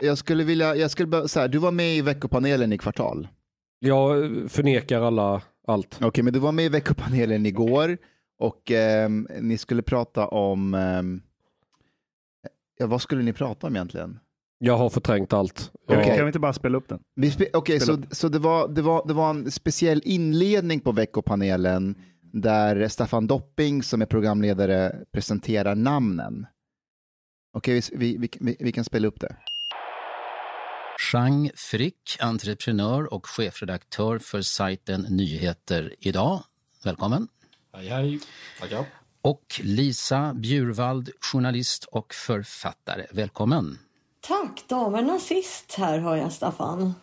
Jag skulle vilja, jag skulle bara, så här, du var med i veckopanelen i kvartal. Jag förnekar alla allt. Okej, men du var med i veckopanelen igår och ehm, ni skulle prata om, ehm, ja, vad skulle ni prata om egentligen? Jag har förträngt allt. Jag, Kan vi inte bara spela upp den? Okej, Spela så, så det, var, det, var, det var en speciell inledning på veckopanelen där Staffan Dopping som är programledare presenterar namnen. Okej, vi, vi, vi, vi kan spela upp det. Chang Frick, entreprenör och chefredaktör för sajten Nyheter Idag. Välkommen. hej, hej. Tackar. Och Lisa Bjurvald, journalist och författare. Välkommen. Tack, damerna sist här hör jag Staffan.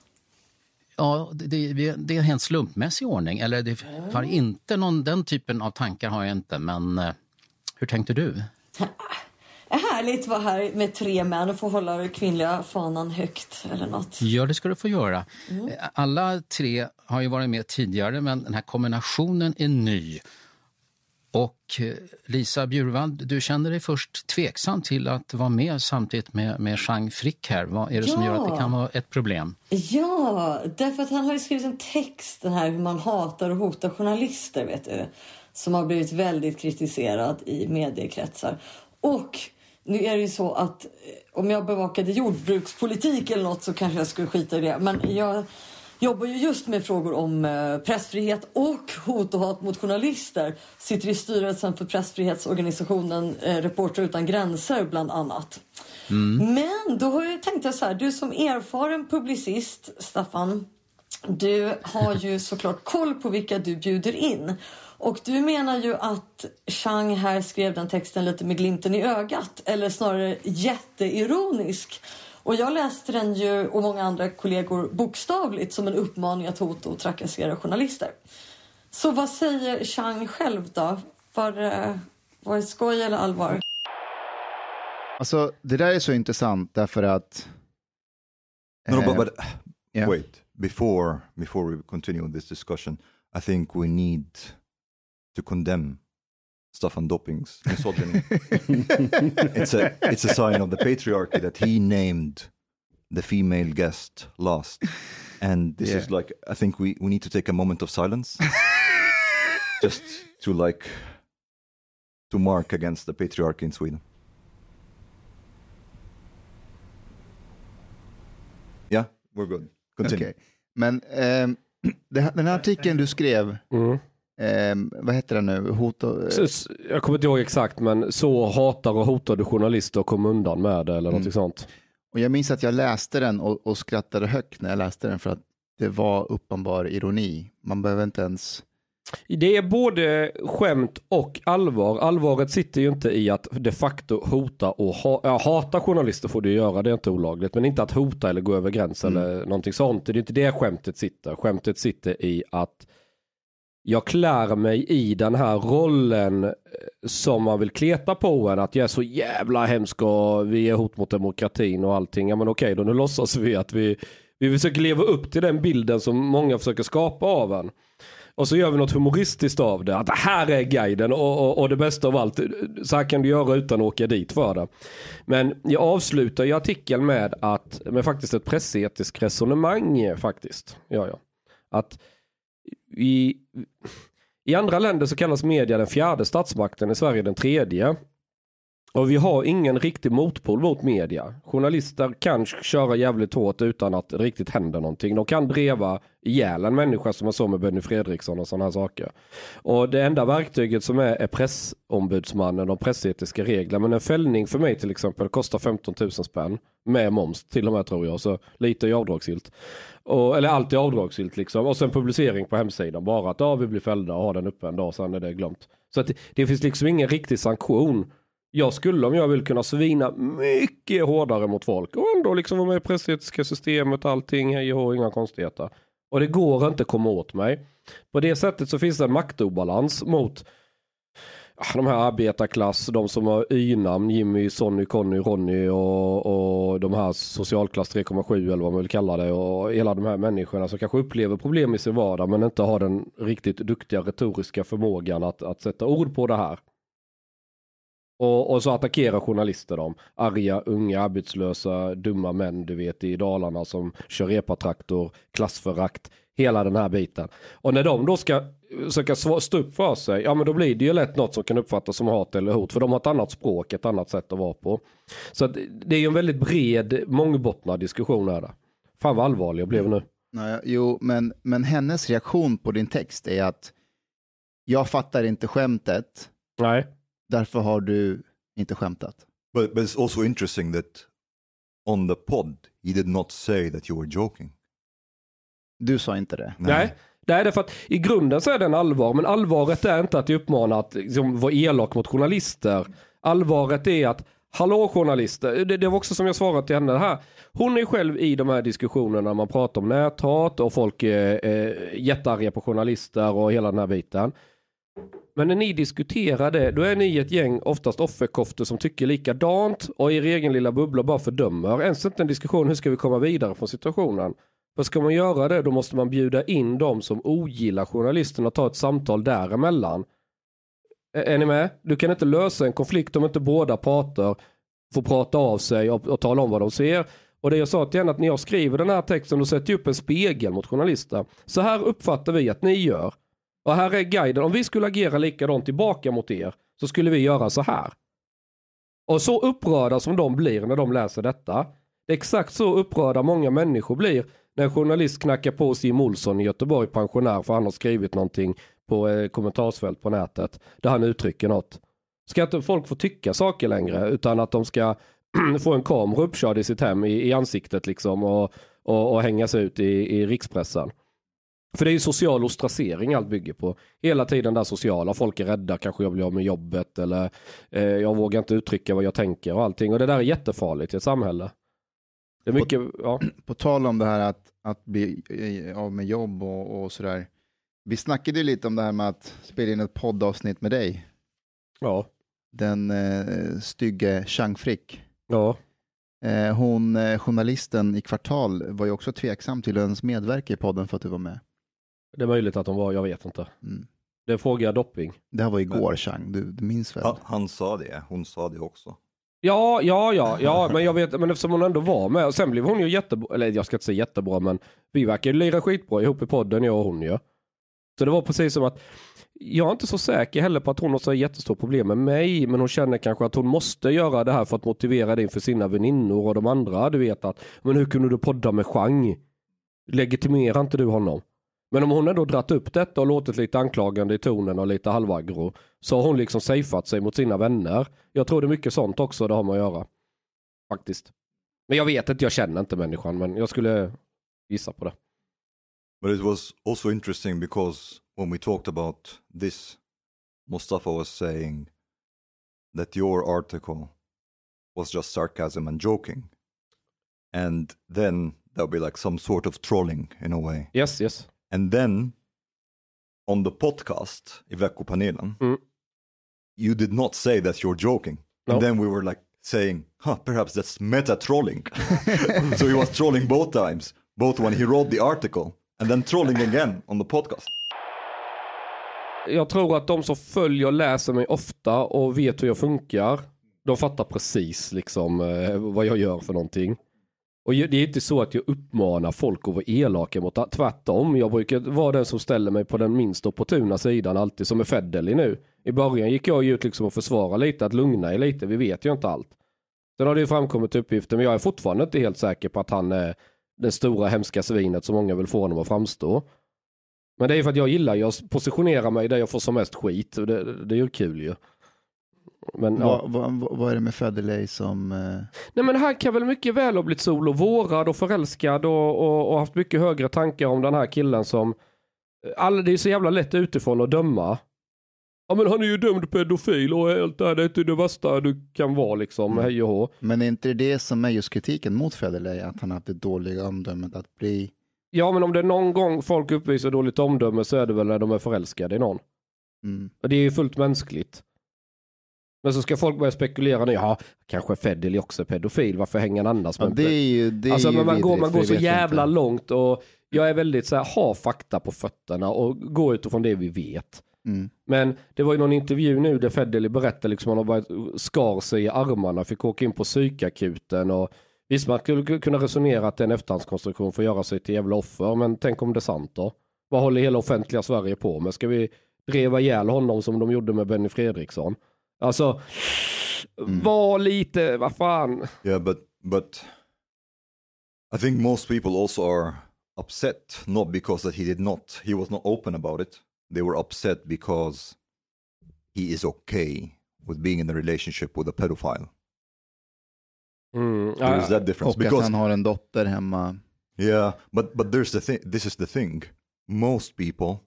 Ja, det, det, det är en slumpmässig ordning. Eller det har inte någon, den typen av tankar har jag inte. Men eh, hur tänkte du? Är härligt att vara här med tre män och få hålla den kvinnliga fanan högt eller något. Ja, det ska du få göra. Eh, Alla tre har ju varit med tidigare, men den här kombinationen är ny. Och eh, Lisa Bjurvald, du kände dig först tveksam till att vara med samtidigt med, med Chang Frick här. Vad är det som Ja. gör att det kan vara ett problem? Ja, därför att han har skrivit en text, den här hur man hatar och hotar journalister, vet du. Som har blivit väldigt kritiserad i mediekretsar. Och nu är det ju så att eh, om jag bevakade jordbrukspolitik eller något så kanske jag skulle skita i det. Men jag jobbar ju just med frågor om eh, pressfrihet och hot och hat mot journalister. Sitter i styrelsen för pressfrihetsorganisationen eh, Reportrar utan gränser bland annat. Men då har jag tänkt jag så här, du som erfaren publicist, Staffan, du har ju såklart koll på vilka du bjuder in. Och du menar ju att Chang här skrev den texten lite med glimten i ögat, eller snarare jätteironisk. Och jag läste den ju, och många andra kollegor, bokstavligt som en uppmaning att hota och trakassera journalister. Så vad säger Chang själv då? Var, det- var det skoj eller allvar? Alltså, det där är så intressant därför att... No, eh, but, but yeah. wait. Before before we continue this discussion, I think we need to condemn Staffan dopings, misogyny. it's a it's a sign of the patriarchy that he named the female guest last, and this is like I think we we need to take a moment of silence, just to like to mark against the patriarchy in Sweden. Yeah, we're good. Continue. Okej. Men ehm, det här- den här artikeln du skrev, Mm. Ehm, vad heter den nu? Hot och, Jag kommer inte ihåg exakt, men så hatar och hotar du journalister och kom undan med det eller något sånt. Och jag minns att jag läste den och, och skrattade högt när jag läste den för att det var uppenbar ironi. Man behöver inte ens... Det är både skämt och allvar. Allvaret sitter ju inte i att de facto hota och ha, ja, hata journalister får du göra, det är inte olagligt. Men inte att hota eller gå över gränsen Mm. eller någonting sånt. Det är inte det skämtet sitter. Skämtet sitter i att jag klär mig i den här rollen eh, som man vill kleta på en. Att jag är så jävla hemsk och vi är hot mot demokratin och allting. Ja men okej då, nu låtsas vi att vi, vi försöker leva upp till den bilden som många försöker skapa av en. Och så gör vi något humoristiskt av det. Att det här är guiden och, och, och det bästa av allt. Så här kan du göra utan att åka dit för det. Men jag avslutar ju artikeln med att med faktiskt ett pressetiskt resonemang faktiskt. Ja, ja. Att i, i andra länder så kallas media den fjärde statsmakten, i Sverige den tredje. Och vi har ingen riktig motpol mot media. Journalister kan köra jävligt hårt utan att det riktigt händer någonting. De kan dreva ihjäl en människa som man såg med Benny Fredriksson och sådana här saker. Och det enda verktyget som är är pressombudsmannen och pressetiska regler. Men en fällning för mig till exempel kostar 15 000 spänn. Med moms till och med tror jag. Så lite är avdragsgillt. Och, eller allt är avdragsgillt liksom. Och sen publicering på hemsidan. Bara att ja, vi blir fällda och har den uppe en dag sen är det glömt. Så att det, det finns liksom ingen riktig sanktion. Jag skulle om jag vill kunna svina mycket hårdare mot folk och ändå liksom vara med i pressetiska systemet, allting, hej och hå, inga konstigheter. Och det går inte att komma åt mig. På det sättet så finns det en maktobalans mot ah, de här arbetarklass, de som har y-namn, Jimmy, Sonny, Conny, Ronny och, och de här socialklass 3,7 eller vad man vill kalla det och hela de här människorna som kanske upplever problem i sin vardag men inte har den riktigt duktiga retoriska förmågan att, att sätta ord på det här. Och, och så attackerar journalister dem. Arga, unga, arbetslösa, dumma män du vet i Dalarna som kör epatraktor, klassförakt, hela den här biten. Och när de då ska sva- stå upp för sig, ja men då blir det ju lätt något som kan uppfattas som hat eller hot. För de har ett annat språk, ett annat sätt att vara på. Så det är ju en väldigt bred, mångbottnad diskussion här. Fan vad allvarlig jag blev nu. Nej, jo, men, men hennes reaktion på din text är att jag fattar inte skämtet, Nej. Därför har du inte skämtat. But, but it's also interesting that on the pod, he did not say that you were joking. Du sa inte det. Nej. Nej, det är för att i grunden så är det en allvar, men allvaret är inte att uppmana att liksom, vara elak mot journalister. Allvaret är att, hallå journalister, det, det var också som jag svarade till henne här. Hon är själv i de här diskussionerna när man pratar om näthat och folk är, är jättearga på journalister och hela den här biten. Men när ni diskuterar det, då är ni ett gäng, oftast offerkoftor som tycker likadant och i er egen lilla bubbla bara fördömer. Ens inte en diskussion, hur ska vi komma vidare från situationen? För ska man göra det, då måste man bjuda in de som ogillar journalisterna och ta ett samtal däremellan. Är, är ni med? Du kan inte lösa en konflikt om inte båda parter får prata av sig och, och tala om vad de ser. Och det jag sa till henne att när jag skriver den här texten då sätter jag upp en spegel mot journalister. Så här uppfattar vi att ni gör. Och här är guiden. Om vi skulle agera likadant tillbaka mot er så skulle vi göra så här. Och så upprörda som de blir när de läser detta. Det är exakt så upprörda många människor blir när en journalist knackar på Jim Olsson i Göteborg, pensionär, för han har skrivit någonting på eh, kommentarsfält på nätet där han uttrycker något. Ska inte folk få tycka saker längre utan att de ska få en kamera uppkörd i sitt hem i, i ansiktet liksom och, och, och hängas ut i, i rikspressen. För det är ju social ostracering allt bygger på. Hela tiden där sociala, folk är rädda, kanske jag blir av med jobbet eller eh, jag vågar inte uttrycka vad jag tänker och allting. Och det där är jättefarligt i ett samhälle. Det är mycket, ja. På tal om det här att, att bli eh, av med jobb och, och sådär. Vi snackade ju lite om det här med att spela in ett poddavsnitt med dig. Ja. Den eh, stygge Chang Frick. Ja. Eh, hon, eh, journalisten i Kvartal, var ju också tveksam till att ens medverka i podden för att du var med. Det är möjligt att de var, jag vet inte. Mm. Det frågar jag Dopping. Det här var igår, Chang. Du, du minns väl? Han, han sa det, hon sa det också. Ja, ja, ja, ja, men jag vet, men eftersom hon ändå var med, och sen blev hon ju jättebra, eller jag ska inte säga jättebra, men vi verkar ju lira skitbra ihop i podden, jag och hon ju. Så det var precis som att, jag är inte så säker heller på att hon har så jättestora problem med mig, men hon känner kanske att hon måste göra det här för att motivera det inför sina väninnor och de andra, du vet att, men hur kunde du podda med Chang? Legitimerar inte du honom? Men om hon ändå dratt upp detta och låtit lite anklagande i tonen och lite halvagro så har hon liksom safeat sig mot sina vänner. Jag tror det är mycket sånt också det har med att göra. Faktiskt. Men jag vet inte, jag känner inte människan, men jag skulle gissa på det. But it was also interesting because when we talked about this, Mustafa was saying that your article was just sarcasm and joking. And then there'll be like some sort of trolling in a way. Yes, yes. And then on the podcast, i veckopanelen, Mm. you did not say that you're joking. No. And then we were like saying, huh, perhaps that's meta trolling. so he was trolling both times, both when he wrote the article and then trolling again on the podcast. Jag tror att de som följer och läser mig ofta och vet hur jag funkar, de fattar precis liksom eh, vad jag gör för någonting. Och det är inte så att jag uppmanar folk att vara elaka mot det. Tvärtom, jag brukar vara den som ställer mig på den minst opportuna sidan alltid, som är Federley nu. I början gick jag ut liksom och försvara lite, att lugna er lite, vi vet ju inte allt. Sen har det ju framkommit uppgifter, men jag är fortfarande inte helt säker på att han är det stora hemska svinet som många vill få honom att framstå. Men det är för att jag gillar jag positionerar mig där jag får som mest skit. och Det, det är ju kul ju. Men, ja. Vad, vad, vad- är det med Federley som... eh, Nej men han kan väl mycket väl ha blivit sol och vårad och förälskad och, och, och haft mycket högre tankar om den här killen som... Alla, det är så jävla lätt utifrån att döma. Ja men han är ju dömd pedofil och helt det här det är inte det värsta du kan vara liksom, Mm. hej och hå. Men är inte det som är just kritiken mot Federley, att han har haft det dåliga omdömet att bli... Ja men om det är någon gång folk uppvisar dåligt omdöme så är det väl när de är förälskade i någon. Mm. Och det är ju fullt mänskligt. Men så ska folk börja spekulera nu, ja kanske Federley också är pedofil, varför hänger han annars Ja, med det är ju, det är alltså, men man går, man går så jävla inte. långt och jag är väldigt så här, ha fakta på fötterna och gå utifrån det vi vet. Mm. Men det var ju någon intervju nu där Federley berättade liksom att han har börjat skar sig i armarna, fick åka in på psykakuten och visst man skulle kunna resonera att det är en efterhandskonstruktion för att göra sig till jävla offer, men tänk om det är sant då? Vad håller hela offentliga Sverige på med? Ska vi dreva ihjäl honom som de gjorde med Benny Fredriksson? Alltså, var lite, vad fan. Yeah, but but I think most people also are upset not because that he did not he was not open about it. They were upset because he is okay with being in a relationship with a pedophile. Mm, There is ja, that difference Och att because han har en dotter hemma. yeah, but but there's the thing. This is the thing. Most people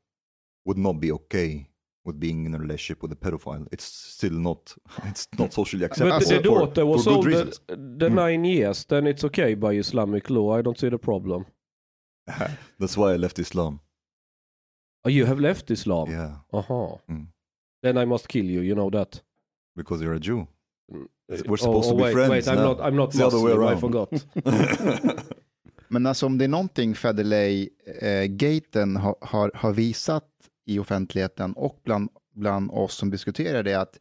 would not be okay with being in a relationship with a pedophile. It's still not. It's not socially acceptable But the daughter was for good old reasons. the, the nine years, then it's okay by Islamic law. I don't see the problem. That's why I left Islam. Oh, you have left Islam? Yeah, Aha. Mm. Then I must kill you, you know that. because you're a Jew. We're Oh, supposed oh, to be wait, friends Wait, I'm now. not, I'm not It's the other way Muslim, I forgot. Men alltså om det är någonting Federley-gaten har, har, har visat i offentligheten och bland, bland oss som diskuterar det, att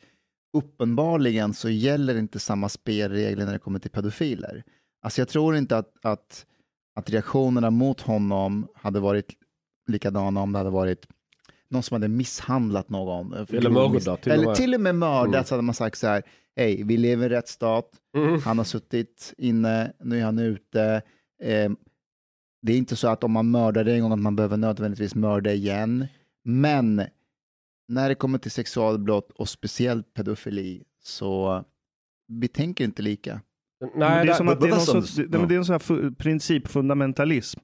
uppenbarligen så gäller inte samma spelregler när det kommer till pedofiler. Alltså jag tror inte att, att, att reaktionerna mot honom hade varit likadana om det hade varit någon som hade misshandlat någon. Eller mördat till Eller till och med mördat Mm. så hade man sagt så här, hej, vi lever i en rättsstat, Mm. han har suttit inne, nu är han ute. Eh, det är inte så att om man mördar en gång att man behöver nödvändigtvis mörda igen. Men när det kommer till sexualbrott och speciellt pedofili så vi tänker inte lika. Nej, Men det är det- som att det är, någon sorts, det, men det är en sån här fu- principfundamentalism.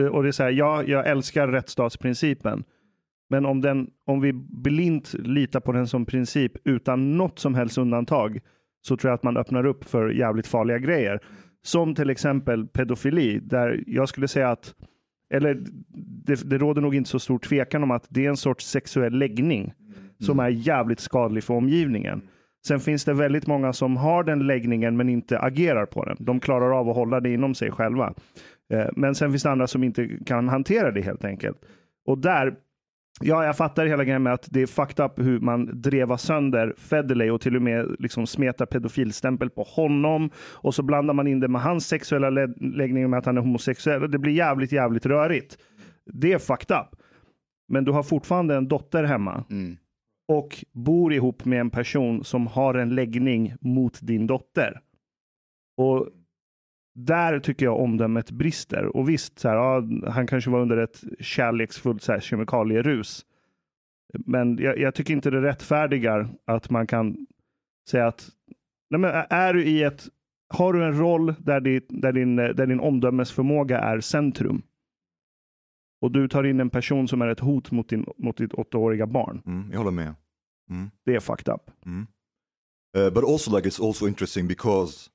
Eh, Och det är så här, ja, jag älskar rättsstatsprincipen. Men om, den, om vi blint litar på den som princip utan något som helst undantag så tror jag att man öppnar upp för jävligt farliga grejer. Som till exempel pedofili, där jag skulle säga att, eller det, det råder nog inte så stor tvekan om att det är en sorts sexuell läggning som är jävligt skadlig för omgivningen. Sen finns det väldigt många som har den läggningen men inte agerar på den. De klarar av att hålla det inom sig själva. Eh, Men sen finns det andra som inte kan hantera det helt enkelt. Och där, ja jag fattar hela grejen med att det är fucked up hur man drevar sönder Federley och till och med liksom smetar pedofilstämpel på honom. Och så blandar man in det med hans sexuella lä- läggning med att han är homosexuell. Det blir jävligt, jävligt rörigt. Det är fucked up. Men du har fortfarande en dotter hemma Mm. och bor ihop med en person som har en läggning mot din dotter. Och där tycker jag omdömet brister. Och visst, så här, ja, han kanske var under ett kärleksfullt så här, kemikalierus. Men jag, jag tycker inte det rättfärdigar att man kan säga att nej men är du i ett har du en roll där, ditt, där, din, där din omdömesförmåga är centrum och du tar in en person som är ett hot mot, din, mot ditt åttaåriga barn. Mm, jag håller med. Mm. Det är fucked up. Mm. Uh, but also, like, it's also interesting because,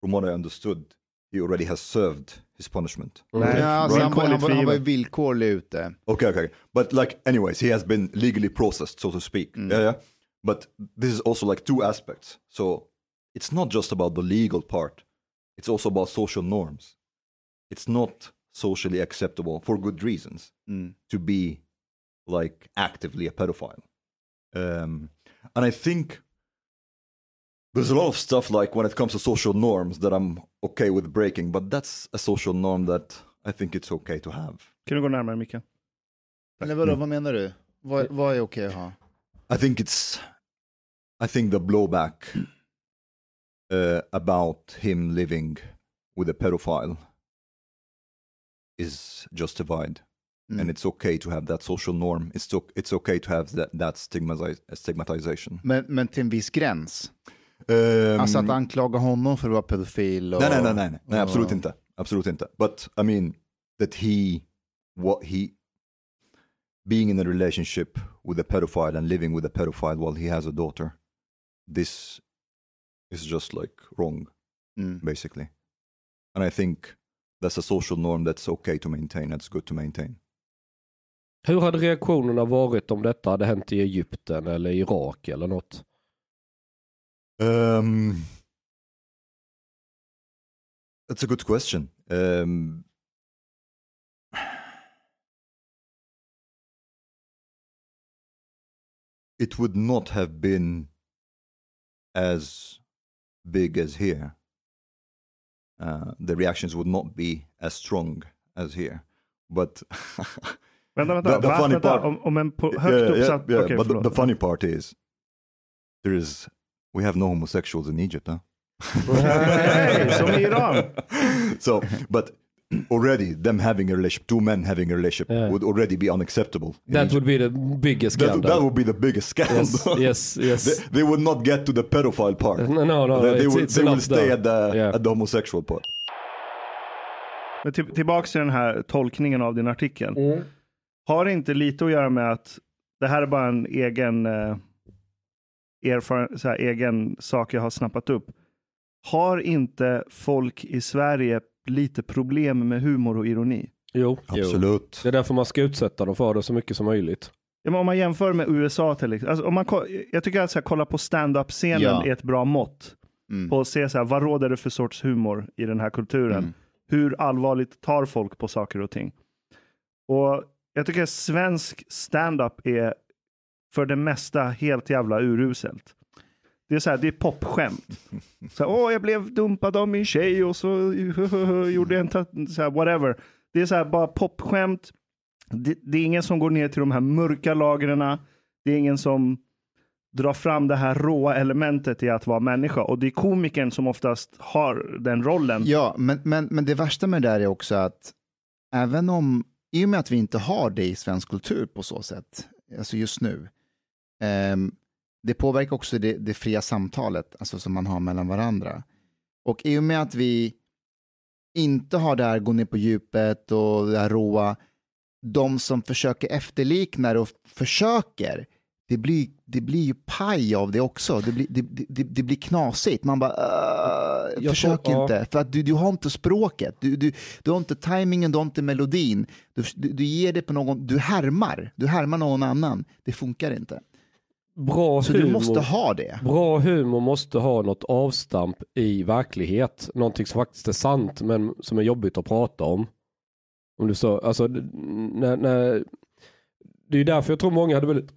from what I understood, he already has served his punishment. Han, han var villkorlig ute. Okay, okay, but like, anyways, he has been legally processed, so to speak. Yeah, yeah. But this is also like two aspects. So it's not just about the legal part; it's also about social norms. It's not socially acceptable for good reasons Mm. to be like actively a pedophile. Um, and I think there's a lot of stuff like when it comes to social norms that I'm okay with breaking, but that's a social norm that I think it's okay to have. Kan du gå närmare Mikael? Eller vadå, vad menar du? Vad, vad är okej att ha? I think it's, I think the blowback uh, about him living with a pedophile is justified. And it's okay to have that social norm. It's, o- it's okay to have that, that stigmatization. Men, men till en viss gräns. Um, Alltså att anklaga honom för att vara pedofil. Och, Nej, nej, nej, nej, nej, nej och- absolut inte. Absolut inte. But I mean that he, what he, being in a relationship with a pedophile and living with a pedophile while he has a daughter, this is just like wrong, Mm. basically. And I think that's a social norm that's okay to maintain. That's good to maintain. Hur hade reaktionerna varit om detta hade hänt i Egypten eller Irak eller något? Um, that's a good question. Um, it would not have been as big as here. Uh, the reactions would not be as strong as here. But Vänta, vänta. The- the funny part- Om, om en högt yeah, yeah, uppsatt... yeah, Okej, but the, the funny part is there is we have no homosexuals in Egypt, huh? Som i Iran. so, but already them having a relationship, two men having a relationship Yeah. would already be unacceptable. That Egypt. would be the biggest that, scandal. that would be the biggest scandal. Yes, yes, yes. they, they would not get to the pedophile part. No, no, no. they, they it's, will, it's they will stay at the Yeah. at the homosexual part. Men till, tillbaks till den här tolkningen av din artikel. Har det inte lite att göra med att det här är bara en egen, eh, erfaren, så här, egen sak jag har snappat upp. Har inte folk i Sverige lite problem med humor och ironi? Jo, jo. Absolut. Det är därför man ska utsätta dem för det så mycket som möjligt. Ja, men om man jämför med USA till exempel. Alltså, om man, jag tycker att så här, kolla på stand-up-scenen Ja. är ett bra mått. Mm. På att se så här, vad råder det för sorts humor i den här kulturen. Mm. Hur allvarligt tar folk på saker och ting. Och jag tycker att svensk stand-up är för det mesta helt jävla uruselt. Det är så här, det är popskämt. Så här, Åh, jag blev dumpad av min tjej och så gjorde jag en så här, whatever. Det är så här, bara popskämt. Det, det är ingen som går ner till de här mörka lagren. Det är ingen som drar fram det här råa elementet i att vara människa. Och det är komikern som oftast har den rollen. Ja, men, men, men det värsta med det där är också att även om, i och med att vi inte har det i svensk kultur på så sätt, alltså just nu, det påverkar också det, det fria samtalet, alltså som man har mellan varandra. Och i och med att vi inte har det här gå ner på djupet och det här råa, de som försöker efterlikna det och försöker, det blir, det blir ju paj av det också. Det blir, det, det, det blir knasigt. Man bara, "Åh, Jag försök ja. inte. För att du, du har inte språket. Du, du, du har inte tajmingen, du har inte melodin. Du, du, du ger det på någon, du härmar. Du härmar någon annan. Det funkar inte. Bra Så humor. du måste ha det. Bra humor måste ha något avstamp i verklighet. Någonting som faktiskt är sant men som är jobbigt att prata om. Om du så, alltså, när, när, det är därför jag tror många hade väldigt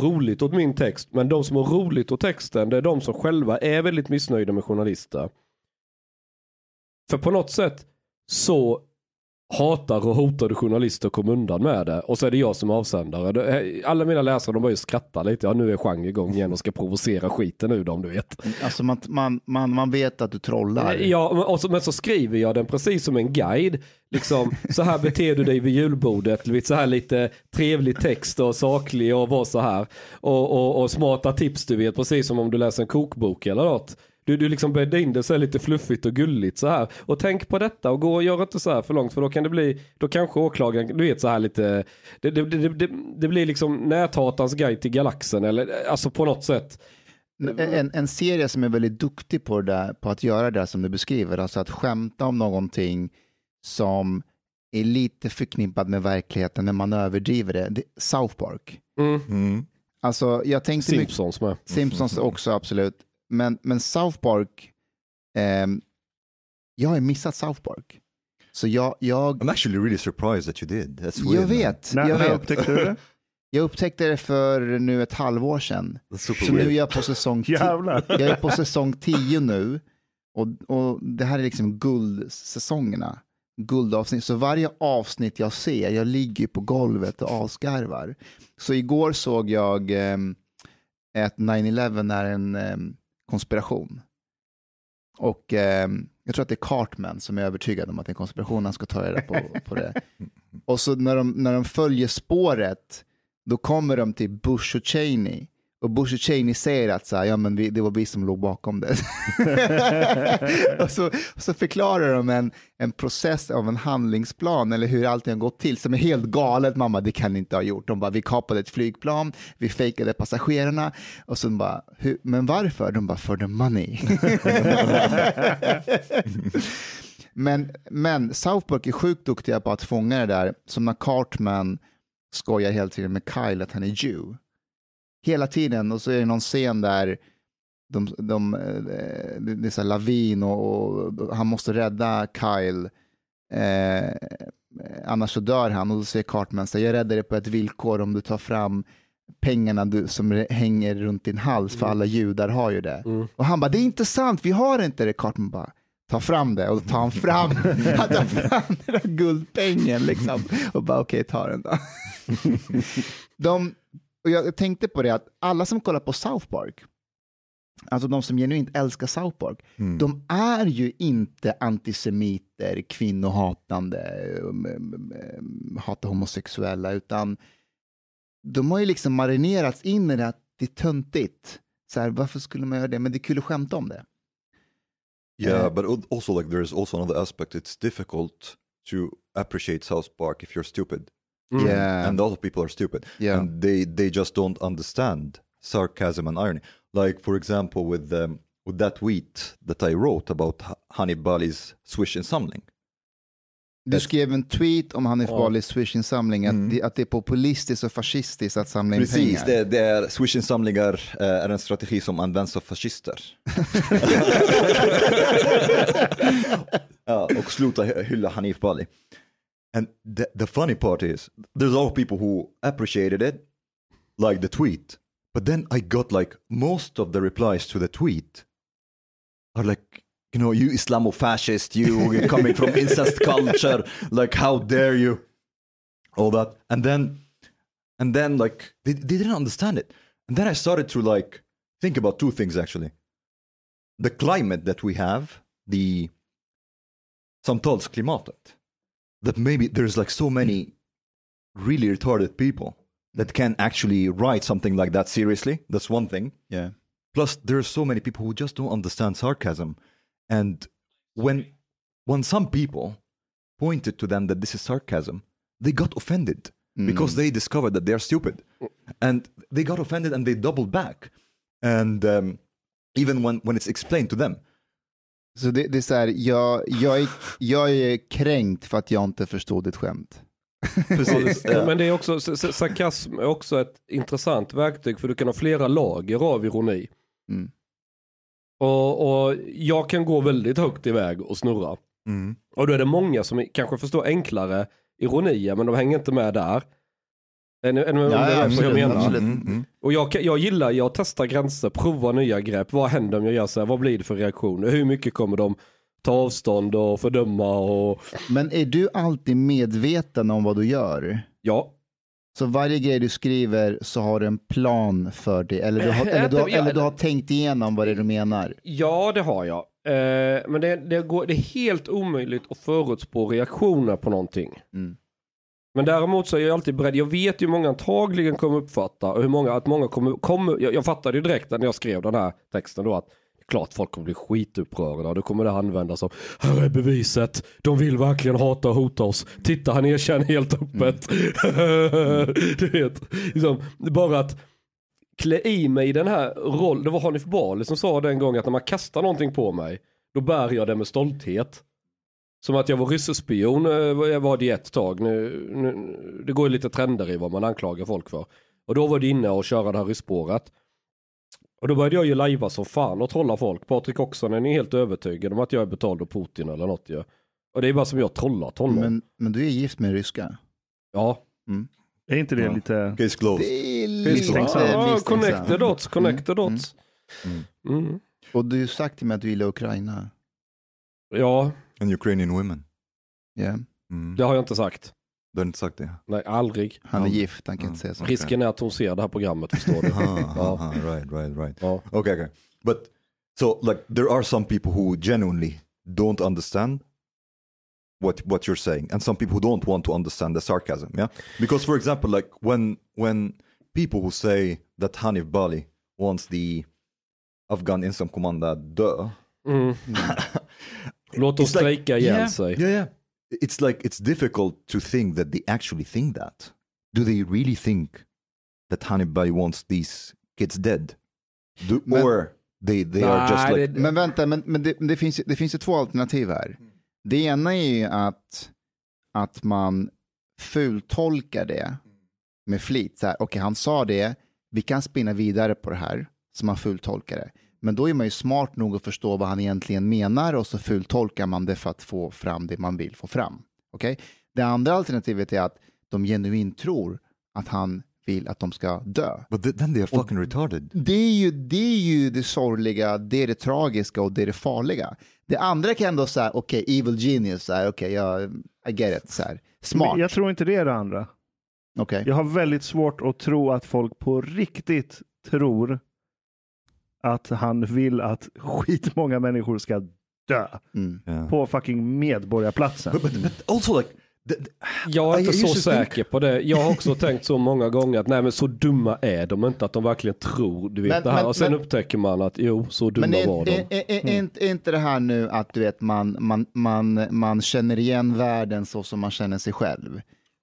roligt åt min text. Men de som har roligt åt texten det är de som själva är väldigt missnöjda med journalister. För på något sätt så hatar och hotade journalister kom undan med det. Och så är det jag som avsändare. Alla mina läsare de börjar skratta lite. Ja nu är genre igång igen och ska provocera skiten ur dem du vet. Alltså man, man, man, man vet att du trollar. Ja, men- och så, men så skriver jag den precis som en guide. Liksom, så här beter du dig vid julbordet. Så här lite trevlig text och saklig och var så här. Och, och, och smarta tips du vet, precis som om du läser en kokbok eller något. Du, du liksom bäddar in det så här lite fluffigt och gulligt så här. Och tänk på detta och gå och gör inte så här för långt för då kan det bli, då kanske åklagaren, du vet så här lite, det, det, det, det, det blir liksom näthatans guide till galaxen eller alltså på något sätt. En, en serie som är väldigt duktig på, det där, på att göra det som du beskriver, alltså att skämta om någonting som är lite förknippat med verkligheten när man överdriver det. det South Park. Mm. Alltså, jag tänkte mycket- Simpsons med. Simpsons också, absolut. Men, men South Park, ehm, jag har missat South Park. Så jag, jag, I'm actually really surprised that you did. That's weird. jag man. vet. När, jag, vet. upptäckte du det? jag upptäckte det för nu ett halvår sedan. Så nu är jag på säsong 10. Jävlar. Jag är på säsong 10 nu. Och, och det här är liksom guldsäsongerna. Guldavsnitt. Så varje avsnitt jag ser, jag ligger på golvet och asgarvar. Så igår såg jag ehm, att 9-11 är en ehm, konspiration. Och ehm, jag tror att det är Cartman som är övertygad om att det är en konspiration. Han ska ta reda på, på det. Och så när de, när de följer spåret, då kommer de till Bush och Cheney. Och Bush och Cheney säger att så här, ja, men vi, det var vi som låg bakom det. och, så, och så förklarar de en, en process av en handlingsplan eller hur allting har gått till som är helt galet. Mamma, det kan ni inte ha gjort. De bara, vi kapade ett flygplan, vi fejkade passagerarna och så bara, men varför? De bara, for the money. men, men South Park är sjukt duktiga på att fånga det där, som när Cartman skojar hela tiden med Kyle att han är Jew. Hela tiden, och så är det någon scen där de, de, eh, det är så lavin och, och han måste rädda Kyle. Eh, annars så dör han och då säger Cartman så jag räddar dig på ett villkor om du tar fram pengarna du, som hänger runt din hals för alla judar har ju det. Och han bara, det är inte sant, vi har inte det. Cartman bara, ta fram det och då tar han fram, han tar fram den där guldpengen liksom och bara okej, ta den då. De, och jag tänkte på det att alla som kollar på South Park, alltså de som genuint älskar South Park, de är ju inte antisemiter, kvinnohatande, um, um, um, hatar homosexuella, utan de har ju liksom marinerats in i det att det är töntigt. Så här, varför skulle man göra det? Men det är kul att skämta om det. Yeah, but al- also like there's also another aspect. It's difficult to appreciate South Park if you're stupid, Yeah. and a lot of people are stupid, Yeah. and they they just don't understand sarcasm and irony. Like for example, with um, with that tweet that I wrote about Hanif Bali's Swish-insamling. Du skrev en tweet om Hanif Balis Swish-insamling, att, det, att det är populistiskt och fascistiskt att samla in Precis, pengar. det, det är Swish-insamlingar eh, är en strategi som används av fascister. ja, och sluta hy- hylla Hanif Bali. And the, the funny part is, there's a lot of people who appreciated it, like the tweet. But then I got like most of the replies to the tweet are like, you know, you Islamofascist, you you're coming from incest culture, like how dare you? All that. And then and then like they, they didn't understand it and then i started to like think about two things actually the climate that we have the samtalsklimatet that maybe there's like so many really retarded people that can actually write something like that seriously. That's one thing. Yeah. plus there's so many people who just don't understand sarcasm. And when when some people pointed to them that this is sarcasm they got offended because they discovered that they're stupid. And they got offended and they doubled back. And um, even when when it's explained to them Så det, det är så här, jag, jag, är, jag är kränkt för att jag inte förstod ett skämt. Precis, Ja, Men det är också, sarkasm är också ett intressant verktyg för du kan ha flera lager av ironi. Mm. Och, och jag kan gå väldigt högt iväg och snurra. Och då är det många som kanske förstår enklare ironier men de hänger inte med där. Är ni, är ni, Ja, ja, absolut, jag menar? absolut. Mm, Och jag, jag gillar, jag testar gränser, provar nya grepp. Vad händer om jag gör så här? Vad blir det för reaktioner? Hur mycket kommer de ta avstånd och fördöma och Men är du alltid medveten om vad du gör? ja. Så varje grej du skriver så har du en plan för det? Eller du har, eller du har, eller du har tänkt igenom vad det är du menar? Ja, det har jag. Eh, men det, det, går, det är helt omöjligt att förutspå reaktioner på någonting. Mm. Men däremot så är jag alltid beredd. Jag vet ju hur många antagligen kommer uppfatta och hur många, att många kommer, kommer jag, jag fattade ju direkt när jag skrev den här texten då att klart folk kommer bli skitupprörda. Då kommer det användas som, här är beviset, de vill verkligen hata och hota oss. Titta han erkänner helt öppet. du vet, liksom, bara att klä i mig i den här rollen, det var Hanif Bali som sa den gången att när man kastar någonting på mig, då bär jag det med stolthet. Som att jag var ryssespion, eh, jag var det i ett tag. Nu, nu, det går ju lite trender i vad man anklagar folk för. Och då var det inne och köra det här rysspåret. Och då började jag ju lajva som fan och trolla folk. Patrik Oksanen är helt övertygad om att jag är betald av Putin eller något ju. Och det är bara som jag trollat honom. Men, men du är gift med ryska? Ja. Är inte det Ja. lite... Case closed. Det är lite Ja, misstänksam. connect the dots, connect the dots. Mm. Och du har sagt till mig att du gillar Ukraina. Ja, And Ukrainian women. Yeah. Mm. det har jag inte sagt. Du har inte sagt det? Nej, aldrig. Han är Ja. gift, han kan inte säga så. Okej. Risken är att hon ser det här programmet, förstår du. Ah, ja. ah, right, right, right. Ja. Okay, okay. But so like there are some people who genuinely don't understand what what you're saying and some people who don't want to understand the sarcasm, yeah? Because for example, like when when people who say that Hanif Bali wants the Afghan instant command att dö. Mm. Låt oss It's like- strejka ihjäl yeah, sig. Yeah, yeah. It's like it's difficult to think that they actually think that. Do they really think that Hanif Bali wants these kids dead? Do, Men- or they they are just like det- Men vänta, men, men det, det, finns, ju- det finns ju två alternativ här. Det ena är ju att, att man fultolkar det med flit. Så här, Okej, han sa det, vi kan spinna vidare på det här, så man fultolkar det. Men då är man ju smart nog att förstå vad han egentligen menar och så fultolkar man det för att få fram det man vill få fram. Okej? Det andra alternativet är att de genuint tror att han vill att de ska dö. But th- then they are fucking retarded. Det är, ju, det är ju det sorgliga, det är det tragiska och det är det farliga. Det andra kan ändå säga, okej, evil genius, okej, jag, I get it, så här. smart, Men Jag tror inte det är det andra. okej. Jag har väldigt svårt att tro att folk på riktigt tror att han vill att skitmånga människor ska dö Mm. Yeah. på fucking Medborgarplatsen. But, but, but also like the, the, Jag är I inte så to think- säker på det. Jag har också tänkt så många gånger att nej men så dumma är de inte att de verkligen tror du vet Men- det här. men- och sen men- upptäcker man att jo så dumma Men var är, de. är, är, inte- är inte det här nu att du vet, man, man, man, man känner igen världen så som man känner sig själv?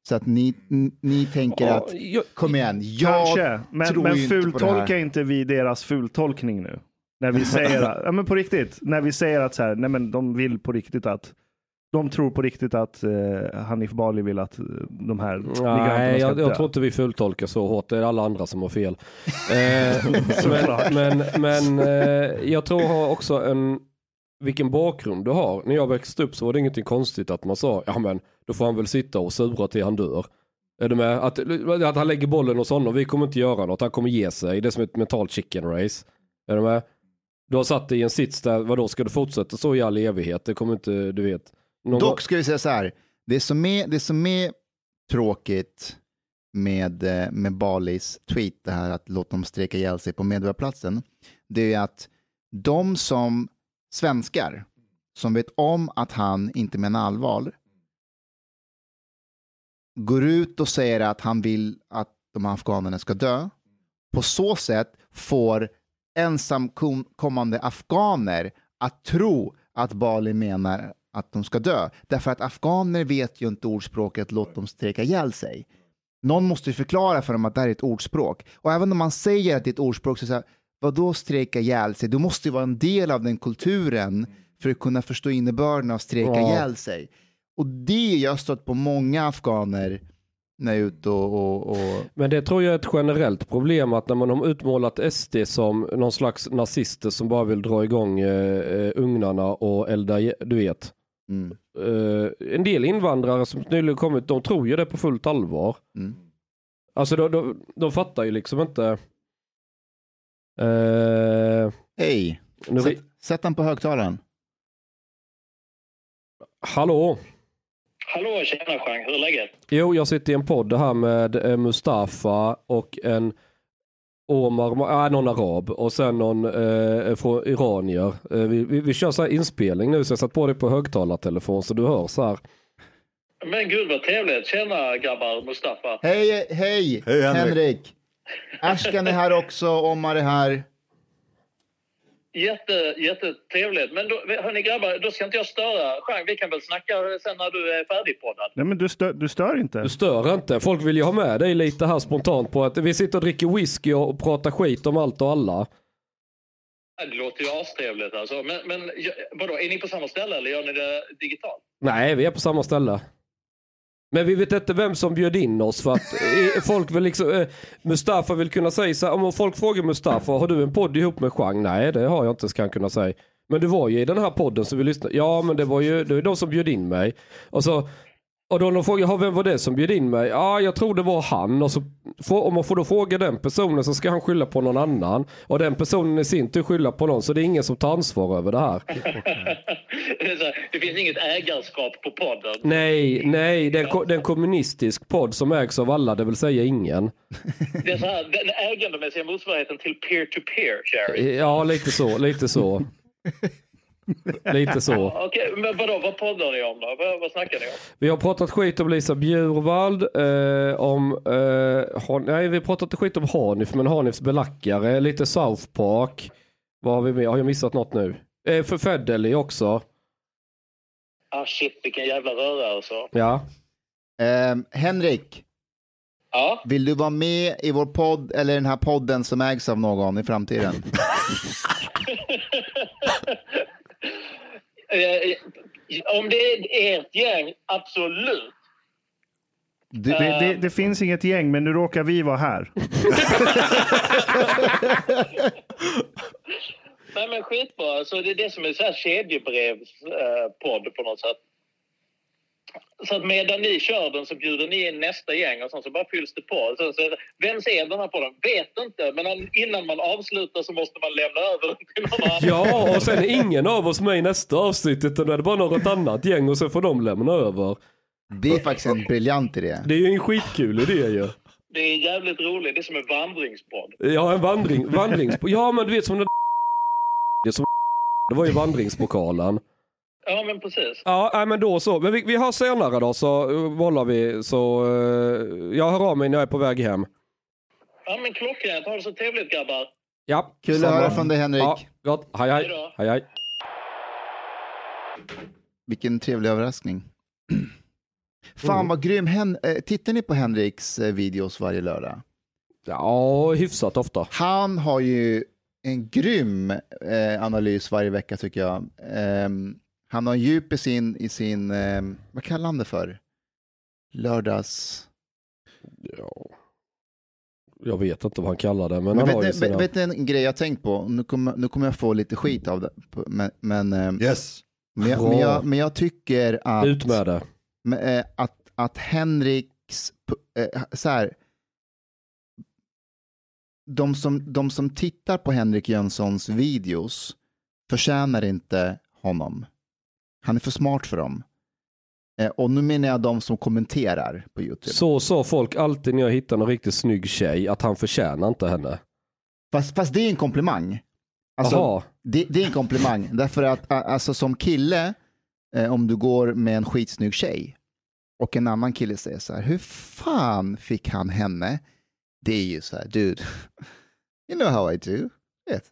Så att ni, ni tänker Ja, att, jag- kom igen, jag Kanske, men, tror men inte på det fultolkar här. inte vi deras fultolkning nu? När vi säger, att, ja men på riktigt, när vi säger att så här, nej men de vill på riktigt att, de tror på riktigt att eh, Hanif Bali vill att eh, de här Nej, jag, jag tror inte vi fulltolkar så hårt. Det är alla andra som har fel. eh, men men, men eh, jag tror också en, vilken bakgrund du har. När jag växte upp så var det ingenting konstigt att man sa, ja men då får han väl sitta och sura till han dör. Är du med? Att, att han lägger bollen hos honom, vi kommer inte göra något, han kommer ge sig. Det är som ett mentalt chicken race. Är du med? Du har satt dig i en sits där, vadå ska du fortsätta så i all evighet? Det kommer inte, du vet. Någon Dock ska vi säga så här, det som är, det som är tråkigt med, eh, med Balis tweet, det här att låta dem streka ihjäl sig på Medborgarplatsen, det är att de som svenskar som vet om att han inte menar allvar går ut och säger att han vill att de här afghanerna ska dö. På så sätt får ensamkommande afghaner att tro att Bali menar att de ska dö. Därför att afghaner vet ju inte ordspråket låt dem streka ihjäl sig. Någon måste ju förklara för dem att det här är ett ordspråk. Och även om man säger att det är ett ordspråk så säger vadå strejka ihjäl sig? Du måste ju vara en del av den kulturen för att kunna förstå innebörden av strejka Ja. ihjäl sig. Och det jag har stött på många afghaner när jag är ute och, och, och Men det tror jag är ett generellt problem att när man har utmålat SD som någon slags nazister som bara vill dra igång eh, eh, ugnarna och elda, du vet. mm, Eh, en del invandrare som nyligen kommit, de tror ju det på fullt allvar. mm. Alltså de, de, de fattar ju liksom inte. Eh, Hej, nu, sätt, sätt den på högtalaren. hallå? Hallå, tjena Jean, hur är läget? Jo, jag sitter i en podd här med eh, Mustafa och en Omar, äh, någon arab och sen någon eh, från iranier. Eh, vi, vi, vi kör så här inspelning nu så jag satt på dig på högtalartelefon så du hör så här. Men gud vad trevligt. Tjena grabbar, Mustafa. Hej, hej, Hej, Henrik. Henrik. Ashkan är här också, Omar är här. Jätte, jättetrevligt. Men då, hörni grabbar, då ska inte jag störa. Jean, vi kan väl snacka sen när du är färdigpoddad. Nej, men du stör, du stör inte. Du stör inte. Folk vill ju ha med dig lite här spontant på att vi sitter och dricker whisky och pratar skit om allt och alla. Det låter ju astrevligt alltså. Men, men vadå, är ni på samma ställe eller gör ni det digitalt? Nej, vi är på samma ställe. Men vi vet inte vem som bjöd in oss för att eh, folk vill liksom, eh, Mustafa vill kunna säga så här, om folk frågar Mustafa, har du en podd ihop med Chang? Nej, det har jag inte, ska han kunna säga. Men du var ju i den här podden så vi lyssnade, ja men det var ju, det var de som bjöd in mig. Och så, och då de frågar, "Ja, vem var det som bjöd in mig? Ja, jag tror det var han. Och så, får, om man får då fråga den personen så ska han skylla på någon annan. Och den personen i sin tur skylla på någon, så det är ingen som tar ansvar över det här. Det, finns inget ägarskap på podden. Nej, nej, det är en, det är en kommunistisk podd som ägs av alla, det vill säga ingen. Det är så här, den ägandemässiga motsvarigheten till peer-to-peer sharing. Ja, lite så, lite så. Lite så. Okej, men vadå, vad poddar ni om då? Vad, vad snackar ni om? Vi har pratat skit om Lisa Bjurvald, eh, om, eh, Han, nej vi har pratat skit om Hanif, men Hanifs belackare, lite South Park. Vad har vi med? Har jag missat något nu? Eh, för Federley också. Ah shit, vilken jävla röra alltså. Ja. Ehm, Henrik, Ja, vill du vara med i vår podd eller den här podden som ägs av någon i framtiden? Eh, om det är ert gäng, absolut. Du, Det, det, det finns inget gäng, men nu råkar vi vara här. Nej men skitbra, alltså, det är det som är så här kedjebrevspodd på något sätt. Så att medan ni kör den så bjuder ni in nästa gäng och sen så bara fylls det på. Så, så, vems är den här podden? Vet inte, men innan man avslutar så måste man lämna över den till någon annan. Ja, och sen är ingen av oss med i nästa avsnitt, utan då är det bara något annat gäng och så får de lämna över. det är faktiskt en briljant idé. Det är ju en skitkul idé ju. Det är jävligt roligt, det är som en vandringspodd. Ja, en vandring, vandrings... Ja, men du vet som den det som det var ju vandringspokalen. Ja men precis. Ja, men då så. Men vi, vi hörs senare då så uh, bollar vi. Så uh, jag hör av mig när jag är på väg hem. Ja men klockrent, ha det så trevligt grabbar. Ja, Kul att samma. höra från dig Henrik. Ja, gott. Hej hej. Hej. Hej hej. Vilken trevlig överraskning. Fan vad grym. Hen- eh, tittar ni på Henriks eh, videos varje lördag? Ja, hyfsat ofta. Han har ju en grym eh, analys varje vecka tycker jag. Han har djup i sin, i sin ehm, vad kallar han det för? Lördags... Ja. Jag vet inte vad han kallar det, men, Men han vet, har ju sina... vet ni en grej jag tänkt på? Nu kommer, nu kommer jag få lite skit av det. Men, men, ehm, Yes. men, jag, men, jag, men jag tycker att... Ut med det. Men, eh, att, att Henriks, eh, så här, de som, de som tittar på Henrik Jönssons videos förtjänar inte honom. Han är för smart för dem. Eh, och nu menar jag de som kommenterar på YouTube. Så sa folk alltid när jag hittade en riktigt snygg tjej, att han förtjänar inte henne. Fast, fast det är en komplimang. Alltså, det, det är en komplimang. Därför att alltså, som kille, eh, om du går med en skitsnygg tjej och en annan kille säger så här, hur fan fick han henne? Det är ju så här, dude, you know how I do. Vet.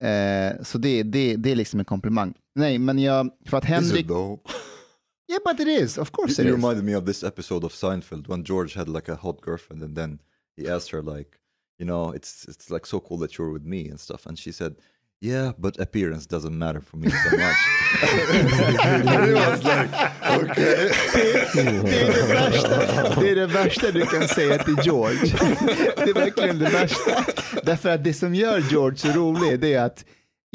Eh, så det, det, det är liksom en komplimang. Nej, men jag, för att Henrik, it yeah but it is, of course it You is. reminded me of this episode of Seinfeld when George had like a hot girlfriend and then he asked her like, you know, it's it's like so cool that you're with me and stuff, and she said, "Yeah, but appearance doesn't matter for me so much." he was like, "Okay." Det är det, värsta, det är det värsta du kan säga till George. Det är verkligen det värsta. Därför att det som gör George så rolig det är att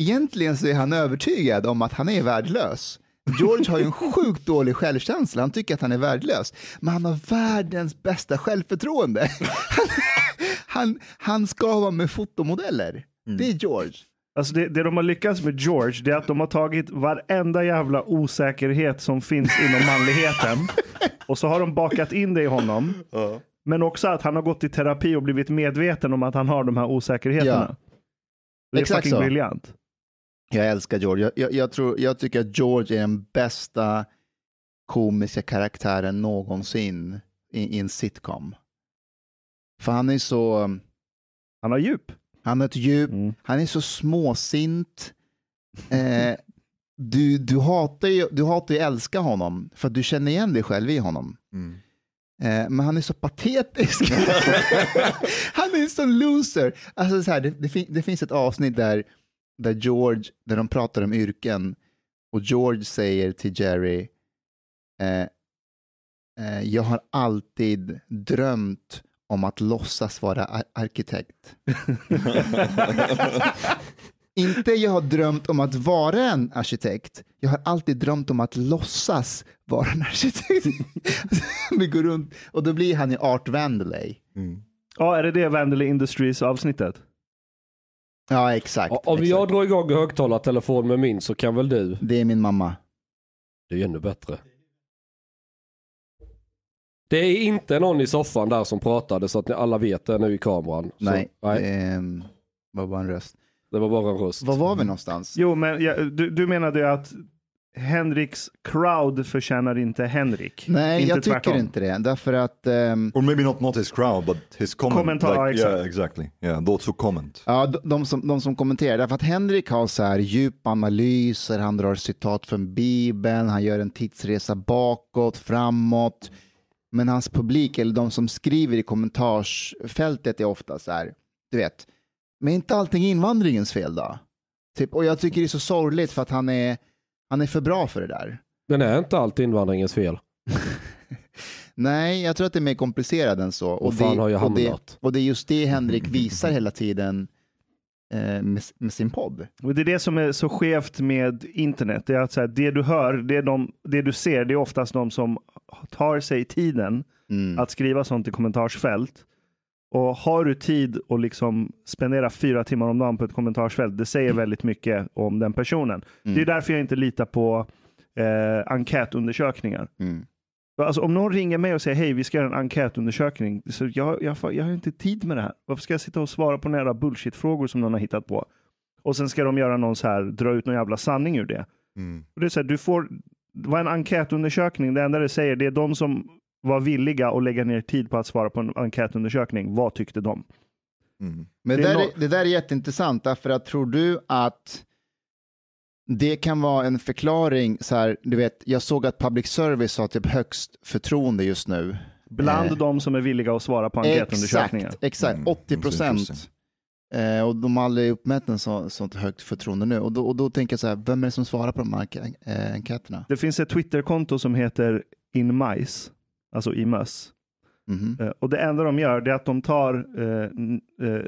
egentligen så är han övertygad om att han är värdelös. George har ju en sjukt dålig självkänsla, han tycker att han är värdelös. Men han har världens bästa självförtroende. Han, han, han ska vara med fotomodeller. Det är George. Alltså det, det de har lyckats med George, det är att de har tagit varenda jävla osäkerhet som finns inom manligheten. och så har de bakat in det i honom. Men också att han har gått i terapi och blivit medveten om att han har de här osäkerheterna. Det är Exakt fucking så. briljant. Jag älskar George. Jag, jag, jag, tror, jag tycker att George är den bästa komiska karaktären någonsin i, i en sitcom. För han är så, Han har djup. Han har ett djup, Mm. han är så småsint, eh, du, du hatar ju du hatar ju älska honom för att du känner igen dig själv i honom. Mm. Eh, men han är så patetisk. han är en sån loser. Alltså så här, det, det, fin- det finns ett avsnitt där, där George, där de pratar om yrken och George säger till Jerry, eh, eh, jag har alltid drömt om att låtsas vara ar- arkitekt. Inte jag har drömt om att vara en arkitekt. Jag har alltid drömt om att låtsas vara en arkitekt. Vi går runt och då blir han i Art Vandelay. Mm. Ja, är det det Vandelay Industries avsnittet? Ja, exakt. Om exakt. jag drar igång högtalartelefon med min så kan väl du? Det är min mamma. Det är ännu bättre. Det är inte någon i soffan där som pratade så att ni alla vet det nu i kameran. Nej, Så, nej vad var en röst? det var bara en röst. Var var vi någonstans? Jo, men ja, du, du menade ju att Henriks crowd förtjänar inte Henrik. Nej, inte jag tycker tvärtom. inte det. Därför att ehm, Or maybe not not his crowd, but his comment. Kommentar, like, exakt. yeah, exactly. Yeah, those who comment. Ja, de, de, som, de som kommenterar, därför att Henrik har så här djupa analyser, han drar citat från Bibeln, han gör en tidsresa bakåt, framåt. Men hans publik, eller de som skriver i kommentarsfältet är ofta så här, du vet, men är inte allting invandringens fel då? Typ, och jag tycker det är så sorgligt för att han är, han är för bra för det där. Men är inte allt invandringens fel? Nej, jag tror att det är mer komplicerat än så. Och fan det, har jag och, det, och det är just det Henrik visar hela tiden med, med sin podd. Och det är det som är så skevt med internet. Det är att så här, det du hör, det, är de, det du ser, det är oftast de som tar sig tiden Mm. att skriva sånt i kommentarsfält. Och har du tid att liksom spendera fyra timmar om dagen på ett kommentarsfält, det säger väldigt mycket om den personen. Det är därför jag inte litar på eh, enkätundersökningar. Mm. Alltså, om någon ringer mig och säger hej, vi ska göra en enkätundersökning. Så jag, jag, jag har inte tid med det här. Varför ska jag sitta och svara på några bullshit-frågor som någon har hittat på? Och sen ska de göra någon så här, dra ut någon jävla sanning ur det. Mm. Och det är så här, du får, det var en enkätundersökning, det enda det säger, det är de som var villiga att lägga ner tid på att svara på en enkätundersökning. Vad tyckte de? Mm. Men Det det, är där, är, det där är jätteintressant, därför att tror du att det kan vara en förklaring, så här, du vet, jag såg att public service har typ högst förtroende just nu. Bland Eh, de som är villiga att svara på enkätundersökningar. Exakt, exakt Mm, 80 that's procent. interesting. Eh, och de har aldrig uppmätt en så, sånt högt förtroende nu. Och då, och då tänker jag så här, vem är det som svarar på de här eh, enkäterna? Det finns ett Twitterkonto som heter InMice, alltså i möss. Mhm. Eh, Och det enda de gör det är att de tar eh,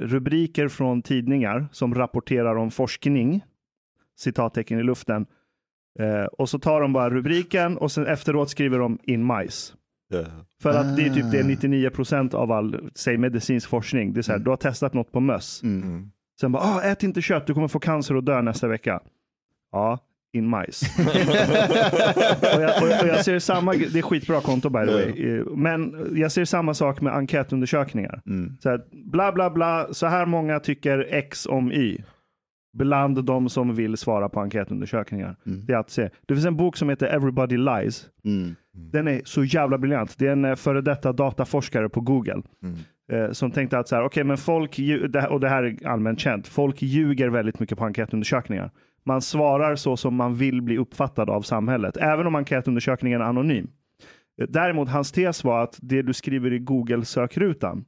rubriker från tidningar som rapporterar om forskning, citattecken i luften. Eh, och så tar de bara rubriken och sen efteråt skriver de in mice. Yeah. För att det är typ det Ah. 99 procent av all, säg medicinsk forskning. Det är så här, du har testat något på möss. Mm. Mm. Sen bara, ah, ät inte kött, du kommer få cancer och dö nästa vecka. Ja, in mice. och, jag, och, och jag ser samma, det är skitbra konto by the way. Eh, Men jag ser samma sak med enkätundersökningar. Mm. Så här, bla bla bla, så här många tycker X om Y. Bland de som vill svara på enkätundersökningar. Det, är att se. det finns en bok som heter Everybody Lies. Mm. Den är så jävla briljant. Det är en eh, före detta dataforskare på Google. Eh, som tänkte att så här, okej men folk, och det här är allmänt känt, folk ljuger väldigt mycket på enkätundersökningar. Man svarar så som man vill bli uppfattad av samhället, även om enkätundersökningen är anonym. Eh, Däremot hans tes var att det du skriver i Google-sökrutan,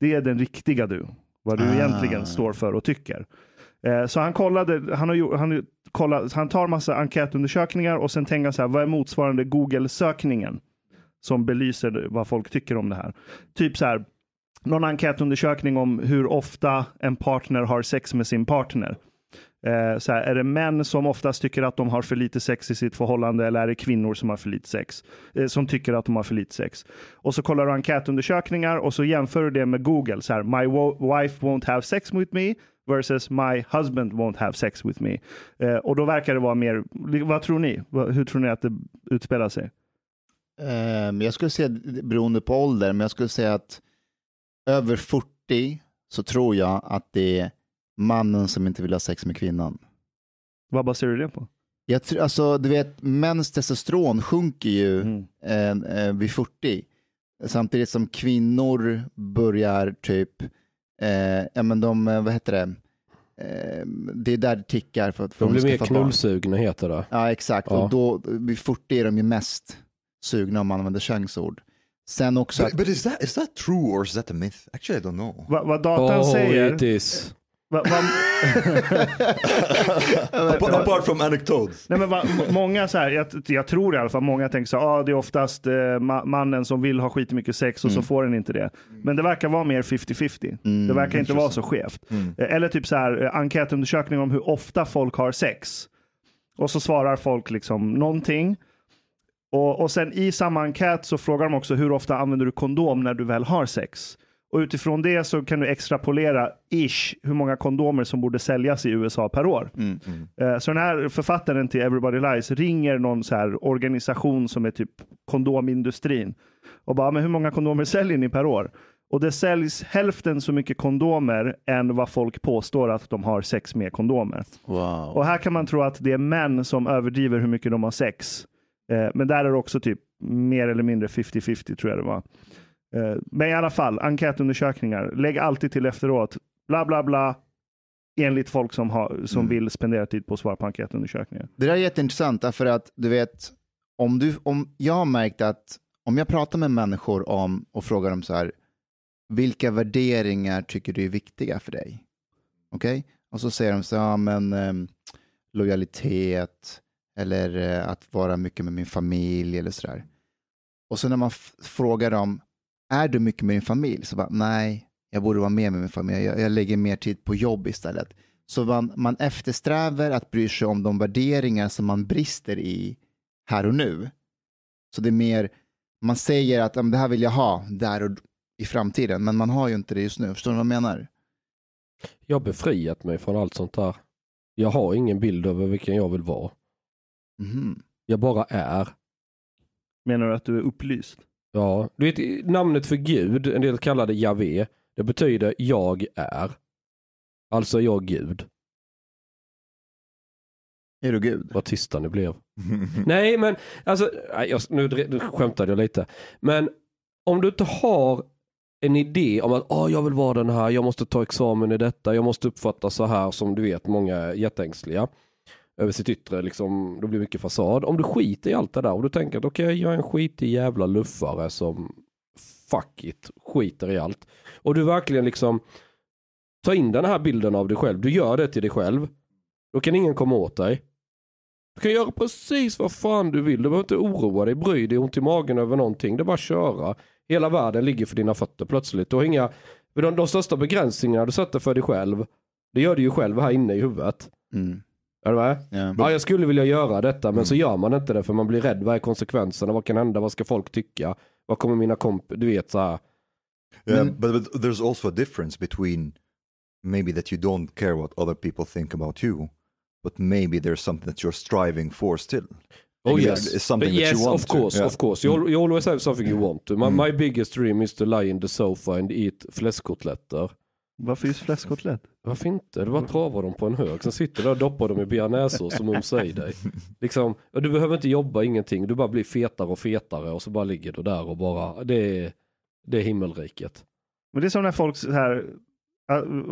det är den riktiga du. Vad du Ah. egentligen står för och tycker. Eh, Så han kollade, han, har, han, kollade, han tar massa enkätundersökningar och sen tänker han så här, vad är motsvarande Google-sökningen? Som belyser vad folk tycker om det här. Typ så här, någon enkätundersökning om hur ofta en partner har sex med sin partner. Eh, så här, är det män som oftast tycker att de har för lite sex i sitt förhållande eller är det kvinnor som har för lite sex? Eh, som tycker att de har för lite sex. Och så kollar du enkätundersökningar och så jämför du det med Google. Så här, My wo- wife won't have sex with me versus my husband won't have sex with me. Eh, och då verkar det vara mer, vad tror ni? Hur tror ni att det utspelar sig? Ehm, jag skulle säga, beroende på ålder, men jag skulle säga att över 40 så tror jag att det är mannen som inte vill ha sex med kvinnan. Vad baserar du det på? Jag tror, alltså, du vet, mäns testosteron sjunker ju Mm. eh, eh, vid 40. Samtidigt som kvinnor börjar typ, eh, ja men de, eh, vad heter det, eh, det är där det tickar för att för De blir mer knullsugna heter det. Ja, exakt. Ja. Och då, vid 40 är de ju mest sugna om man använder könsord. Sen också But, but is that is that true or is that a myth? Actually, I don't know. Va, vad datan Oh, säger... it is. Va, va, apart, from anecdotes. nej men va, m- många så här, jag, jag tror i alla fall, många tänker så här, ah, det är oftast eh, ma- mannen som vill ha skitmycket sex och så får den inte det. Men det verkar vara mer 50-50. det verkar inte vara så skevt. Eh, Eller typ så här, eh, enkätundersökning om hur ofta folk har sex. Och så svarar folk liksom någonting. Och, och sen i samma enkät så frågar de också hur ofta använder du kondom när du väl har sex? Och utifrån det så kan du extrapolera ish hur många kondomer som borde säljas i USA per år. Eh, Så den här författaren till Everybody Lies ringer någon så här organisation som är typ kondomindustrin och bara, men hur många kondomer säljer ni per år? Och det säljs hälften så mycket kondomer än vad folk påstår att de har sex med kondomer. wow. Och här kan man tro att det är män som överdriver hur mycket de har sex. Eh, men där är det också typ mer eller mindre 50-50 tror jag det var. Eh, men i alla fall, enkätundersökningar. Lägg alltid till efteråt. Bla bla bla. Enligt folk som, har, som vill spendera tid på att svara på enkätundersökningar. Det där är jätteintressant därför att du vet, om, du, om jag har märkt att om jag pratar med människor om och frågar dem så här, vilka värderingar tycker du är viktiga för dig? Okej? Och så säger de så här, ja men ehm, lojalitet eller eh, att vara mycket med min familj eller så där. Och så när man frågar dem, är du mycket med din familj? Så bara, nej, jag borde vara mer med min familj, jag, jag lägger mer tid på jobb istället. Så man, man eftersträvar att bry sig om de värderingar som man brister i här och nu. Så det är mer, man säger att "Ja, men det här vill jag ha där och i framtiden, men man har ju inte det just nu. Förstår du vad jag menar? Jag har befriat mig från allt sånt där. Jag har ingen bild över vilken jag vill vara. Mhm. Jag bara är. Menar du att du är upplyst? Ja, du vet namnet för Gud, en del kallar det Javé. Det betyder jag är. Alltså jag Gud. Är du Gud? Vad tysta ni blev. Nej, men alltså, nej, jag, nu, nu skämtade jag lite. Men om du inte har en idé om att oh, jag vill vara den här, jag måste ta examen i detta, jag måste uppfatta så här som du vet många är jätteängsliga över sitt yttre, liksom, då blir det mycket fasad. Om du skiter i allt det där och du tänker att okej, jag är en skitig jävla luffare som fuck it, skiter i allt. Och du verkligen liksom tar in den här bilden av dig själv, du gör det till dig själv. Då kan ingen komma åt dig. Du kan göra precis vad fan du vill. Du behöver inte oroa dig, bry dig, ont i magen över någonting. Det är bara att köra. Hela världen ligger för dina fötter plötsligt. Du har inga, de, de största begränsningarna du sätter för dig själv, det gör du ju själv här inne i huvudet. Mm. Är du med? Ja. Ja, jag skulle vilja göra detta, men så gör man inte det för man blir rädd. Vad är konsekvenserna? Vad kan hända? Vad ska folk tycka? Vad kommer mina komp... Du vet så här. Yeah, Men- but, but there's also a difference between maybe that you don't care what other people think about you, but maybe there's something that you're striving for still. Oh yes, it's something that yes you want of to, course, yeah. of course. You, al- you always have something you want to. My, Mm. my biggest dream is to lie in the sofa and eat fläskkotletter. Varför just fläskkotlett? Varför inte? Du bara travar dem på en hög. Sen sitter du och doppar dem i bearnaisesås som mumsar i dig. Liksom, du behöver inte jobba ingenting. Du bara blir fetare och fetare och så bara ligger du där och bara, det är, det är himmelriket. Men det är som när folk så här,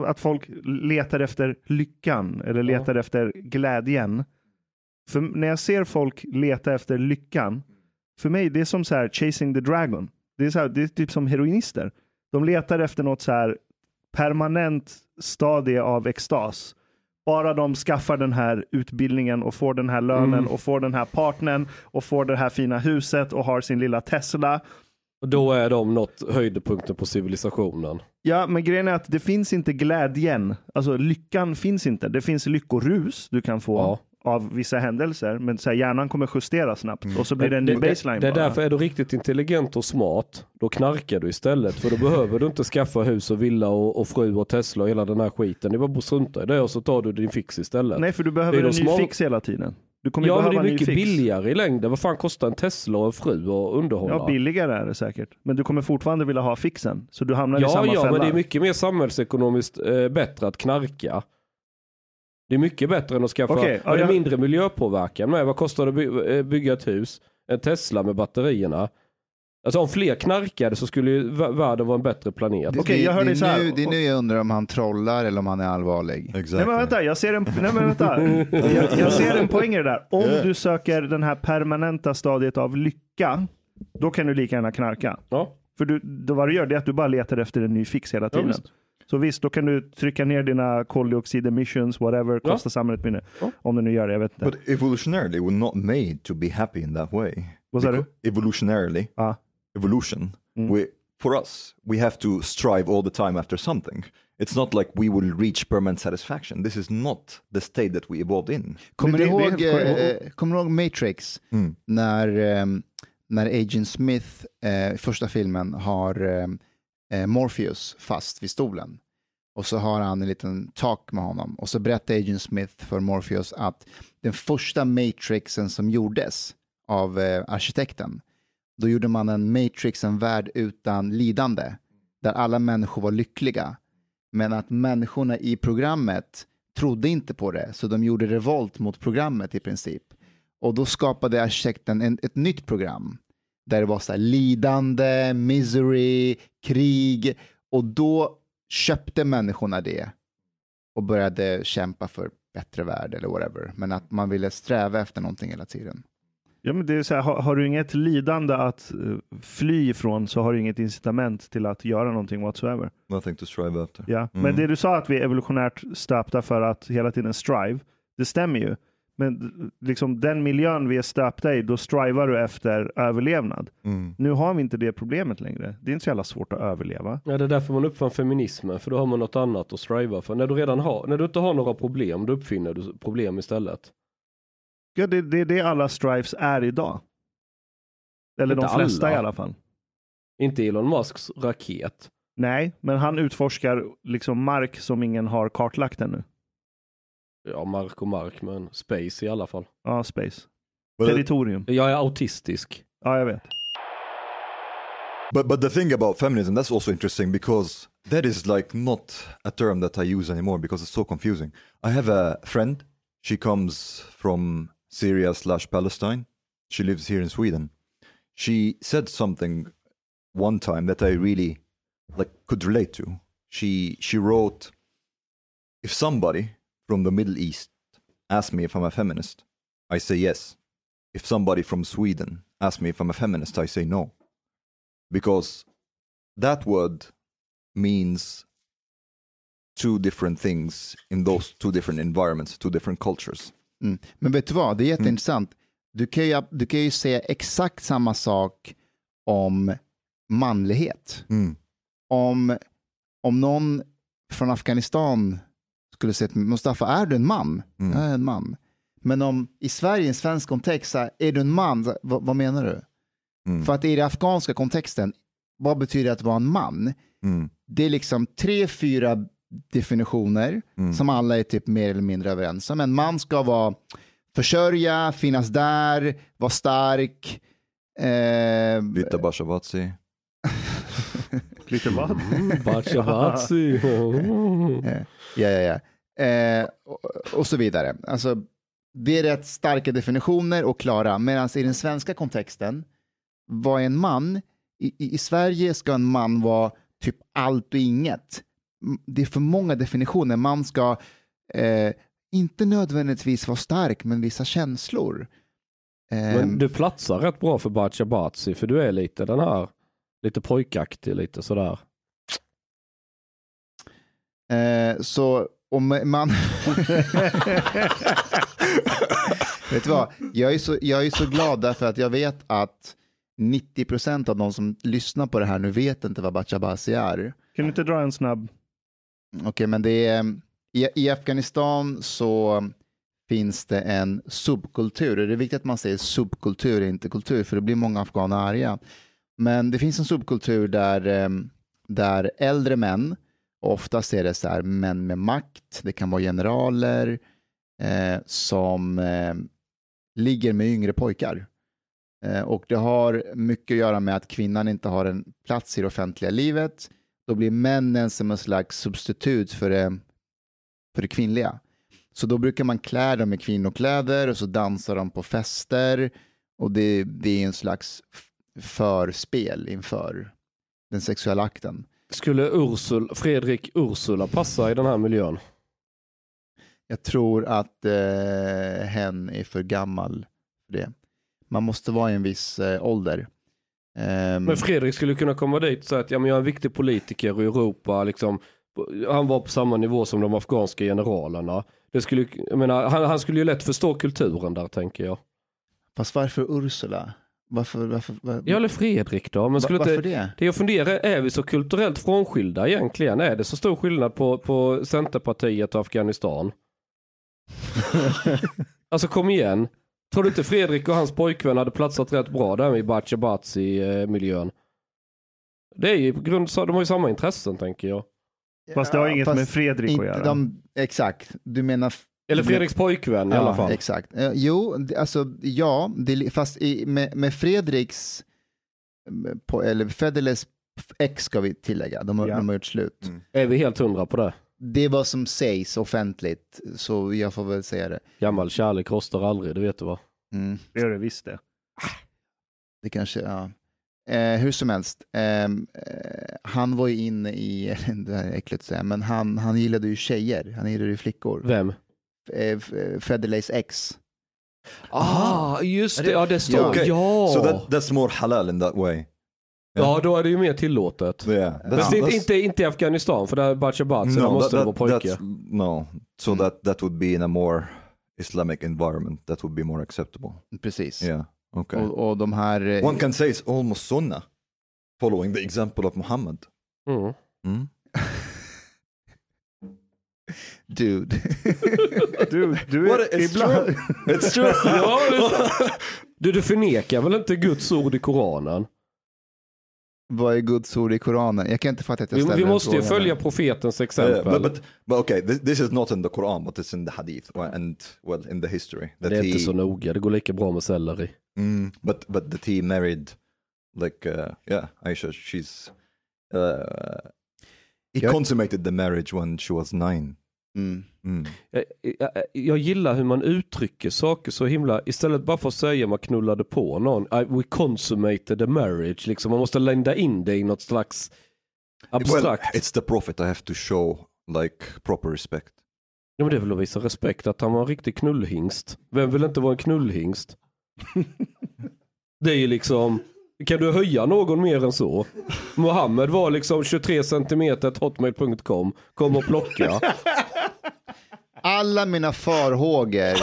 att- folk letar efter lyckan eller Ja. letar efter glädjen. För när jag ser folk leta efter lyckan, för mig det är som så här chasing the dragon. Det är, så här, det är typ som heroinister. De letar efter något så här permanent stadie av extas. Bara de skaffar den här utbildningen och får den här lönen Mm. och får den här partnern och får det här fina huset och har sin lilla Tesla. Och då är de nått höjdpunkten på civilisationen. Ja, men grejen är att det finns inte glädjen. Alltså lyckan finns inte. Det finns lyckorus du kan få Ja. Av vissa händelser, men så här, hjärnan kommer justera snabbt och så blir det en ny baseline. det är bara. därför är du riktigt intelligent och smart, då knarkar du istället. För då behöver du inte skaffa hus och villa och, och fru och Tesla och hela den här skiten. Det är bara att strunta i det och så tar du din fix istället. Nej, för du behöver en ny små- fix hela tiden. Du kommer ja, men det är mycket billigare i längden. Vad fan kostar en Tesla och en fru att underhålla? Ja, billigare är det säkert. Men du kommer fortfarande vilja ha fixen. Så du hamnar i Ja, samma ja, fälla. men det är mycket mer samhällsekonomiskt eh, bättre att knarka. Det är mycket bättre än att skaffa, Okej, ja, och det är mindre miljöpåverkan med. Vad kostar det att by- eh, bygga ett hus? En Tesla med batterierna. Alltså om fler knarkade så skulle ju vä- världen vara en bättre planet. Det, Okej, jag hör det, dig så det, är här. nu, det är nu jag undrar om han trollar eller om han är allvarlig. Exactly. Nej men vänta, jag ser en, nej, men vänta. Jag, jag ser en poäng i det där. Om du söker den här permanenta stadiet av lycka, då kan du lika gärna knarka. Ja. För du, då vad du gör det är att du bara letar efter en ny fix hela tiden. visst. Så visst, då kan du trycka ner dina koldioxid emissions, whatever, Ja. kosta samhället mindre. Om du nu gör det, jag vet inte. But evolutionarily, we're not made to be happy in that way. Vad sa du? Evolutionarily, Ja. evolution, we, for us, we have to strive all the time after something. It's not like we will reach permanent satisfaction. This is not the state that we evolved in. Kommer, Det- ihåg, korrekt. eh, kommer du ihåg Matrix? Mm. När, ehm, när Agent Smith eh, i första filmen har ehm, eh, Morpheus fast vid stolen. Och så har han en liten talk med honom. Och så berättar Agent Smith för Morpheus att den första Matrixen som gjordes av eh, arkitekten, då gjorde man en Matrix, en värld utan lidande, där alla människor var lyckliga. Men att människorna i programmet trodde inte på det, så de gjorde revolt mot programmet i princip. Och då skapade arkitekten en, ett nytt program, där det var så här lidande, misery, krig, och då köpte människorna det och började kämpa för bättre värld eller whatever. Men att man ville sträva efter någonting hela tiden. Ja, men det är så här, har, har du inget lidande att eh, fly ifrån så har du inget incitament till att göra någonting whatsoever. Nothing to strive after. Ja. Mm. Men det du sa att vi är evolutionärt stöpta för att hela tiden strive, det stämmer ju. Men liksom den miljön vi är stöpta i, då strivar du efter överlevnad. Mm. Nu har vi inte det problemet längre. Det är inte så jävla svårt att överleva. Ja, det är därför man uppfann feminismen, för då har man något annat att striva för. När du redan har, när du inte har några problem, då uppfinner du problem istället. Ja, det, det är det alla strives är idag. Eller de Inte flesta alla. i alla fall. Inte Elon Musks raket. Nej, men han utforskar liksom mark som ingen har kartlagt ännu. Ja, mark och mark, men space i alla fall. Ja, space. Well, Territorium. Jag är autistisk. Ja, jag vet. But but the thing about feminism that's also interesting because that is like not a term that I use anymore because it's so confusing. I have a friend. She comes from Syria slash Palestine. She lives here in Sweden. She said something one time that I really like could relate to. She she wrote, "If somebody from the Middle East asks me if I'm a feminist, I say yes. If somebody from Sweden asks me if I'm a feminist, I say no." because that word means two different things in those two different environments, two different cultures. Mm. Men vet du vad, det är jätteintressant. Du, kan ju, du kan ju säga exakt samma sak om manlighet. Mm. Om, om någon från Afghanistan skulle säga till Mustafa, är du en man? Mm. Jag är en man. Men om i Sverige, i en svensk kontext, här, är du en man? Så, vad, menar du? Mm. För att i den afghanska kontexten, vad betyder det att vara en man? Mm. Det är liksom tre, fyra definitioner Mm. som alla är typ mer eller mindre överens om. En man ska vara försörja, finnas där, vara stark. Eh, Lite Bashavatsi. Lite vad? Bachabatsi. Eh, ja, ja, ja. Eh, och, och så vidare. Alltså, det är rätt starka definitioner och klara, medan i den svenska kontexten, vad är en man? I, i, I Sverige ska en man vara typ allt och inget. Det är för många definitioner. Man ska eh, inte nödvändigtvis vara stark, men vissa känslor. Men du platsar rätt bra för Bachabatsi, för du är lite den här, lite pojkaktig, lite sådär. Eh, så om man... vet du vad? Jag är, så, jag är så glad därför att jag vet att 90% av de som lyssnar på det här nu vet inte vad Bachabasi är. Kan du inte dra en snabb? Okej, men det är, i, i Afghanistan så finns det en subkultur. Det är viktigt att man säger subkultur, inte kultur, för det blir många afghaner arga. Men det finns en subkultur där, ehm, där äldre män, och oftast är det så här män med makt, det kan vara generaler, eh, som eh, ligger med yngre pojkar. Eh, och det har mycket att göra med att kvinnan inte har en plats i det offentliga livet. Då blir männen som en slags substitut för det, för det kvinnliga. Så då brukar man klä dem i kvinnokläder och så dansar de på fester. Och det, det är en slags förspel inför den sexuella akten. Skulle Ursul, Fredrik Ursula passa i den här miljön? Jag tror att eh, hen är för gammal för det. Man måste vara i en viss eh, ålder. Ehm, Men Fredrik skulle kunna komma dit och säga att ja, men jag är en viktig politiker i Europa. Liksom, han var på samma nivå som de afghanska generalerna. Det skulle, menar, han, han skulle ju lätt förstå kulturen där tänker jag. Fast varför Ursula? Varför, varför, var, Ja, eller Fredrik då. Men skulle Va- varför inte, det? det jag funderar, är vi så kulturellt frånskilda egentligen? Är det så stor skillnad på, på Centerpartiet och Afghanistan? alltså kom igen. Tror du inte Fredrik och hans pojkvän hade platsat rätt bra där i Bachabatsi-miljön? Det är ju på grund de har ju samma intressen tänker jag. Fast det har inget fast med Fredrik att göra. De, exakt, du menar... Eller Fredriks pojkvän i alla fall. Exakt. Eh, Jo, alltså ja, det, fast i, med, med Fredriks, eh, på, eller Federles ex ska vi tillägga, de, har- Ja. de har gjort slut. Mm. Är vi helt hundra på det? Det är vad som sägs offentligt, så jag får väl säga det. Gammal kärlek rostar aldrig, det vet du va? Mm. Det gör det visst det. Det kanske, ja. Eh, hur som helst, ehm, eh, han var ju inne i, det här är äckligt att säga, men han, han gillade ju tjejer, han gillade ju flickor. Vem? Eh, eh, Federleys ex. Ah, just det, ja det står. Ja. Okay. Ja. So that, that's more halal in that way. ja, då är det ju mer tillåtet. Yeah. Men det är inte, inte, inte i Afghanistan, för där är Bachabatsi, där måste det vara pojke. that's, no. So Mm. that, that would be in a more Islamic environment. That would be more acceptable. Precis. Yeah. Okay. Och, och de här... eh, One can say it's almost sunnah, following the example of Muhammad. Mm. Mm? Dude. Du, du What, är it's ibland... true. It's true. Ja, det- du, du förnekar väl inte Guds ord i Koranen? Vad är Guds ord i Koranen? Jag kan inte fatta att jag Vi, ställer vi den måste ju följa profetens Yeah, exempel. but, but, but okay, this, this is not in the Quran, but it's in the Hadith and well in the history. That det är he, inte så noga, det går lika bra med selleri. Mm, but but that he married, like uh, yeah, Aisha. She's uh, he Jag- consummated the marriage when she was nine. Mm. Mm. Jag, jag, jag gillar hur man uttrycker saker så himla, istället bara för att säga man knullade på någon, I, we consummated the marriage, liksom man måste lända in det i något slags Well, abstrakt. it's the prophet. I have to show like proper respect. Ja men det är väl att visa respekt att han var en riktig knullhingst. Vem vill inte vara en knullhingst? det är ju liksom, kan du höja någon mer än så? Mohammed var liksom 23 centimeter hotmail.com, kom och plocka. Alla mina farhågor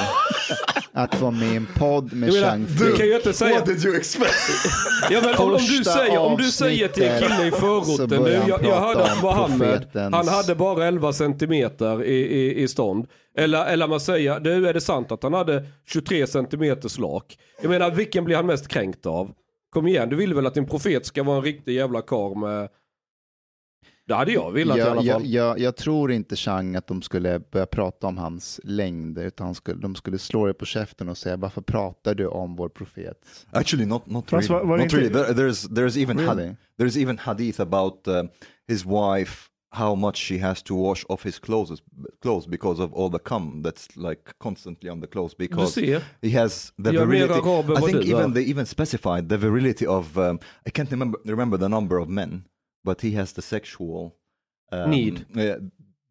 att vara med i en podd med Chang du kan ju inte säga... did you expect? Ja, men om, om, du säger, om du säger till en kille i förorten, han jag, jag hörde att Mohammed, han hade bara 11 centimeter i, i, i stånd. Eller, eller man säger, du är det sant att han hade 23 centimeter slak? Jag menar, vilken blir han mest kränkt av? Kom igen, du vill väl att din profet ska vara en riktig jävla karl med... Det hade jag velat i alla jag, fall. jag, jag, jag tror inte Chang att de skulle börja prata om hans längd, utan han skulle, de skulle slå dig på käften och säga varför pratar du om vår profet? Actually, not not really. var- var det not really. There, there's there's even had- Really? there's even hadith about uh, his wife how much she has to wash off his clothes clothes because of all the cum that's like constantly on the clothes because he has the Jag virility. I think even they even specified the virility of um, I can't remember remember the number of men, but he has the sexual um, Need. uh,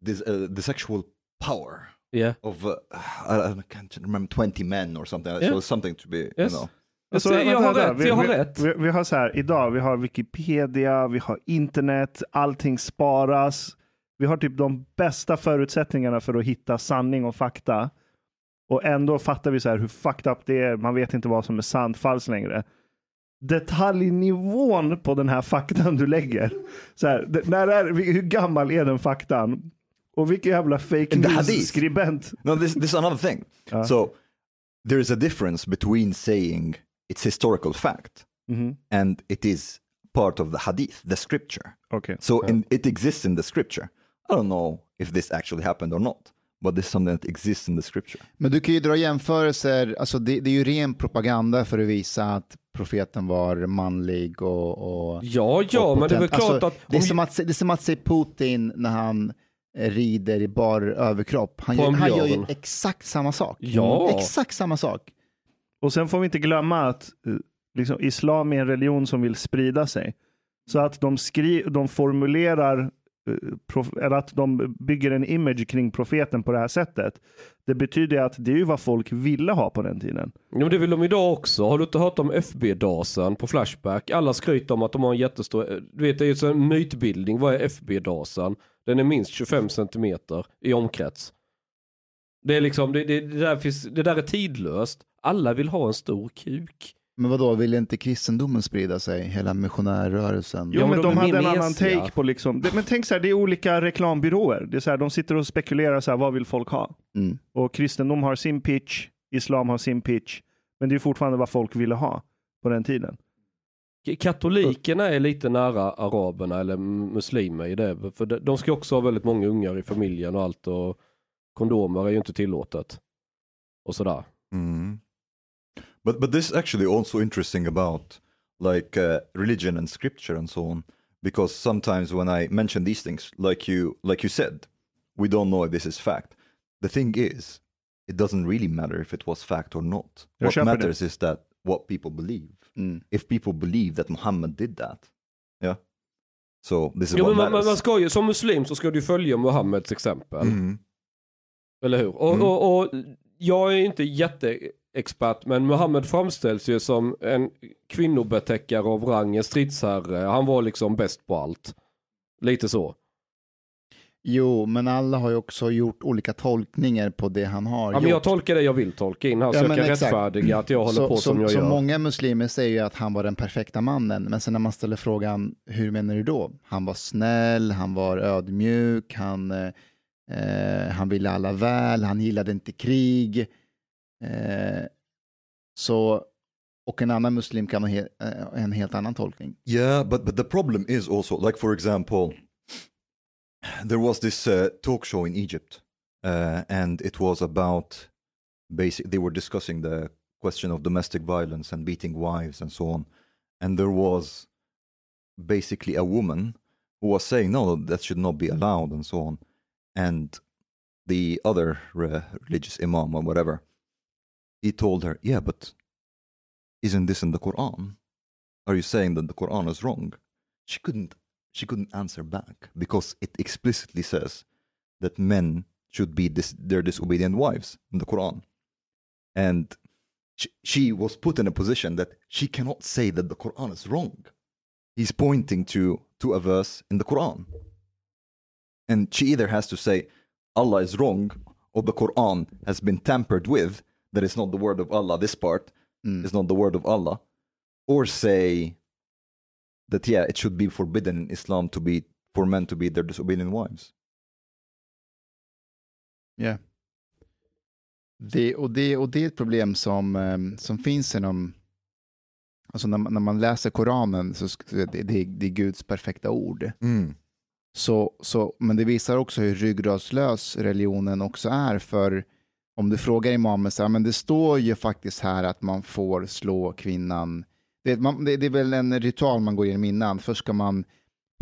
this, uh, the sexual power Yeah. of uh, I, I can't remember 20 men or something. Yeah. So something to be you Yes. know. Jag, säger, jag vänta, har rätt, vi, jag har vi, rätt. Vi, vi har så här, idag, vi har Wikipedia, vi har internet, allting sparas. Vi har typ de bästa förutsättningarna för att hitta sanning och fakta. Och ändå fattar vi så här hur fucked up det är. Man vet inte vad som är sant, falskt längre. Detaljnivån på den här faktan du lägger. Så här, det, när är, hur gammal är den faktan? Och vilken jävla fake news-skribent. No, this this is another thing. Uh. So there is a difference between saying it's historical fact Mhm. and it is part of the hadith, the scripture. Okej. So in, it exists in the scripture. I don't know if this actually happened or not, but this is something that exists in the scripture. Men du kan ju dra jämförelser, alltså det, det är ju ren propaganda för att visa att profeten var manlig och... och Ja, ja, och men det är väl klart Alltså, att... Det är, om- som att, se- det är som att se Putin när han eh, rider i bar överkropp. Han, gör, han gör ju exakt samma sak. Ja. Exakt samma sak. Och sen får vi inte glömma att eh, liksom, islam är en religion som vill sprida sig. Så att de, skri de formulerar, eller att de bygger en image kring profeten på det här sättet. Det betyder att det är ju vad folk ville ha på den tiden. Jo, men det vill de idag också. Har du inte hört om FB-dasen på Flashback? Alla skryter om att de har en jättestor, eh, du vet det är ju en mytbildning. Vad är FB-dasen? Den är minst 25 centimeter i omkrets. Det är liksom, det, det, det, där finns, det där är tidlöst. Alla vill ha en stor kuk. Men vad då vill inte kristendomen sprida sig? Hela missionärrörelsen? Jo, Ja, men, men de hade en annan take på liksom, det, men tänk så här, det är olika reklambyråer. Det är så här, de sitter och spekulerar så här, vad vill folk ha? Mm. Och kristendom har sin pitch, islam har sin pitch. Men det är fortfarande vad folk ville ha på den tiden. Katolikerna är lite nära araberna eller muslimer i det. För de- de ska också ha väldigt många ungar i familjen och allt och kondomer är ju inte tillåtet. Och sådär. Mm. But but this is actually also interesting about like uh, religion and scripture and so on, because sometimes when I mention these things, like you like you said, we don't know if this is fact. The thing is, it doesn't really matter if it was fact or not. Jag what matters is that what people believe. Mm. If people believe that Muhammad did that, yeah. So this is Jo, what men man, man- matters. man ska ju, som muslim så ska du ju följa Muhammeds exempel. Mhm. Eller hur? Och, Mm. och, och jag är inte jätteexpert men Muhammed framställs ju som en kvinnobetäckare av rang, en stridsherre. Han var liksom bäst på allt. Lite så. Jo, men alla har ju också gjort olika tolkningar på det han har Ja, men gjort. jag tolkar det jag vill tolka in här så Ja, jag men kan exakt. rättfärdiga att jag håller så, på som jag så gör. många muslimer säger ju att han var den perfekta mannen, men sen när man ställer frågan, hur menar du då? Han var snäll, han var ödmjuk, han, eh, eh, han ville alla väl, han gillade inte krig. Eh, så, och en annan muslim kan ha he, eh, en helt annan tolkning. Yeah, but but the problem is also like for example, there was this uh, talk show in Egypt, uh, and it was about basic. They were discussing the question of domestic violence and beating wives and so on, and there was basically a woman who was saying no, that should not be allowed and so on, and the other re religious imam or whatever, he told her, yeah, but isn't this in the Quran? are you saying that the Quran is wrong? She couldn't she couldn't answer back because it explicitly says that men should be dis- their disobedient wives in the Quran. And she, she was put in a position that she cannot say that the Quran is wrong. He's pointing to to a verse in the Quran. And she either has to say Allah is wrong or the Quran has been tampered with, that it's not the word of Allah, this part Mm. is not the word of Allah, or say that yeah, it should be forbidden in Islam to be for men to be their disobedient wives. Yeah. Det, och, det, och det är ett problem som, eh, som finns inom, alltså när, man- när man läser Koranen, så det, det, det är Guds perfekta ord. Så, så, men det visar också hur ryggradslös religionen också är. För om du frågar imamen, så här, men det står ju faktiskt här att man får slå kvinnan. Det, man, det, det är väl en ritual man går igenom innan. Först ska man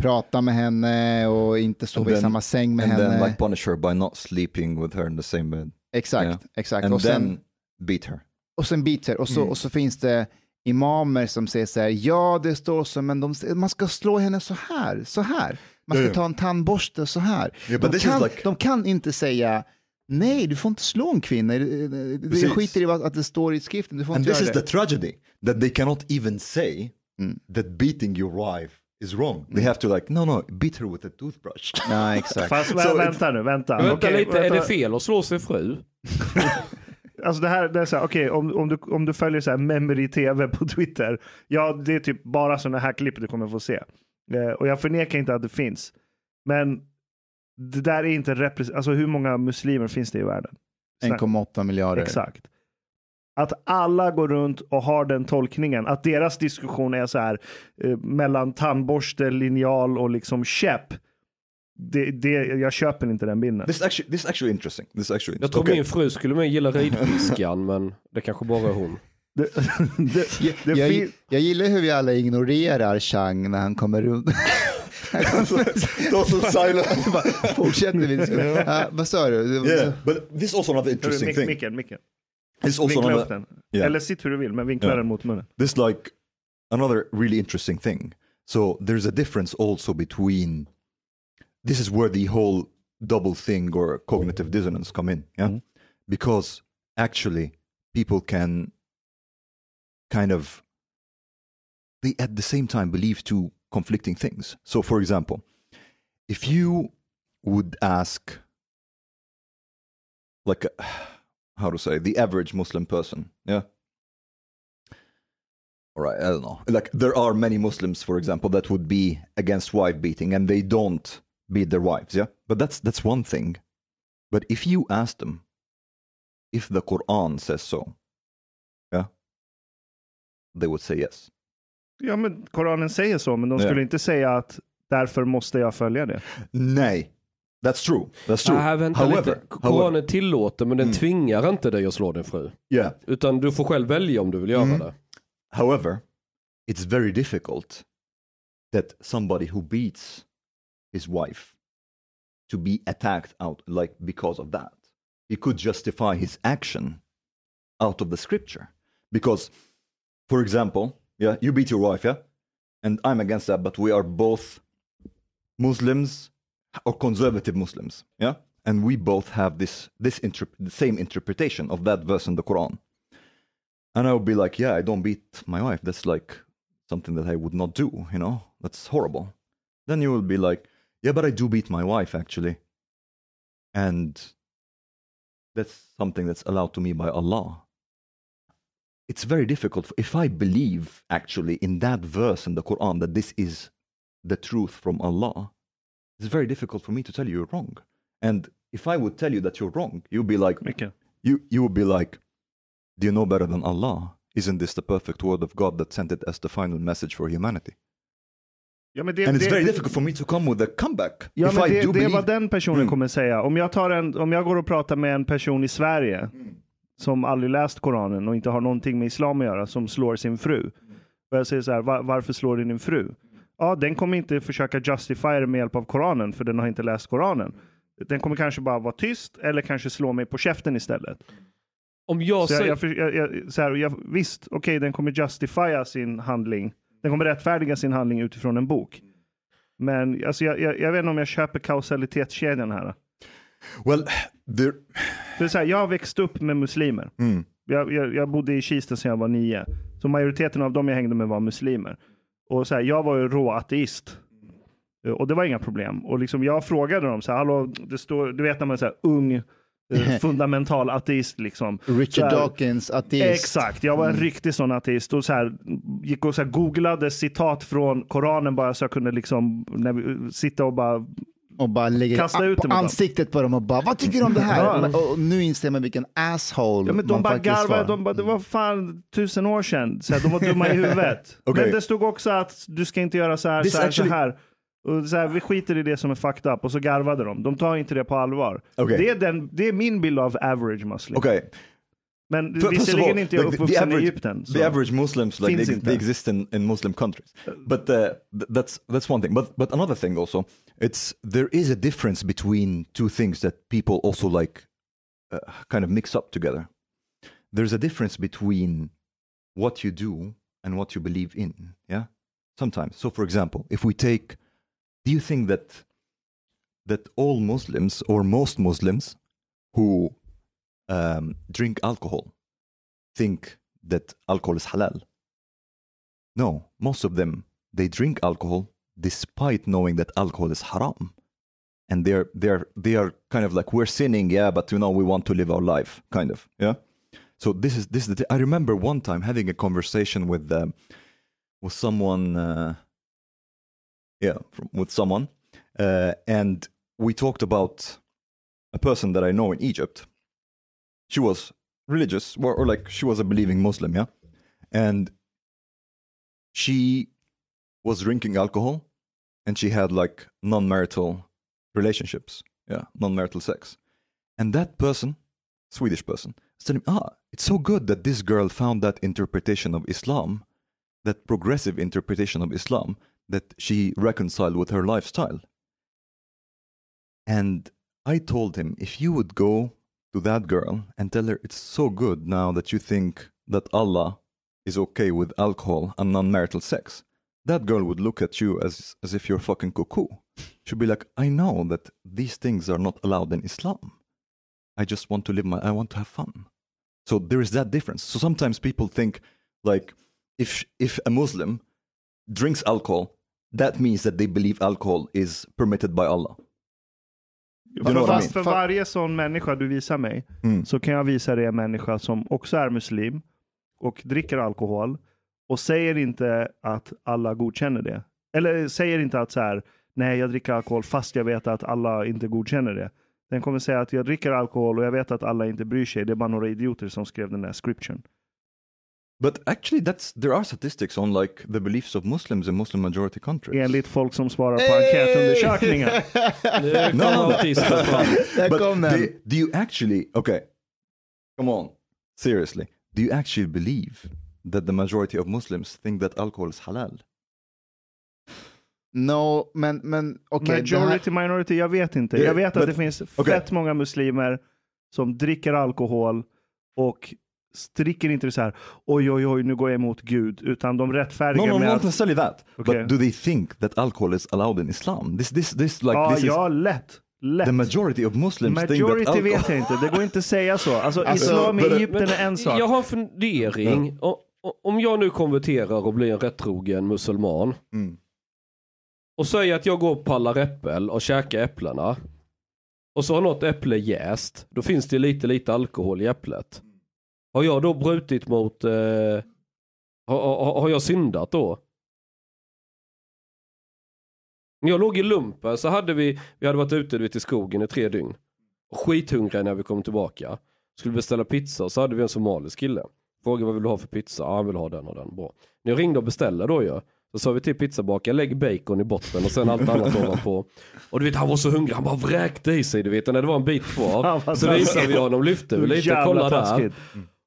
prata med henne och inte sova i then- samma säng med and henne. then like punish her by not sleeping with her in the same bed. Exakt, Yeah. exakt. And och, sen, then beat her. och sen biter. Och så, Mm. och så finns det imamer som säger så här, ja det står så, men de, man ska slå henne så här, så här. Man ska ja. ta en tandborste så här. Yeah, but de, kan, like- de kan inte säga, nej du får inte slå en kvinna. Det- det- Det Precis. skiter i att det står i skriften, du får And inte this is the det. tragedy that they cannot even say Mm. that beating your wife is wrong. They have to like, no, no, beat her with a toothbrush. Ja, exakt. Fast So vänta nu, vänta. Vänta Okej, lite, är vänta. det fel att slå sin fru? Alltså det här, det är så här, okej, om, om, du, om du följer så här Memory TV på Twitter, ja det är typ bara sådana här klipp du kommer få se. Eh, och jag förnekar inte att det finns. Men det där är inte representativt, alltså hur många muslimer finns det i världen? 1,8 miljarder. Exakt. Att alla går runt och har den tolkningen, att deras diskussion är så här eh, mellan tandborste, linjal och liksom käpp. Det, det, jag köper inte den bilden. This is actually this is actually interesting. This is actually Jag tror okay. min fru skulle mer gilla ridpiskan men det kanske bara är hon. Det, det, det Jag, fin- jag gillar hur vi alla ignorerar Chang när han kommer runt. Those are silent. Bara, Fortsätter vi. Vad sa du? yeah, but this is also another interesting mick, thing. micken, micken. This also Vinkla upp another, den. Yeah. Eller sitt hur du vill, men vinkla Ja. den mot munnen. this like another really interesting thing. So there's a difference also between this is where the whole double thing or cognitive dissonance come in, yeah? Mm-hmm. Because actually people can kind of they at the same time believe two conflicting things. So for example, if you would ask like how to say the average muslim person yeah? All right i don't know. Like there are many muslims for example that would be against wife beating and they don't beat their wives yeah? But that's that's one thing. But if you ask them if the quran says so yeah they would say yes Ja, men Koranen säger så, men de skulle inte säga att därför måste jag följa det. nej that's true that's true Nej, vänta however, lite. however Koranen tillåter men den tvingar inte dig att slå din fru. yeah Utan du får själv välja om du vill göra det. However, it's very difficult that somebody who beats his wife to be attacked out like because of that. He could justify his action out of the scripture. Because, for example, yeah, you beat your wife, yeah? And I'm against that, but we are both Muslims or conservative Muslims, yeah? And we both have this this interp- the same interpretation of that verse in the Quran. And I would be like, yeah, I don't beat my wife. That's like something that I would not do, you know? That's horrible. Then you will be like, yeah, but I do beat my wife actually. And that's something that's allowed to me by Allah. It's very difficult. If I believe actually in that verse in the Quran that this is the truth from Allah, it's very difficult for me to tell you you're wrong. And if I would tell you that you're wrong, you'd be like, Mycket. you you would be like, do you know better than Allah? Isn't this the perfect word of God that sent it as the final message for humanity? Ja, men det, And it's det, very difficult for me to come with a comeback. Ja, if men I det, do det är believe, vad den personen Mm. kommer säga. Om jag, tar en, om jag går och pratar med en person i Sverige som aldrig läst Koranen och inte har någonting med islam att göra, som slår sin fru. Och jag säger så här, "Va- varför slår du din fru? Ja, den kommer inte försöka justifiera det med hjälp av Koranen, för den har inte läst Koranen. Den kommer kanske bara vara tyst, eller kanske slå mig på käften istället. Om jag Så jag, säger... jag, jag, jag, så här, jag, visst, okej, den kommer justifiera sin handling. Den kommer rättfärdiga sin handling utifrån en bok. Men alltså, jag, jag, jag vet inte om jag köper kausalitetskedjan här. well, there, För så här, jag har växt upp med muslimer. mm, Jag, jag, jag bodde i Kista sedan jag var nio. Så majoriteten av dem jag hängde med var muslimer. Och så här, jag var ju rå ateist. Och det var inga problem. Och liksom jag frågade dem, så här, Hallå, det står, du vet när man är så här, ung, eh, fundamental ateist. Liksom. Richard här, Dawkins, ateist. Exakt, jag var en riktig sån ateist. Och så här, gick och så googlade citat från Koranen bara så jag kunde liksom, när vi, sitta och bara Och bara lägger Kasta ut ansiktet på dem och bara, vad tycker du om det här? Ja. Och, nu inser man vilken asshole Ja, men de man bara faktiskt garvade, var. de bara, det var fan tusen år sedan. Så här, de var dumma i huvudet. Okej. Men det stod också att du ska inte göra så här, This så här, actually- så här. Och så här. Vi skiter i det som är fucked up. Och så garvade de. De tar inte det på allvar. Okej. Det, är den, det är min bild av average muslim. okay. Men F- visserligen inte jag like, the- the average, i Egypten. The average Muslims, like they, inte. they exist in, in Muslim countries. But uh, th- that's that's one thing. But but another thing also, it's there is a difference between two things that people also like uh, kind of mix up together. There's a difference between what you do and what you believe in. Yeah, sometimes. So, for example, if we take, do you think that that all Muslims or most Muslims who um, drink alcohol think that alcohol is halal. No, most of them they drink alcohol despite knowing that alcohol is haram, and they're they're they are kind of like we're sinning, yeah, but you know we want to live our life, kind of, yeah. So this is this is the. I remember one time having a conversation with um, with someone, uh, yeah, from, with someone, uh, and we talked about a person that I know in Egypt. She was religious, or, or like she was a believing Muslim, yeah, and she was drinking alcohol, and she had like non-marital relationships, yeah, non-marital sex, and that person, Swedish person, said, "Ah, it's so good that this girl found that interpretation of Islam, that progressive interpretation of Islam, that she reconciled with her lifestyle." And I told him, if you would go to that girl and tell her it's so good now that you think that Allah is okay with alcohol and non-marital sex, that girl would look at you as as if you're fucking cuckoo. She'd be like, I know that these things are not allowed in Islam. I just want to live my I want to have fun. So there is that difference. So sometimes people think like if if a Muslim drinks alcohol, that means that they believe alcohol is permitted by Allah. I Fast för varje sån människa du visar mig Mm. så kan jag visa dig en människa som också är muslim och dricker alkohol och säger inte att alla godkänner det. Eller säger inte att så här, nej jag dricker alkohol fast jag vet att alla inte godkänner det. Den kommer säga att jag dricker alkohol och jag vet att alla inte bryr sig. Det är bara några idioter som skrev den där scripturen. But actually, that's there are statistics on like the beliefs of Muslims in Muslim majority countries. Enligt folk som svarar på enkätundersökningar. Fram. Där But kom do, do you actually okay? Come on, seriously. Do you actually believe that the majority of Muslims think that alcohol is halal? No, men, men okej. här- Majority, minority, jag vet inte. Yeah, Jag vet att but- det finns okay. fett många muslimer som dricker alkohol och dricker inte så här, oj oj oj, nu går jag emot Gud, utan de No, rättfärdigar no, med not att, necessarily that. Okay. But do they think that alcohol is allowed in Islam? This, this, this, like ja, this ja, is lätt. lätt. the majority of Muslims think that Majority vet jag inte, det går inte att säga så. Alltså, Alltså, islam i but- Egypten är en sak. Jag har en fundering. O- o- Om jag nu konverterar och blir en rättrogen musulman Mm. och säger att jag går och pallar äppel och käkar äpplena och så har något äpple jäst, då finns det lite lite alkohol i äpplet. Har jag då brutit mot, eh, har, har, har jag syndat då? När jag låg i lumpen så hade vi, vi hade varit ute vet, i skogen i tre dygn. Skithungriga när vi kom tillbaka. Skulle beställa pizza så hade vi en somalisk kille. Frågade vad vill du ha för pizza? Ja, han vill ha den och den. Bra. När jag ringde och beställde då ju. Så sa vi till pizzabakaren, lägg bacon i botten och sen allt annat ovanpå. Och du vet han var så hungrig, han bara vräkte i sig du vet. Och när det var en bit kvar så visade vi honom, lyfte vi lite, kolla där.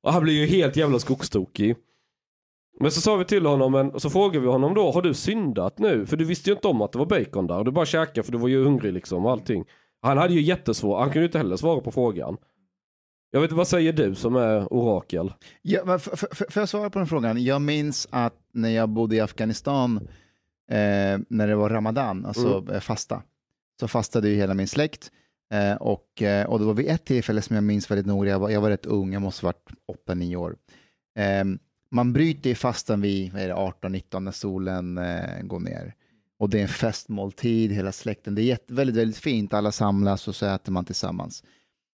Och han blev ju helt jävla skogstokig. Men så sa vi till honom, men, och så frågade vi honom då, har du syndat nu? För du visste ju inte om att det var bacon där. Och du bara käkade för du var ju hungrig liksom och allting. Han hade ju jättesvårt, han kunde ju inte heller svara på frågan. Jag vet inte, vad säger du som är orakel? Ja, men f- f- f- får jag svara på den frågan? Jag minns att när jag bodde i Afghanistan, eh, när det var Ramadan, alltså Mm. eh, fasta, så fastade ju hela min släkt. Eh, och, eh, och det var vid ett tillfälle som jag minns väldigt noga, jag var, jag var rätt ung, jag måste ha varit 8-9 år. Eh, man bryter ju fastan vid vad är det, 18-19 när solen eh, går ner. Och det är en festmåltid, hela släkten. Det är jätte, väldigt, väldigt fint, alla samlas och så äter man tillsammans.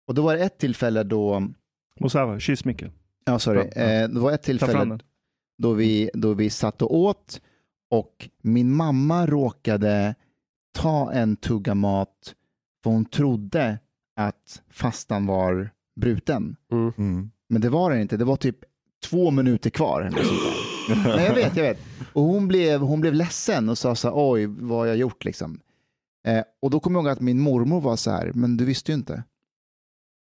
Och då var det ett tillfälle då, Musawa, kyss Micke. ja sorry, Ja, ja. det var ett tillfälle då vi, då vi satt och åt och min mamma råkade ta en tugga mat för hon trodde att fastan var bruten. Mm. Men det var den inte, det var typ två minuter kvar. Nej, jag vet, jag vet. Och hon blev, hon blev ledsen och sa så här, oj, vad har jag gjort liksom? Eh, och då kommer jag ihåg att min mormor var så här, men du visste ju inte.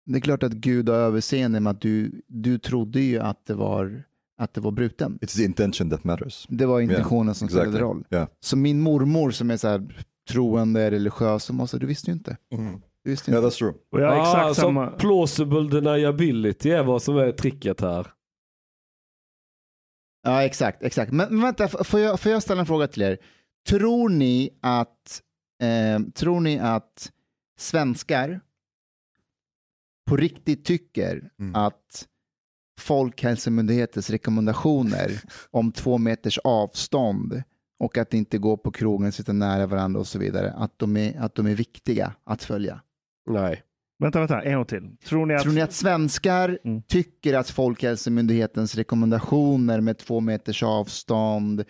Det är klart att Gud har överseende med att du, du trodde ju att det var, att det var bruten. It's the intention that matters. Det var intentionen Yeah, som spelade exactly. roll. Yeah. Så min mormor som är så här troende, religiös, så här, du visste ju inte. Du visste Yeah, inte. that's true. Och jag har exakt ah, så samma... plausible deniability är vad som är tricket här. Ja, exakt, exakt. Men, men vänta, f- får jag, får jag ställa en fråga till er? Tror ni att, eh, tror ni att svenskar på riktigt tycker Mm. att Folkhälsomyndighetens rekommendationer om två meters avstånd och att inte gå på krogen, sitta nära varandra och så vidare, att de är, att de är viktiga att följa? Nej. Vänta, vänta, en gång till. Tror ni att... Tror ni att svenskar Mm. tycker att Folkhälsomyndighetens rekommendationer med två meters avstånd,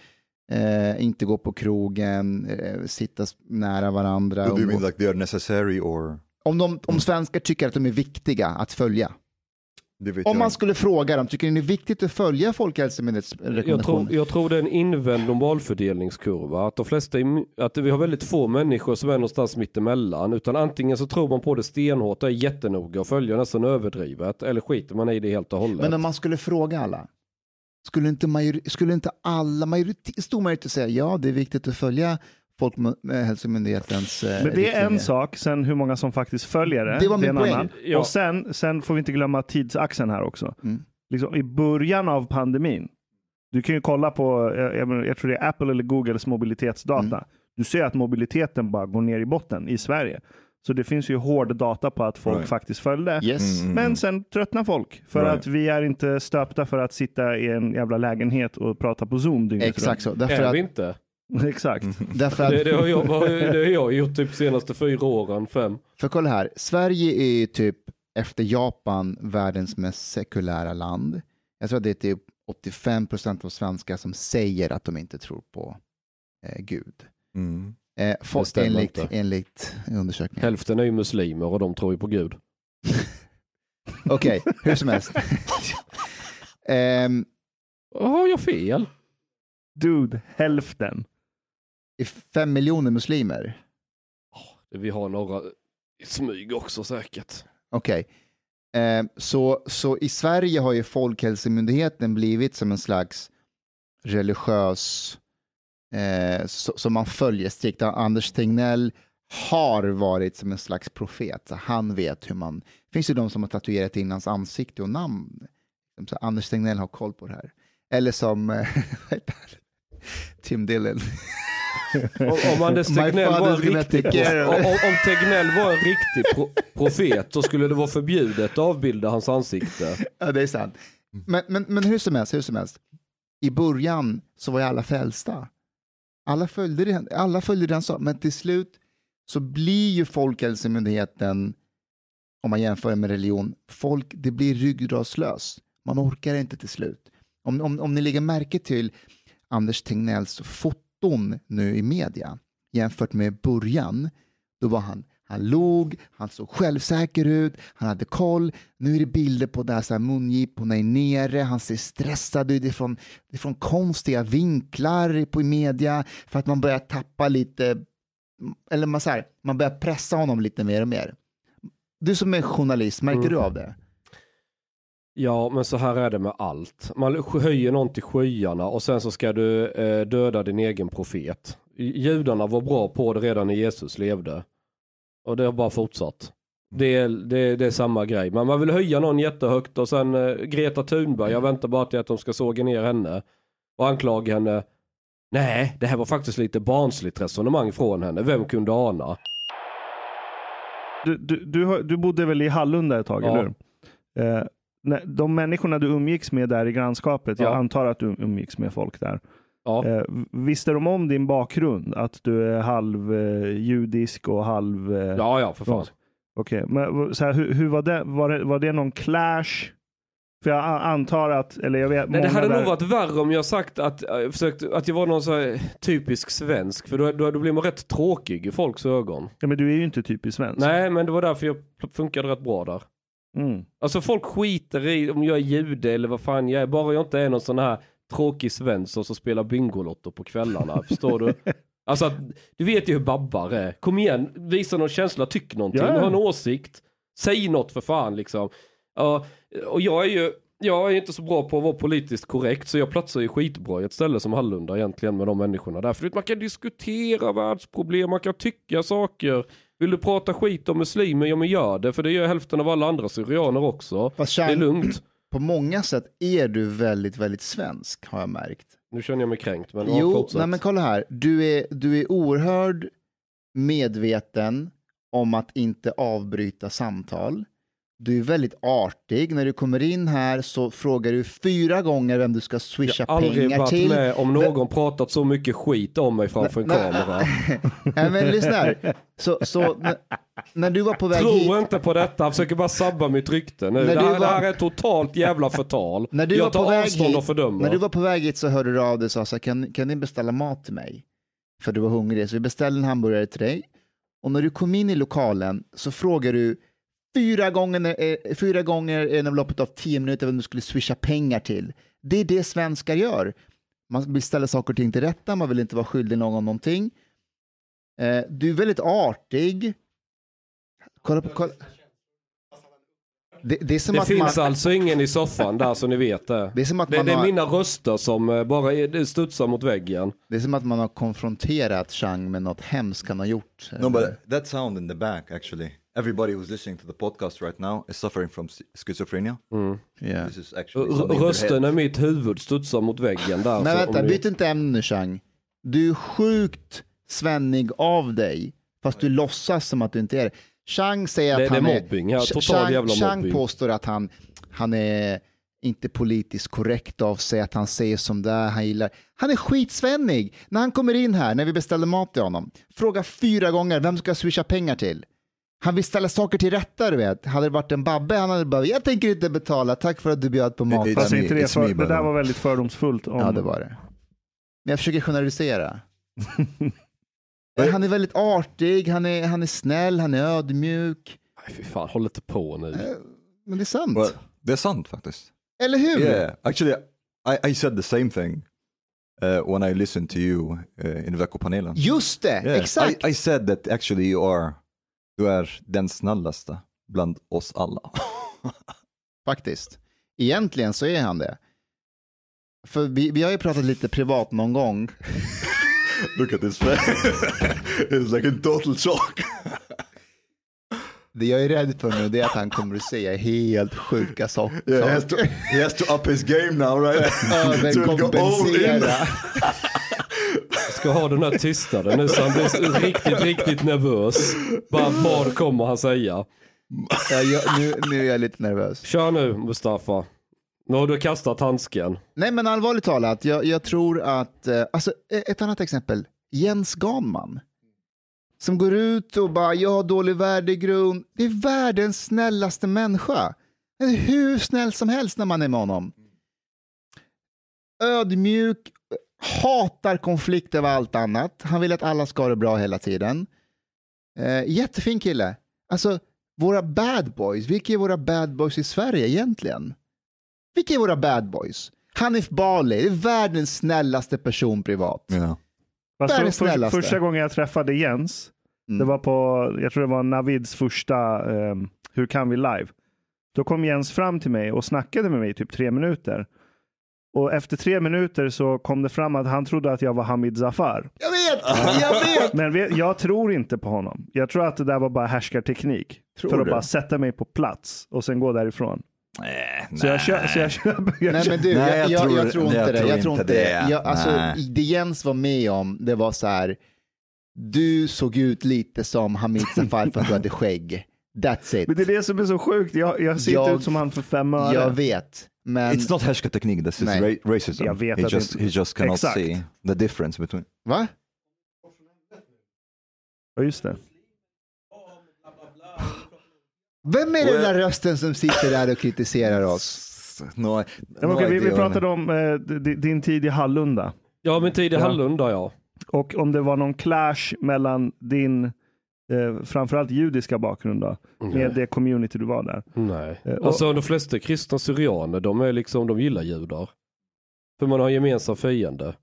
eh, inte gå på krogen, eh, sitta nära varandra. Do you mean like they are necessary or? om, de, om svenskar tycker att de är viktiga att följa. Om jag man skulle fråga dem, tycker ni det är viktigt att följa Folkhälsomyndighetens Jag rekommendationer? tror, jag tror det är en invänd normalfördelningskurva. Att, de flesta att vi har väldigt få människor som är någonstans mittemellan. Utan antingen så tror man på det stenhårt och är jättenoga och följer nästan överdrivet. Eller skiter man i det helt och hållet. Men om man skulle fråga alla, skulle inte, majori- skulle inte alla, majoritet, stor majoritet säga ja, det är viktigt att följa Folkhälsomyndighetens eh, Men det är en sak, sen hur många som faktiskt följer det. Det var är min en poäng. annan. Ja. Och sen, sen får vi inte glömma tidsaxeln här också. Mm. Liksom, I början av pandemin Du kan ju kolla på, jag, jag, jag tror det är Apple eller Googles mobilitetsdata. Mm. Du ser att mobiliteten bara går ner i botten i Sverige. Så det finns ju hård data på att folk Right. faktiskt följde. Yes. Mm, mm, Men mm. sen tröttnar folk. För Right. att vi är inte stöpta för att sitta i en jävla lägenhet och prata på Zoom dygnet Exakt så. Därför Är vi att, inte? Exakt. därför att Det, det, har jag, det har jag gjort typ senaste fyra åren, fem. För kolla här, Sverige är ju typ efter Japan världens mest sekulära land. Jag tror att det är typ 85 procent av svenskar som säger att de inte tror på eh, Gud. Mm. Eh, folk, enligt, inte. enligt undersökningen. Hälften är ju muslimer och de tror ju på Gud. Okej, hur som helst. Ehm, Har jag fel? Dude, hälften. Fem miljoner muslimer. Vi har några i smyg också säkert. Okej. Ehm, så, så i Sverige har ju Folkhälsomyndigheten blivit som en slags religiös, eh, som man följer strikt. Anders Tegnell har varit som en slags profet. Så han vet hur man, det finns ju de som har tatuerat in hans ansikte och namn. Så Anders Tegnell har koll på det här. Eller som Tim Dillon. Om, om Anders Tegnell var en riktig, om, om Tegnell var en riktig pro, profet så skulle det vara förbjudet att avbilda hans ansikte. Ja, det är sant. Men, men, men hur som helst, hur som helst. I början så var ju alla frälsta. Alla följde det, alla följde det han sa, men till slut så blir ju Folkhälsomyndigheten, om man jämför med religion, folk, det blir ryggradslöst. Man orkar inte till slut. Om, om, om ni lägger märke till Anders Tegnells foton nu i media jämfört med början, då var han han log, han såg självsäker ut, han hade koll. Nu är det bilder på där så här mungiporna är nere, han ser stressad ut ifrån, ifrån konstiga vinklar på i media för att man börjar tappa lite, eller man, så här, man börjar pressa honom lite mer och mer. Du som är journalist, märker Mm. du av det? Ja, men så här är det med allt. Man höjer någon till skyarna och sen så ska du eh, döda din egen profet. Judarna var bra på det redan när Jesus levde. Och det har bara fortsatt. Det är, det, det är samma grej. Men man vill höja någon jättehögt och sen eh, Greta Thunberg, jag väntar bara till att de ska såga ner henne. Och anklaga henne. Nej, det här var faktiskt lite barnsligt resonemang från henne. Vem kunde ana? Du, du, du, du bodde väl i Hallunda ett tag, Ja. eller hur? Eh, de människorna du umgicks med där i grannskapet, jag Ja. antar att du umgicks med folk där. Ja. Eh, visste de om din bakgrund? Att du är halv eh, och halv... Eh, Ja, ja, för fan. Okej, men så här, hur, hur var, det, var, det, var det någon clash? För jag antar att, eller jag vet, Nej, det hade där- nog varit värre om jag sagt att, äh, försökt, att jag var någon så typisk svensk. För då, då, då blir man rätt tråkig i folks ögon. Ja, men du är ju inte typiskt svensk. Nej, men det var därför jag funkade rätt bra där. Mm. Alltså folk skiter i om jag är jude eller vad fan jag är. Bara jag inte är någon sån här tråkig svensk som spelar Bingolotto på kvällarna. förstår du? Alltså du vet ju hur babbar är. Kom igen, visa någon känsla, tyck någonting, ja. ha en åsikt. Säg något för fan liksom. Ja, och jag är ju, jag är inte så bra på att vara politiskt korrekt så jag platsar ju skitbra i ett ställe som Hallunda egentligen med de människorna där. För man kan diskutera världsproblem, man kan tycka saker. Vill du prata skit om muslimer, ja men gör det. För det gör hälften av alla andra syrianer också. Fast Det är lugnt. på många sätt är du väldigt, väldigt svensk har jag märkt. Nu känner jag mig kränkt men Jo, fortsätt. nej men kolla här. Du är, du är oerhörd medveten om att inte avbryta samtal. Du är väldigt artig. När du kommer in här så frågar du fyra gånger vem du ska swisha jag har aldrig pengar varit till. med om någon pratat så mycket skit om mig framför en kamera. Nej, men lyssna här. Så, så när, du var på väg Tro hit. inte på detta, han försöker bara sabba mitt rykte nu. När Det du här, var- det här är totalt jävla förtal. När du jag var tar på väg avstånd hit, och fördömer. När du var på väg hit så hörde du av dig och sa så här, kan, kan ni beställa mat till mig? För du var hungrig, så vi beställde en hamburgare till dig. Och när du kom in i lokalen så frågade du fyra gånger, eh, fyra gånger inom loppet av tio minuter vem du skulle swisha pengar till. Det är det svenskar gör. Man vill ställa saker och ting till rätta, man vill inte vara skyldig någon någonting. Eh, du är väldigt artig. Kolla på, kolla. Det, det är som det att finns man, alltså ingen i soffan där så ni vet det. det är som att Det, man det är har... mina röster som eh, bara är, det studsar mot väggen. Det är som att man har konfronterat Chang med något hemskt han har gjort. No, but that sound in the back actually everybody who's listening to the podcast right now is suffering from schizophrenia. Yeah. This is actually Rösten i mitt huvud studsar mot väggen där. Så vänta, byt inte ämne Chang. Du är sjukt svennig av dig, fast du låtsas som att du inte är det. Chang säger att Det- det är han mobbing, ja, total Chang, jävla Chang mobbing. påstår att han, han är inte politiskt korrekt av sig, att han säger som det är, han gillar. Han är skitsvennig. När han kommer in här, när vi beställer mat till honom, fråga fyra gånger vem ska jag swisha pengar till? Han vill ställa saker till rätta, du vet. Hade det varit en Babbe, han hade bara, jag tänker inte betala, tack för att du bjöd på maten. Fast me, inte det, för, det där var väldigt fördomsfullt. Om, Ja, det var det. Men jag försöker generalisera. Han är väldigt artig, han är, han är snäll, han är ödmjuk. Nej, fy fan, håll inte på nu. Men det är sant. Well, det är sant faktiskt. Eller hur? Yeah, actually, I, I said the same thing uh, when I listened to you uh, in veckopanelen. Just det, Yeah, exakt. I, I said that actually you are, du är den snällaste bland oss alla. Faktiskt. Egentligen så är han det. För vi, vi har ju pratat lite privat någon gång. Look at this face. It's like a total shock. Det jag är rädd för nu det är att han kommer att säga helt sjuka saker. Yeah, he, has to, he has to up his game now, right? Överkompensera. Ska ha den här tystnaden nu så han blir riktigt, riktigt nervös. Bara, vad kommer han säga? Ja, jag, nu, nu är jag lite nervös. Kör nu Mustafa. Nu har du kastat handsken. Nej men allvarligt talat, jag, jag tror att, eh, alltså ett annat exempel, Jens Ganman. Som går ut och bara, jag har dålig värdegrund. Det är världens snällaste människa. Hur snäll som helst när man är med honom. Ödmjuk, hatar konflikt över allt annat. Han vill att alla ska ha det bra hela tiden. Eh, jättefin kille. Alltså, våra bad boys, vilka är våra bad boys i Sverige egentligen? Vilka är våra bad boys? Hanif Bali, det är världens snällaste person privat. Världens för, för, snällaste. första gången jag träffade Jens, Mm. det var på, jag tror det var Navids första eh, Hur kan vi live? Då kom Jens fram till mig och snackade med mig i typ tre minuter. Och efter tre minuter så kom det fram att han trodde att jag var Hamid Zafar. Jag vet, jag vet! Men vet- jag tror inte på honom. Jag tror att det där var bara härskarteknik. Tror för att du? bara sätta mig på plats och sen gå därifrån. Nej, Så jag, kö- så jag köper... Jag Nej men du, Nej, jag, jag tror- jag tror inte jag det. tror Jag tror inte det. det. Jag, alltså, Nej. det Jens var med om, det var så här, du såg ut lite som Hamid Safar för att du hade skägg. That's it. Men det är det som är så sjukt. Jag, jag ser Jag- inte ut som han för fem öre. Jag vet, men It's not härskarteknik, this is Nej. ra- racism. Jag vet he, att just, det- he just cannot Exakt. see the difference between... va? Ja, just det. Vem är den där rösten som sitter där och kritiserar oss? No, Ja, no okej, vi, vi pratade om eh, din tid i Hallunda. Ja, min tid i Ja. Hallunda ja. Och om det var någon clash mellan din, eh, framförallt judiska bakgrund då, med det community du var där. Nej. Eh, och- Alltså de flesta kristna syrianer, de är liksom, de gillar judar. För man har en gemensam fiende.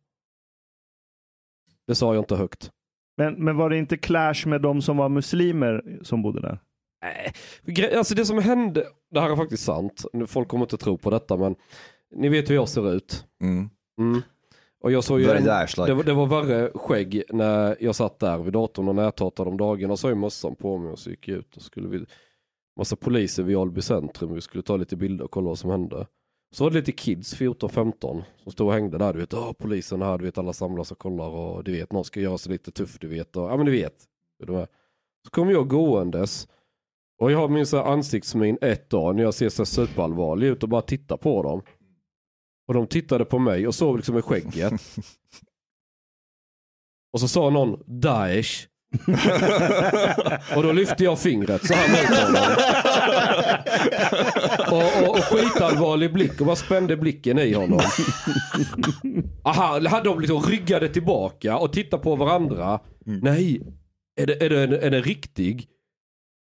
Det sa jag inte högt. Men, men var det inte clash med de som var muslimer som bodde där? Nej, alltså det som hände, det här är faktiskt sant, Nu, folk kommer inte tro på detta men ni vet hur jag ser ut. Mm. Mm. Och jag såg ju, en, like. det, var- det var värre skägg när jag satt där vid datorn och näthatade om dagarna, så har jag mössan på mig och så gick jag ut och skulle vi, massa poliser vid Alby centrum, vi skulle ta lite bilder och kolla vad som hände. Så var det lite kids, 14-15, som stod och hängde där, du vet, Åh, polisen här, du vet, alla samlas och kollar och du vet, någon ska göra sig lite tuff, du vet, och, ja men du vet. Så kom jag gåendes och jag har min så ansiktsmin ett dag när jag ser så superallvarlig ut och bara tittar på dem. Och de tittade på mig och såg liksom i skägget. Och så sa någon Daesh. och då lyfte jag fingret så här mot honom. och, och, och skitallvarlig blick och bara spände blicken i honom. Aha, hade de liksom ryggade tillbaka och tittade på varandra. Nej, är det, är, det, är, det, är det riktig?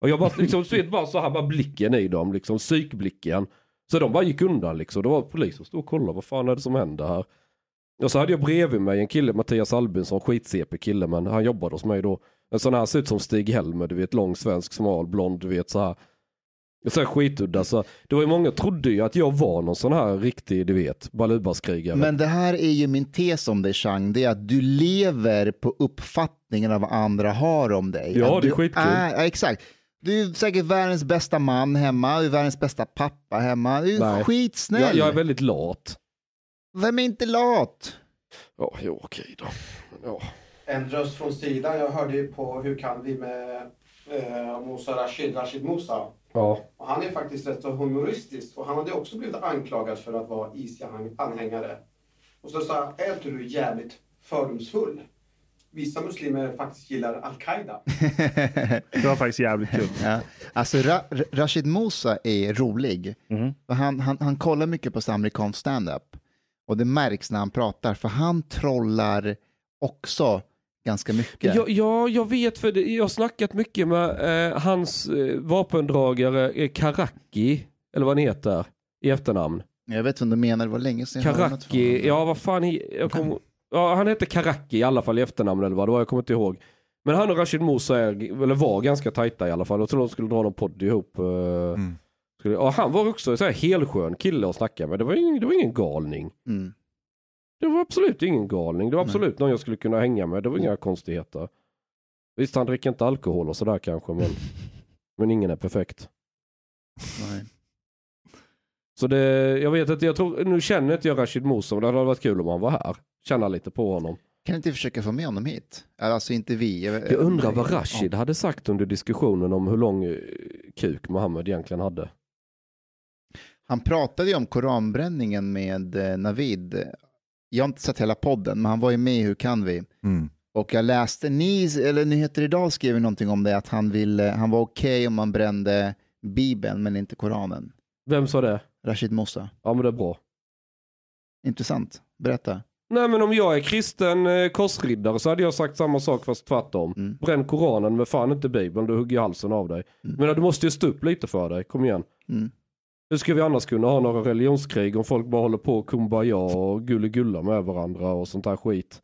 Och jag bara, liksom, bara så här, bara blicken i dem, liksom psykblicken. Så de bara gick undan liksom. Det var polis som stod och kollade, vad fan är det som händer här? Och så hade jag bredvid mig en kille, Mattias Albinsson, skit kille, men han jobbade hos mig då. En sån här ser ut som Stig Helmer, du vet, lång svensk, smal, blond, du vet så här. Så här skitudda, så det var ju många trodde ju att jag var någon sån här riktig, du vet, balubaskrigare. Men det här är ju min tes om dig, Chang. Det är att du lever på uppfattningen av vad andra har om dig. Ja, att det är skitkul. ja, exakt. Du är säkert världens bästa man hemma, du är världens bästa pappa hemma. Du är Nej. skitsnäll. Jag, jag är väldigt lat. Vem är inte lat? Ja, jo, okej då. Ja. En röst från sidan. Jag hörde ju på Hur kan vi med eh, Musa Rashid, Rashid Musa. Ja. Och han är faktiskt rätt så humoristisk och han hade också blivit anklagad för att vara ISIA-anhängare. Och så sa han, är inte du jävligt fördomsfull? Vissa muslimer faktiskt gillar Al-Qaida. Det var faktiskt jävligt kul. Ja. Alltså Ra Ra- Rashid Musa är rolig. För Han, han, han kollar mycket på amerikansk stand-up. Och det märks när han pratar, för han trollar också ganska mycket. Ja, ja, jag vet för det, jag har snackat mycket med eh, hans eh, vapendragare eh, Karaki, eller vad han heter i efternamn. Jag vet vad du menar, det var länge sedan jag hörde något från Karaki, ja vad fan, jag kom, ja, han heter Karaki i alla fall i efternamn eller vad det var, jag kommer inte ihåg. Men han och Rashid Musa är, eller var ganska tajta i alla fall. Jag tror de skulle dra någon podd ihop. eh, Mm. skulle, och han var också så här helskön kille att snacka med. Det var ingen, det var ingen galning. Mm. Det var absolut ingen galning. Det var absolut någon jag skulle kunna hänga med. Det var inga konstigheter. Visst, han dricker inte alkohol och sådär kanske, men, men ingen är perfekt. Nej. Så det, jag vet inte, jag tror, nu känner inte jag Rashid Musa, men det hade varit kul om han var här. Känna lite på honom. Kan inte försöka få med honom hit? Alltså inte vi. Jag undrar vad Rashid hade sagt under diskussionen om hur lång eh, kuk Mohammed egentligen hade. Han pratade ju om koranbränningen med eh, Navid. Jag har inte sett hela podden, men han var ju med i Hur kan vi? Mm. Och jag läste, ni, eller Nyheter Idag skrev någonting om det, att han, ville, han var okej om man brände Bibeln men inte Koranen. Vem sa det? Rashid Musa. Ja men det är bra. Intressant. Berätta. Nej men om jag är kristen eh, korsriddare så hade jag sagt samma sak fast tvärtom. Mm. Bränn koranen men fan inte bibeln, då hugger jag halsen av dig. Men du måste ju stå upp lite för dig, kom igen. Mm. Hur ska vi annars kunna ha några religionskrig om folk bara håller på och kumbaya och gulligulla med varandra och sånt här skit?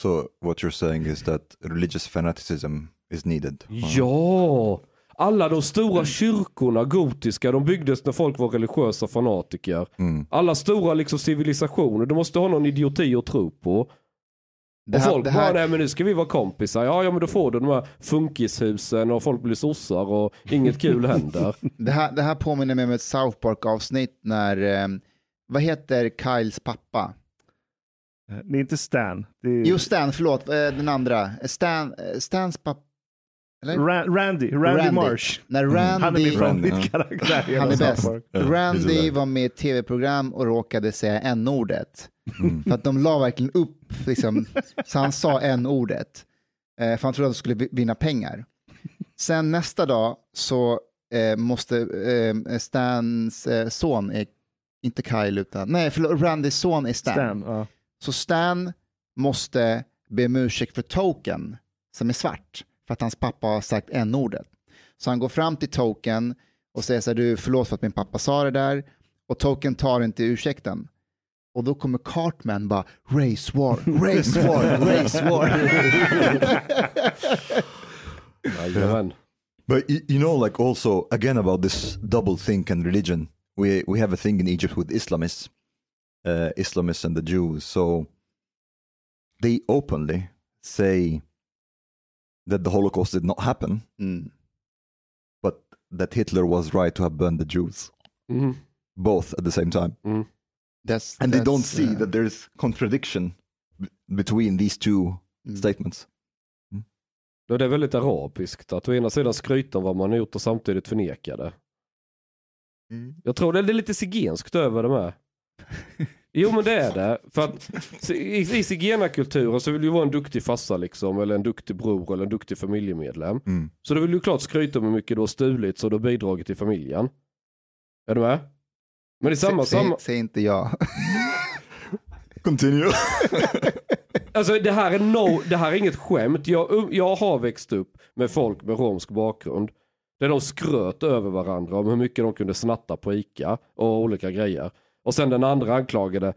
So what you're saying is that religious fanaticism is needed. Ja! Alla de stora kyrkorna, gotiska, de byggdes när folk var religiösa fanatiker. Mm. Alla stora liksom civilisationer, du måste ha någon idioti att tro på. Det och här- folk det här- bara, nej men nu ska vi vara kompisar. Ja, ja men då får du de här funkishusen och folk blir sossar och inget kul händer. Det här, det här påminner mig om ett South Park-avsnitt när, eh, vad heter Kyles pappa? Det är inte Stan. Det är Jo, Stan, förlåt, eh, den andra. Stan, eh, Stans pappa. Eller? Ra- Randy, Randy, Marsh. När Mm. Randy, Han är min Randy, favoritkaraktär Han är bäst. Randy var med i ett tv-program och råkade säga n-ordet. Mm. För att de la verkligen upp, liksom, så han sa n-ordet. Eh, för han trodde att de skulle vi- vinna pengar. Sen nästa dag så eh, måste eh, Stans eh, son, är, inte Kyle utan, nej förlåt, Randys son är Stan. Stan, ja. Så Stan måste be om ursäkt för Token, som är svart, för att hans pappa har sagt n-ordet. Så han går fram till Token och säger så här, du förlåt för att min pappa sa det där. Och Token tar inte ursäkten. Och då kommer Cartman bara, race war, race war, race war. Jajamän. But you, you know, like also again about this double think and religion. We we have a thing in Egypt with Islamists, uh, Islamists and the Jews. So they openly say that the Holocaust did not happen, Mm. but that Hitler was right to have burned the Jews, Mm. both at the same time. That's, And they that's, don't see uh, that there's contradiction between these two statements. Då Det är väldigt arabiskt att å ena sidan skryta om vad man har gjort och samtidigt förneka det. Jag tror det är lite zigenskt över det med. Jo men det är det. För att i, i zigenarkulturen så vill du vara en duktig farsa liksom, eller en duktig bror eller en duktig familjemedlem. Mm. Så då vill du klart skryta om hur mycket du har stulit så du har bidragit till familjen. Är du med? Men i samma, Säg, samma... säg, säg inte ja. Continue. Alltså det här är, no, det här är inget skämt. Jag, um, jag har växt upp med folk med romsk bakgrund. Där de skröt över varandra om hur mycket de kunde snatta på ICA och olika grejer. Och sen den andra anklagade,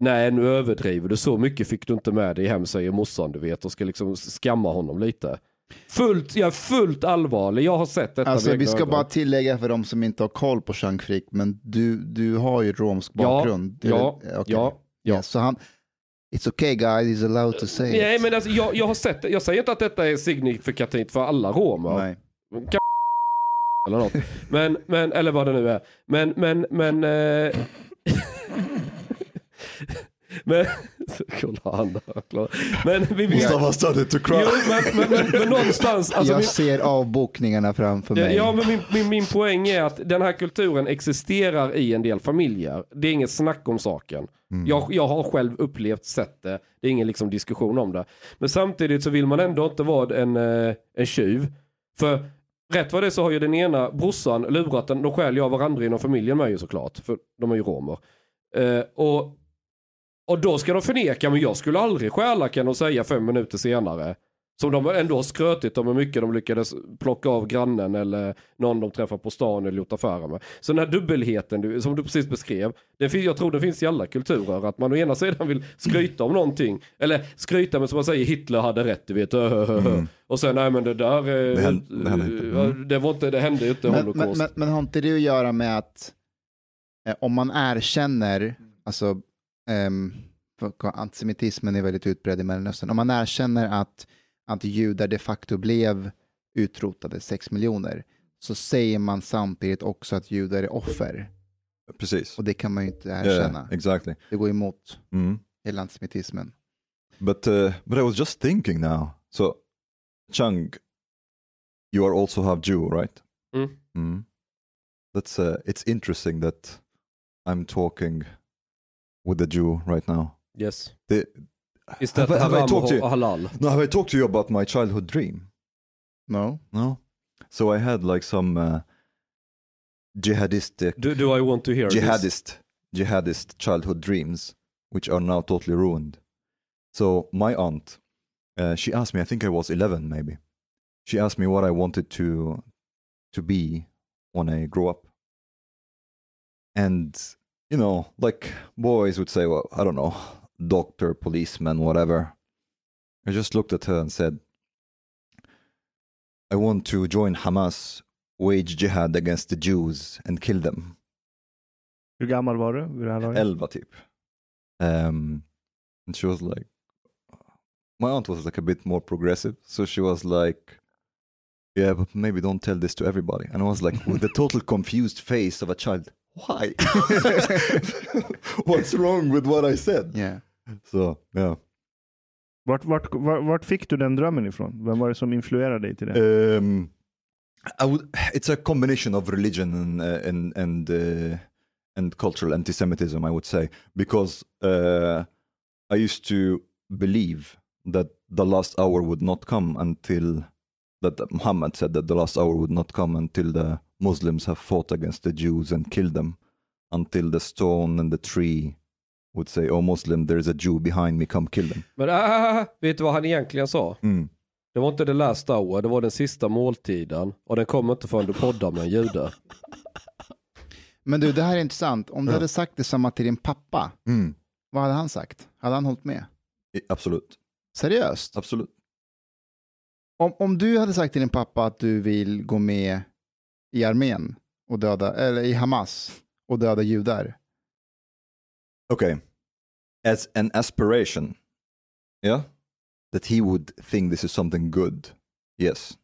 nej nu överdriver du, så mycket fick du inte med dig hem säger morsan du vet och ska liksom skamma honom lite. Fullt, jag är fullt allvarlig, jag har sett detta Alltså, vi ska ögon. bara tillägga för de som inte har koll på Chunk Freak, men du, du har ju romsk Ja, bakgrund. ja, Eller- okej. ja, ja. Ja, så han, it's okay guys, he's allowed to say Nej it. men alltså, jag, jag har sett jag säger inte att detta är signifikativt för alla romer. Nej. Kan- eller något. Men, men, eller vad det nu är. Men, men, men... Eh, men, kolla han där. Men vi vill... Mustafa started to cry. Jo, men, men, men, men någonstans. Alltså, jag min- ser avbokningarna framför mig. Ja, men min, min, min poäng är att den här kulturen existerar i en del familjer. Det är inget snack om saken. Jag, jag har själv upplevt, sett det. Det är ingen liksom diskussion om det. Men samtidigt så vill man ändå inte vara en, eh, en tjuv. För rätt vad det är så har ju den ena brorsan lurat den. Då ju jag varandra inom familjen med ju såklart. För de är ju romer. Eh, och, och då ska de förneka, men jag skulle aldrig stjäla kan de säga fem minuter senare. Som de ändå har skrötit om hur mycket de lyckades plocka av grannen eller någon de träffar på stan eller gjort affärer med. Så den här dubbelheten du, som du precis beskrev, det finns, jag tror det finns i alla kulturer. Att man å ena sidan vill skryta om någonting, eller skryta men som man säger Hitler hade rätt, du vet. Och sen, nej men det där, Det hände- det hände inte. Mm. det, var inte, det hände ju inte men, holocaust. men, men, men har inte det att göra med att eh, om man erkänner, alltså för antisemitismen är väldigt utbredd i Mellanöstern, om man erkänner att, att judar de facto blev utrotade, sex miljoner, så säger man samtidigt också att judar är offer. Precis. Och det kan man ju inte erkänna. Yeah, exactly. Det går emot Mm. hela antisemitismen. But uh, but I was just thinking now. So, Chang, you are also half Jew, right? Mm. Mm. That's uh, it's interesting that I'm talking with a Jew right now. Yes. The, Is that have, I- have I talked to you? halal? No, have I talked to you about my childhood dream? No? No. So I had like some uh, jihadistic, Do, do I want to hear this? jihadist, jihadist childhood dreams, which are now totally ruined. So my aunt, uh, she asked me. I think I was eleven, maybe. She asked me what I wanted to to be when I grow up. And you know, like boys would say, well, I don't know, doctor, policeman, whatever. I just looked at her and said, I want to join Hamas, wage jihad against the Jews and kill them. Hur gammal var du? vid det här laget? Elva typ. Um, and she was like, my aunt was like a bit more progressive, so she was like, yeah, but maybe don't tell this to everybody. And I was like, with the total confused face of a child, why? What's wrong with what I said? Yeah. So yeah. Vart, vart, vart, vart fick du den drömmen ifrån? Vem var det som influerade dig till det? Um, would. It's a combination of religion and uh, and and uh, and cultural anti-Semitism, I would say, because uh, I used to believe that the last hour would not come until that Muhammad said that the last hour would not come until the Muslims have fought against the Jews and killed them, until the stone and the tree would say, "Oh Muslim, there is a Jew behind me, come kill them." Men ah, vet du vad han egentligen sa? Mm. Det var inte the last hour, det var den sista måltiden. Och den kom inte förrän du poddar med en jude. Men du, det här är intressant. Om du Ja. hade sagt detsamma till din pappa, Mm. vad hade han sagt? Hade han hållit med? I- Absolut, Seriöst? absolut. Om, om du hade sagt till din pappa att du vill gå med i armén och döda, eller i Hamas och döda judar. okay as an aspiration yeah that he would think this is something good yes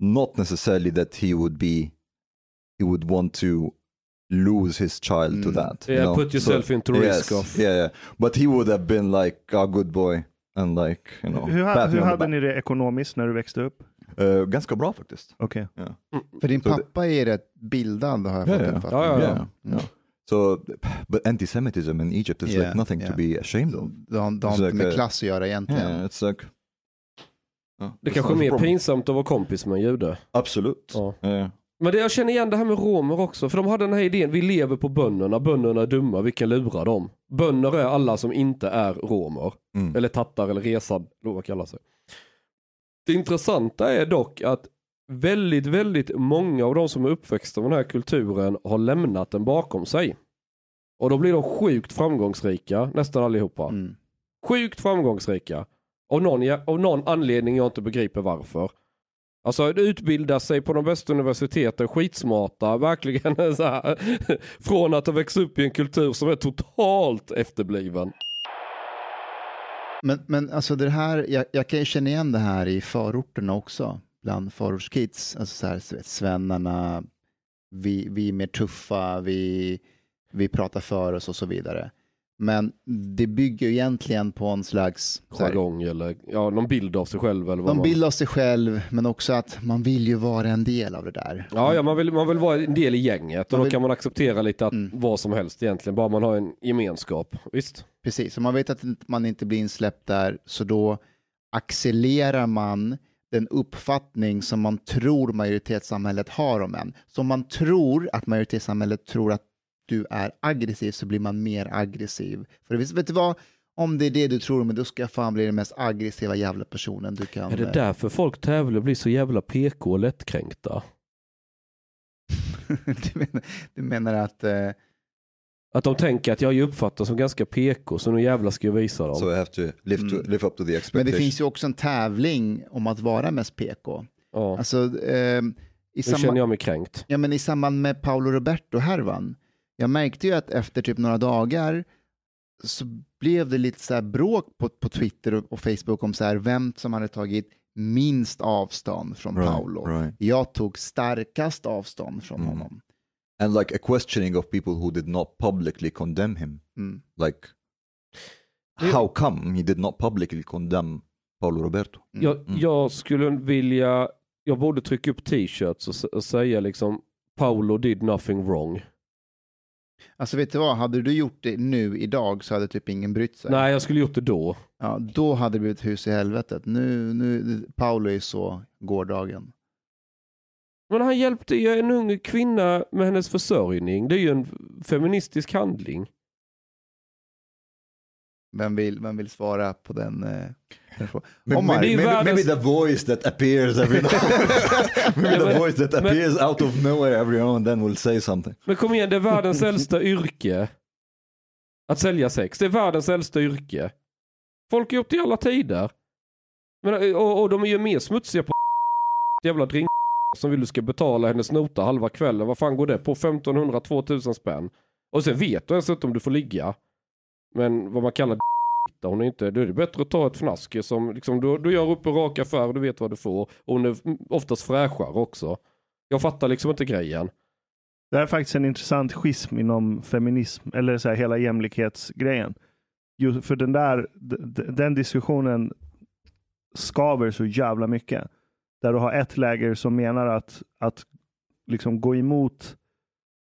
not necessarily that he would be he would want to lose his child to Mm. that Yeah, put yourself into risk yes, of- yeah, yeah but he would have been like a good boy and like you know Hur, hur hade ni det ekonomiskt när du växte upp? Eh, ganska bra faktiskt Okej. För din Så det- pappa är rätt bildad har jag Ja, fått ja. uppfattningen. Ja, ja, ja. So but anti-semitism in Egypt is Yeah, like nothing yeah. to be ashamed of Det har, det har Så inte med det- klass att göra egentligen. yeah it's like yeah, Det kanske är a mer pinsamt att vara kompis med en jude. Absolut. Ja. Ja. Men det, jag känner igen det här med romer också, för de hade den här idén, vi lever på bönderna, bönderna är dumma, vi kan lura dem. Bönder är alla som inte är romer, Mm. eller tattar eller resad, vad man kallar sig. Det intressanta är dock att väldigt, väldigt många av de som är uppväxta med den här kulturen har lämnat den bakom sig. Och då blir de sjukt framgångsrika, nästan allihopa. Mm. Sjukt framgångsrika. Av någon, av någon anledning jag inte begriper varför. Alltså att utbilda sig på de bästa universiteten, skitsmarta, verkligen så här, från att ha växt upp i en kultur som är totalt efterbliven. Men, men alltså det här, jag, jag kan ju känna igen det här i förorterna också. Bland förortskids. Alltså så här, svennarna, vi, vi är mer tuffa, vi, vi pratar för oss och så vidare. Men det bygger egentligen på en slags Jargong eller ja, någon bild av sig själv eller vad någon man... bild av sig själv, men också att man vill ju vara en del av det där. Ja, ja man, vill, man vill vara en del i gänget och Man då vill- kan man acceptera lite att Mm. vad som helst egentligen, bara man har en gemenskap. Visst? Precis, och man vet att man inte blir insläppt där, så då accelererar man den uppfattning som man tror majoritetssamhället har om en. Så om man tror att majoritetssamhället tror att du är aggressiv så blir man mer aggressiv. För vet, vet du vad? Om det är det du tror, men då ska jag fan bli den mest aggressiva jävla personen du kan. Är det därför folk tävlar och blir så jävla PK och lättkränkta? du, menar, du menar att... Eh, Att de tänker att jag är uppfattad som ganska PK så nu jävla ska jag visa dem. So I have to live, to, Mm. live up to the men expectation. det finns ju också en tävling om att vara mest PK. ja. Alltså, eh, i Nu känner jag mig kränkt. Ja, men i samband med Paolo Roberto-härvan, jag märkte ju att efter typ några dagar så blev det lite så här bråk på, på Twitter och, och Facebook om så här, vem som hade tagit minst avstånd från Right, Paolo. right. Jag tog starkast avstånd från Mm. honom. And like a questioning of people who did not publicly condemn him. Mm. Like, how come he did not publicly condemn Paulo Roberto? Jag, Mm. jag skulle vilja, jag borde trycka upp t-shirts och, och säga liksom Paolo did nothing wrong. Alltså vet du vad, hade du gjort det nu idag så hade typ ingen brytt sig. Nej, jag skulle gjort det då. Ja, då hade det blivit hus i helvetet. Nu, nu, Paolo är så gårdagen. Men han hjälpte ju en ung kvinna med hennes försörjning. Det är ju en feministisk handling. Vem vill, vem vill svara på den, eh, den frågan? Maybe, Omar, maybe, världens- maybe the voice that appears every now maybe the voice that men- appears out of nowhere every now and then will say something. Men kom igen, det är världens äldsta yrke. Att sälja sex, det är världens äldsta yrke. Folk har gjort det i alla tider. Men, och, och de är ju mer smutsiga på jävla drink som vill du ska betala hennes nota halva kvällen. Vad fan går det på? 1500-2000 spänn. Och sen vet du ens inte om du får ligga. Men vad man kallar hon är inte, då är det bättre att ta ett fnask som liksom, du, du gör upp en rak affär och du vet vad du får. Och hon är oftast fräschare också. Jag fattar liksom inte grejen. Det här är faktiskt en intressant schism inom feminism, eller så här, hela jämlikhetsgrejen. Just för den där den diskussionen skaver så jävla mycket. Där du har ett läger som menar att, att liksom gå emot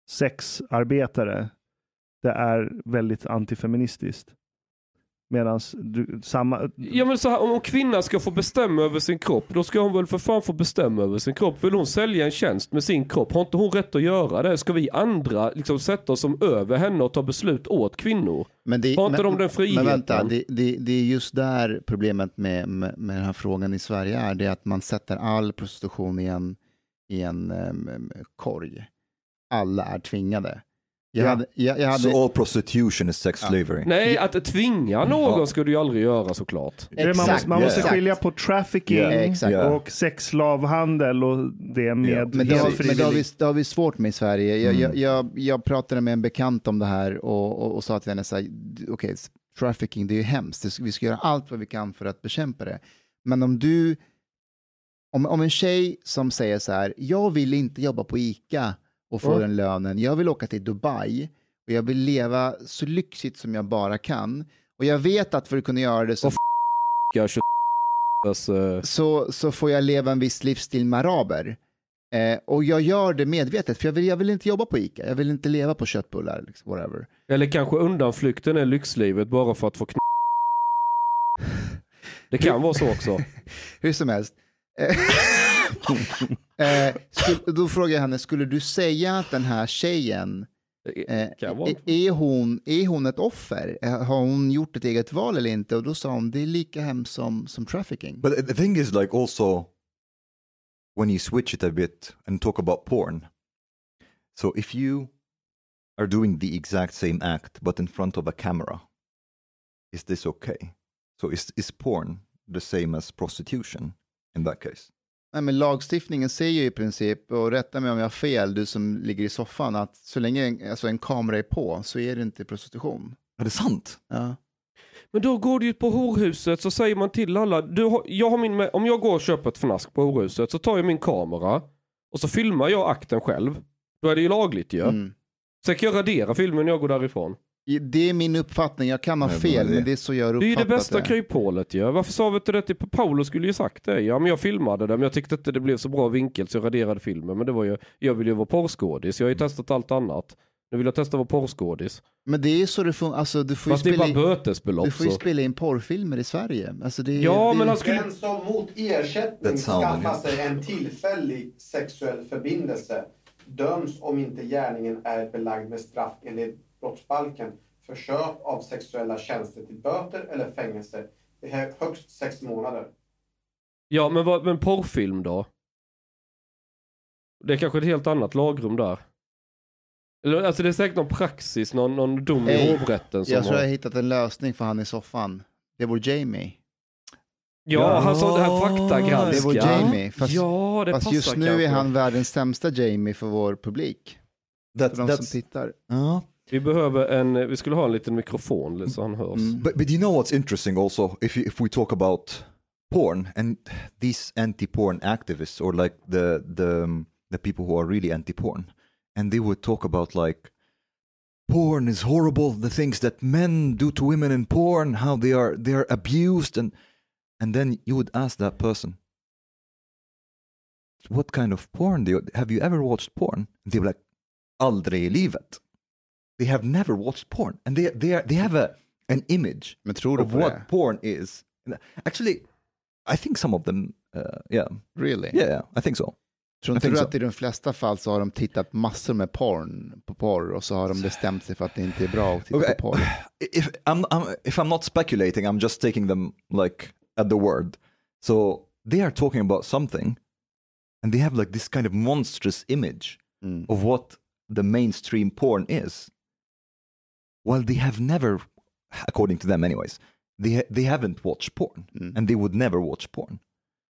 sexarbetare, det är väldigt antifeministiskt. Medan samma... Ja men så här, om kvinnan ska få bestämma över sin kropp, då ska hon väl för fan få bestämma över sin kropp. Vill hon sälja en tjänst med sin kropp, har inte hon rätt att göra det? Ska vi andra liksom sätta oss som över henne och ta beslut åt kvinnor? Men det, Har inte men, de den friheten? Men vänta, det, det, det är just där problemet med, med, med den här frågan i Sverige är. Det är att man sätter all prostitution i en, i en um, korg. Alla är tvingade. Jag Ja. hade, jag, jag hade, So all prostitution is sex slavery. Nej, att tvinga någon ska du ju aldrig göra såklart. man måste, man yeah. måste skilja på trafficking Yeah, exakt. och sexslavhandel och det med Yeah. Men det har, helt men det, har vi, det har vi svårt med i Sverige. Jag, Mm. jag, jag, jag pratade med en bekant om det här och, och, och sa till henne så här, okej, trafficking det är ju hemskt, vi ska göra allt vad vi kan för att bekämpa det. Men om du, om, om en tjej som säger så här, jag vill inte jobba på ICA och få Mm. den lönen, jag vill åka till Dubai och jag vill leva så lyxigt som jag bara kan. Och jag vet att för att kunna göra det så, alltså, så, så får jag leva en viss livsstil med araber. Eh, och jag gör det medvetet, för jag vill, jag vill inte jobba på ICA, jag vill inte leva på köttbullar, liksom, whatever. Eller kanske undanflykten är lyxlivet bara för att få kn- Det kan vara så också. Hur som helst. Eh, eh, skulle, då frågar jag henne, skulle du säga att den här tjejen, eh, är, är, hon, är hon ett offer? Eh, Har hon gjort ett eget val eller inte? Och då sa hon, det är lika hemskt som, som trafficking. But the thing is, like, also when you switch it a bit and talk about porn. So if you are doing the exact same act but in front of a camera, is this okay? So is is porn the same as prostitution in that case? Nej, men lagstiftningen säger ju i princip, och rätta mig om jag har fel, du som ligger i soffan, att så länge en, alltså en kamera är på så är det inte prostitution. Är det sant? Ja. Men då går du ju på horhuset så säger man till alla, du har, jag har min, om jag går och köper ett fnask på horhuset så tar jag min kamera och så filmar jag akten själv. Då är det ju lagligt ju. Mm. Sen kan jag radera filmen när jag går därifrån. Det är min uppfattning, jag kan ha Nej, fel, men det- men det är så jag har Det är ju uppfattat det bästa kryphålet ju. Varför sa vi inte det till Paolo skulle ju sagt det. Ja men jag filmade det men jag tyckte inte det blev så bra vinkel så jag raderade filmen. Men det var ju, jag vill ju vara porrskådis. Jag har ju testat allt annat. Nu vill jag testa att vara porrskådis. Men det är så det funkar, alltså du får ju Fast det är bara in, bötesbelopp du får ju så. spela in porrfilmer i Sverige. Alltså det, Ja, det, men han skulle- Den som mot ersättning skaffar sig en tillfällig sexuell förbindelse döms om inte gärningen är belagd med straff enligt brottsbalken för köp av sexuella tjänster till böter eller fängelse i hö- högst sex månader. Ja men, vad, men porrfilm då? Det är kanske ett helt annat lagrum där. Eller, alltså det är säkert någon praxis, någon, någon dom i hovrätten som jag tror har... jag har hittat en lösning för han i soffan. Det vår Jamie. Ja, han sa det här faktagranska. Det vår Jamie. Fast, ja, det fast just nu kanske. är han världens sämsta Jamie för vår publik. That, För de som tittar. uh, Vi behöver en, vi skulle ha en liten mikrofon så han hörs. Mm. but, but you know what's interesting also, if, you, if we talk about porn and these anti-porn activists or like the, the, um, the people who are really anti-porn, and they would talk about like, porn is horrible, the things that men do to women in porn, how they are, they are abused and, and then you would ask that person, what kind of porn do you, have you ever watched porn? They were like, aldrig i livet. They have never watched porn and they, they, are, they have a, an image Men tror du of på what det? porn is. Actually, I think some of them, uh, yeah, Really? yeah, yeah, I think so. Tror inte think du so. att i de flesta fall så har de tittat massor med porn på porr och så har de bestämt sig för att det inte är bra att titta Okay. på porr? If I'm, I'm if I'm not speculating, I'm just taking them like at the word. So they are talking about something, and they have like this kind of monstrous image Mm. of what the mainstream porn is. Well, they have never, according to them, anyways, they they haven't watched porn, Mm. and they would never watch porn,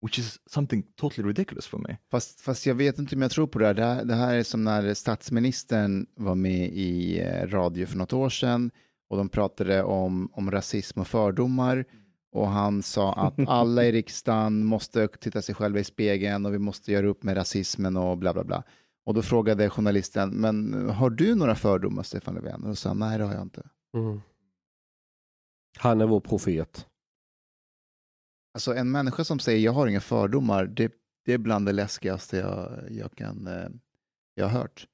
which is something totally ridiculous for me. Fast, fast jag vet inte om jag tror på det här. Det, här. det här är som när statsministern var med i eh, radio för något år sedan och de pratade om, om rasism och fördomar och han sa att alla i riksdagen måste titta sig själva i spegeln och vi måste göra upp med rasismen och bla bla bla. Och då frågade journalisten, men har du några fördomar Stefan Löfven? Och då sa han, nej det har jag inte. Mm. Han är vår profet. Alltså en människa som säger jag har inga fördomar, det, det är bland det läskigaste jag, jag kan eh, jag har hört.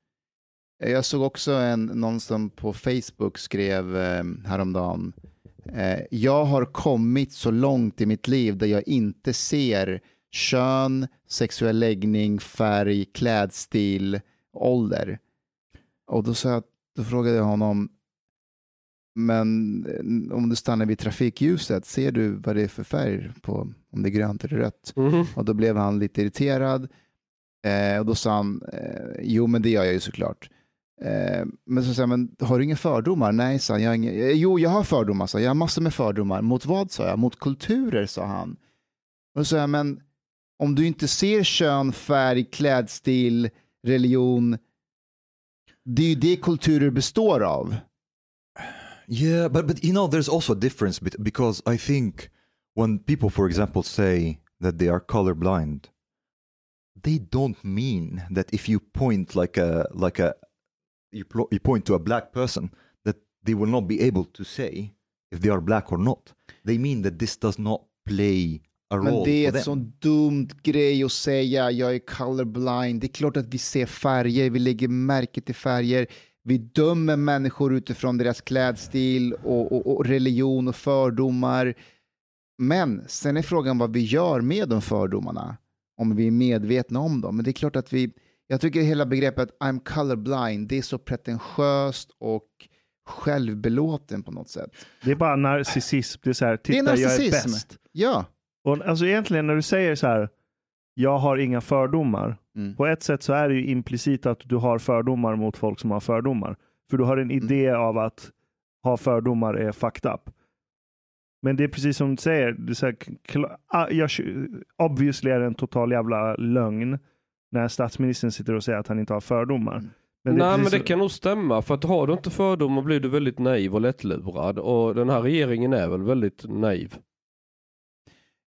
Eh, Jag såg också en, någon som på Facebook skrev eh, häromdagen, eh, jag har kommit så långt i mitt liv där jag inte ser kön, sexuell läggning, färg, klädstil, ålder. Och då, sa jag, då frågade jag honom, men eh, om du stannar vid trafikljuset, ser du vad det är för färg på, om det är grönt eller rött? Mhm. Och då blev han lite irriterad. Eh, och då sa han, eh, jo men det gör jag ju såklart. Eh, men så sa jag, men har du inga fördomar? Nej, sa han. Jag inga, eh, jo, jag har fördomar, sa jag. Jag har massor med fördomar. Mot vad, sa jag? Mot kulturer, sa han. Och då sa jag, men om du inte ser kön, färg, klädstil, religion, det är ju det kulturer består av. Yeah, but but you know, there's also a difference bet- because I think when people, for example, say that they are colorblind, they don't mean that if you point like a like a you, you point to a black person that they will not be able to say if they are black or not. They mean that this does not play men det är ett sån dumt grej att säga, jag är colorblind. Det är klart att vi ser färger, vi lägger märke till färger. Vi dömer människor utifrån deras klädstil och, och, och religion och fördomar. Men sen är frågan vad vi gör med de fördomarna. Om vi är medvetna om dem. Men det är klart att vi, jag tycker hela begreppet I'm colorblind, det är så pretentiöst och självbelåten på något sätt. Det är bara narcissism. Det är så här, Det är titta jag är narcissism. bäst. Ja. Och alltså egentligen när du säger så här, jag har inga fördomar. Mm. På ett sätt så är det ju implicit att du har fördomar mot folk som har fördomar. För du har en Mm. idé av att ha fördomar är fucked up. Men det är precis som du säger, det är så här, ah, jag, obviously är det en total jävla lögn när statsministern sitter och säger att han inte har fördomar. Mm. Men Nej men det kan nog stämma för att har du inte fördomar blir du väldigt naiv och lättlurad och den här regeringen är väl väldigt naiv.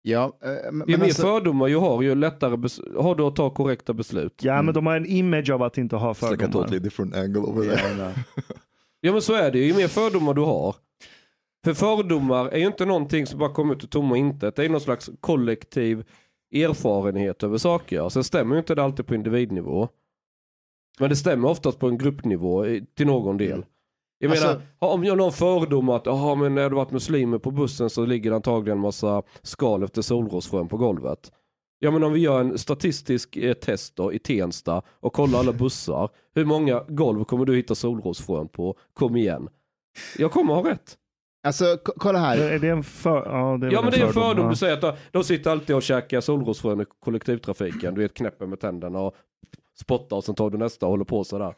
Ja, eh, men, Ju men mer alltså, fördomar du har ju lättare har du att ta korrekta beslut. Ja, men de har en image av att inte ha It's like a fördomar. totally different angle over there. ja, men så är det ju, ju mer fördomar du har. För fördomar är ju inte någonting som bara kommer ut ur tomma intet. Det är någon slags kollektiv erfarenhet över saker. Sen stämmer ju inte det alltid på individnivå. Men det stämmer oftast på en gruppnivå i- till någon del. Jag Alltså- menar, om jag har någon fördom att aha, men när du varit muslimer på bussen så ligger det antagligen en massa skal efter solrosfrön på golvet. Ja men om vi gör en statistisk eh, test då i Tensta och kollar alla bussar. Hur många golv kommer du hitta solrosfrön på? Kom igen. Jag kommer ha rätt. alltså kolla här. Är det en för... Ja, det är Ja men det är en fördom. Du säger att de, de sitter alltid och käkar solrosfrön i kollektivtrafiken. Du vet knäpper med tänderna och spottar och sen tar du nästa och håller på sådär.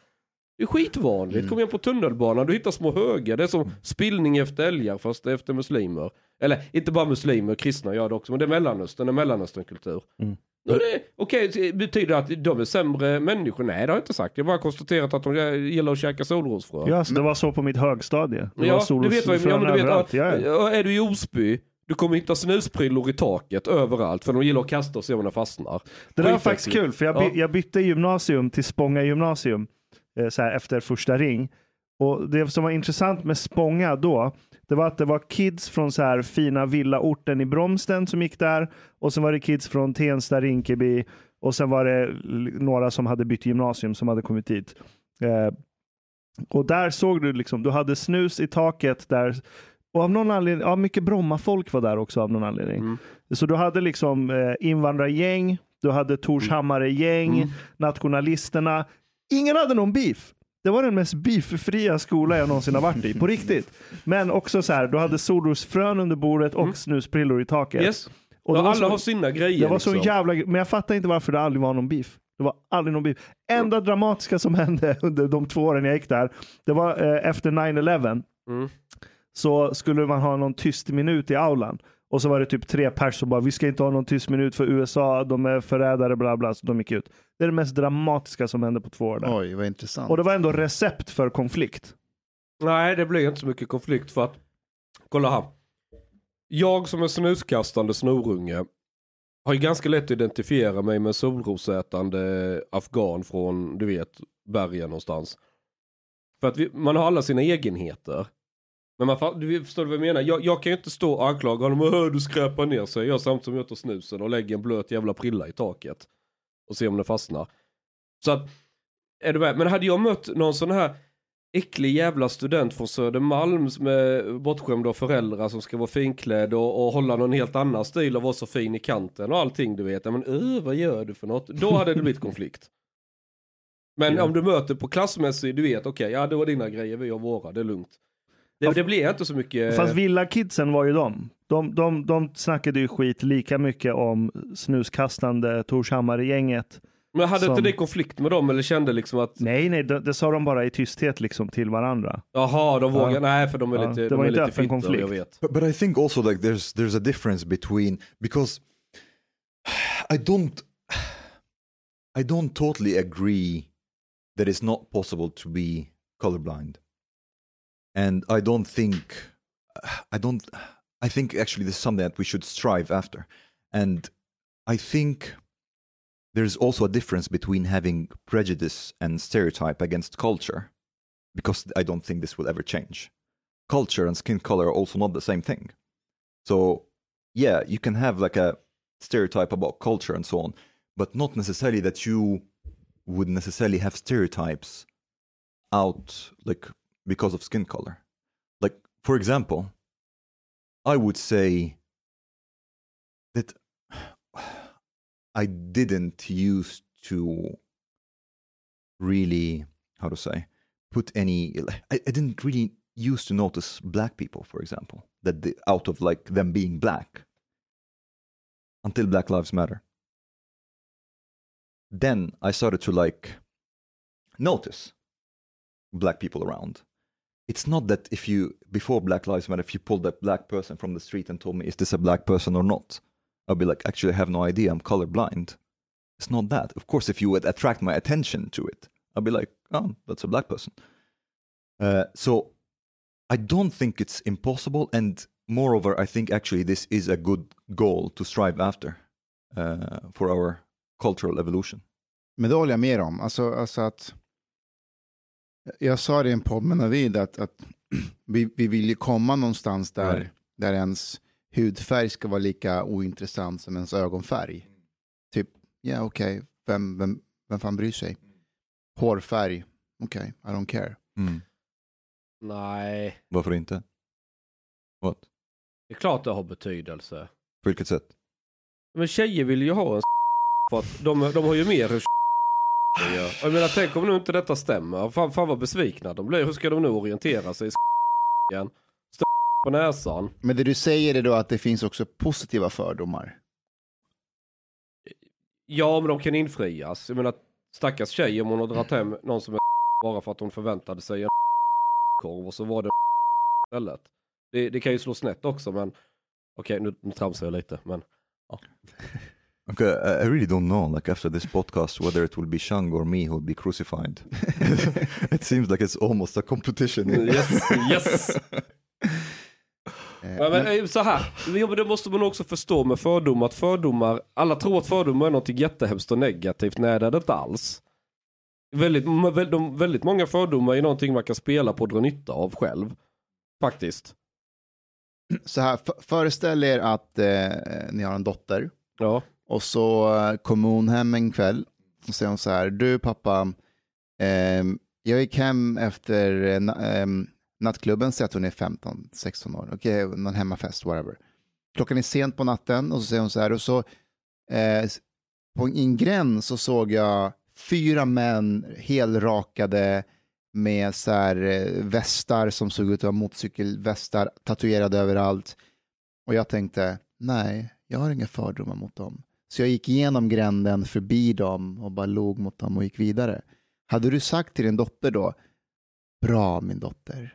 Det är skitvanligt. Mm. Kom igen på tunnelbanan, du hittar små högar. Det är som spillning efter älgar fast efter muslimer. Eller inte bara muslimer, kristna gör det också. Men det är Mellanöstern, en Mellanösternkultur. Mm. Det- Okej, det betyder det att de är sämre människor? Nej det har jag inte sagt. Jag har bara konstaterat att de gillar att käka solrosfrön. Ja, så det var så på mitt högstadie. Det Ja, var du vet vad jag menar. från Ja, men du vet, överallt. Ja, ja. ja, är du i Osby, du kommer hitta snusprillor i taket överallt. För de gillar att kasta och se om de fastnar. Det där var faktiskt kul, för jag, by, Ja. jag bytte gymnasium till Spånga gymnasium eh, så här, efter första ring. Och Det som var intressant med Spånga då, det var att det var kids från så här fina villaorten i Bromsten som gick där. Och sen var det kids från Tensta, Rinkeby och sen var det några som hade bytt gymnasium som hade kommit dit. Eh, och där såg du liksom, du hade snus i taket där. Och av någon anledning, ja mycket Bromma-folk var där också av någon anledning. Mm. Så du hade liksom eh, invandrargäng, du hade Torshammare-gäng, Mm. nationalisterna. Ingen hade någon beef. Det var den mest beeffria skola jag någonsin har varit i, på riktigt. Men också så här, du hade solrosfrön under bordet och snusprillor i taket. Mm. Yes. Och var alla så- har sina grejer. Det var så liksom. jävla Men jag fattar inte varför det aldrig var någon beef. Det var aldrig någon beef. Enda dramatiska som hände under de två åren jag gick där, det var eh, efter 9-11. Mm. Så skulle man ha någon tyst minut i aulan. Och så var det typ tre pers som bara, vi ska inte ha någon tyst minut för USA, de är förrädare, bla bla. Så de gick ut. Det är det mest dramatiska som hände på två år där. Oj, vad intressant. Och det var ändå recept för konflikt. Nej, det blir inte så mycket konflikt för att, kolla här. Jag som är snuskastande snorunge har ju ganska lätt att identifiera mig med en solrosätande afghan från, du vet, bergen någonstans. För att vi, man har alla sina egenheter. Men man du förstår du vad jag menar? Jag, jag kan ju inte stå och anklaga honom, Åh, du skräpar ner sig. Jag samtidigt som jag tar snusen och lägger en blöt jävla prilla i taket. Och ser om den fastnar. Så att, är du med? Men hade jag mött någon sån här äcklig jävla student från Södermalm med bortskämda föräldrar som ska vara finklädd och, och hålla någon helt annan stil och vara så fin i kanten och allting du vet. Men uh, vad gör du för något? Då hade det blivit konflikt. Men Ja. om du möter på klassmässig, du vet okej, ja det var dina grejer, vi har våra, det är lugnt. Det, det blir inte så mycket... Fast villakidsen var ju de. De, de, de snackade ju skit lika mycket om snuskastande Torshammare-gänget. men hade inte som- det konflikt med dem eller kände liksom att, Nej, nej, det, det sa de bara i tysthet liksom till varandra. jaha de vågar, Ja. nej för de är Ja, lite, det de var är inte lite konflikt. jag vet. But, but I think also like there's there's a difference between because I don't I don't totally agree that it's not possible to be colorblind. And I don't think I don't I think actually this is something that we should strive after. And I think there's also a difference between having prejudice and stereotype against culture because I don't think this will ever change. Culture and skin color are also not the same thing. So, yeah, you can have like a stereotype about culture and so on, but not necessarily that you would necessarily have stereotypes out like because of skin color. Like, for example, I would say that I didn't used to really, how to say, put any, I, I didn't really used to notice black people, for example, that the, out of like them being black until Black Lives Matter. Then I started to like notice black people around. It's not that if you, before Black Lives Matter, if you pulled a black person from the street and told me, is this a black person or not? I'd be like, actually, I have no idea. I'm colorblind. It's not that. Of course, if you would attract my attention to it, I'd be like, oh, that's a black person. Uh, so I don't think it's impossible, and moreover, I think actually this is a good goal to strive after uh, for our cultural evolution. Men det håller jag med om. Alltså, alltså att, jag sa det i en podd med Navid att, att vi, vi vill ju komma någonstans där, Nej. där ens hudfärg ska vara lika ointressant som ens ögonfärg. Typ, ja okej, vem, vem, vem fan bryr sig? Hårfärg, okej, I don't care. Nej, Varför inte? What? det är klart det har betydelse. På vilket sätt? Men tjejer vill ju ha en för att de, de har ju mer Och Jag menar tänk om nu inte detta stämmer. Fan, fan vad besvikna de blir. Hur ska de nu orientera sig i igen? Stå på näsan. Men det du säger är då att det finns också positiva fördomar. Ja men de kan infrias. Jag menar stackars tjej om hon har dragit hem någon som är bara för att hon förväntade sig en korv och så var det istället. Det, det kan ju slå snett också men okej nu, nu tramsar jag lite men ja. Okay, I really don't know, like after this podcast, whether it will be Shang or me who will be crucified. it seems like it's almost a competition. Yes, yes. Ja, men eh, så här, det måste man också förstå med fördomar. Att fördomar, alla tror att fördomar är något jättehemskt och negativt. Nej det är det inte alls. Väldigt, väldigt många fördomar är någonting man kan spela på och dra nytta av själv. Faktiskt. Så här, föreställ er att eh, ni har en dotter. Ja. Och så eh, kom kommer hon hem en kväll och säger hon så här, du pappa, eh, jag gick hem efter eh, na- ehm, nattklubben, säger att hon är 15-16 år, okej, någon hemmafest, whatever. Klockan är sent på natten och så säger hon så här, och så eh, på en gräns så såg jag fyra män helrakade med så här eh, västar som såg ut att vara motorcykelvästar tatuerade överallt. Och jag tänkte, nej, jag har inga fördomar mot dem. Så jag gick igenom gränden förbi dem och bara log mot dem och gick vidare. Hade du sagt till din dotter då, bra min dotter,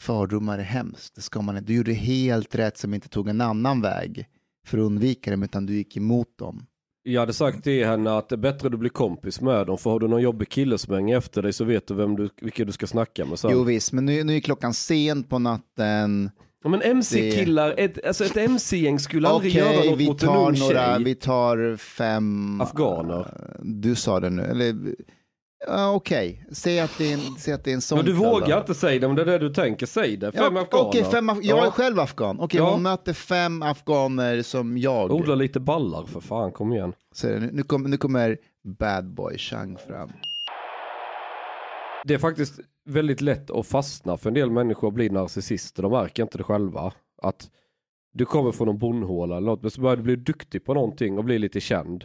fördomar är hemskt, det ska man inte. Du gjorde helt rätt som inte tog en annan väg för att undvika dem, utan du gick emot dem. Jag hade sagt till henne att det är bättre att du blir kompis med dem. För har du någon jobbig kille som hänger efter dig så vet du vem du, vilka du ska snacka med sen. Jo visst, men nu, nu är klockan sent på natten. Ja, men MC-killar, ett, alltså ett MC-gäng skulle aldrig göra något vi mot en tar ung några, tjej. vi tar fem... Afghaner. Du sa det nu, eller... Ja, Okej, säg, att det är en- säg att det är en sån Men du kväll vågar då. inte säga det, men det är det du tänker. Säg det. Fem ja, afghaner. Okej, fem af- jag Ja. är själv afghan. Okej, Ja. hon möter fem afghaner som jag. Odla lite ballar för fan, kom igen. Så nu, nu, kom, nu kommer bad boy Chang fram. Det är faktiskt väldigt lätt att fastna för en del människor att bli narcissister. De märker inte det själva. Att du kommer från en bondhåla eller något, men så börjar du bli duktig på någonting och bli lite känd.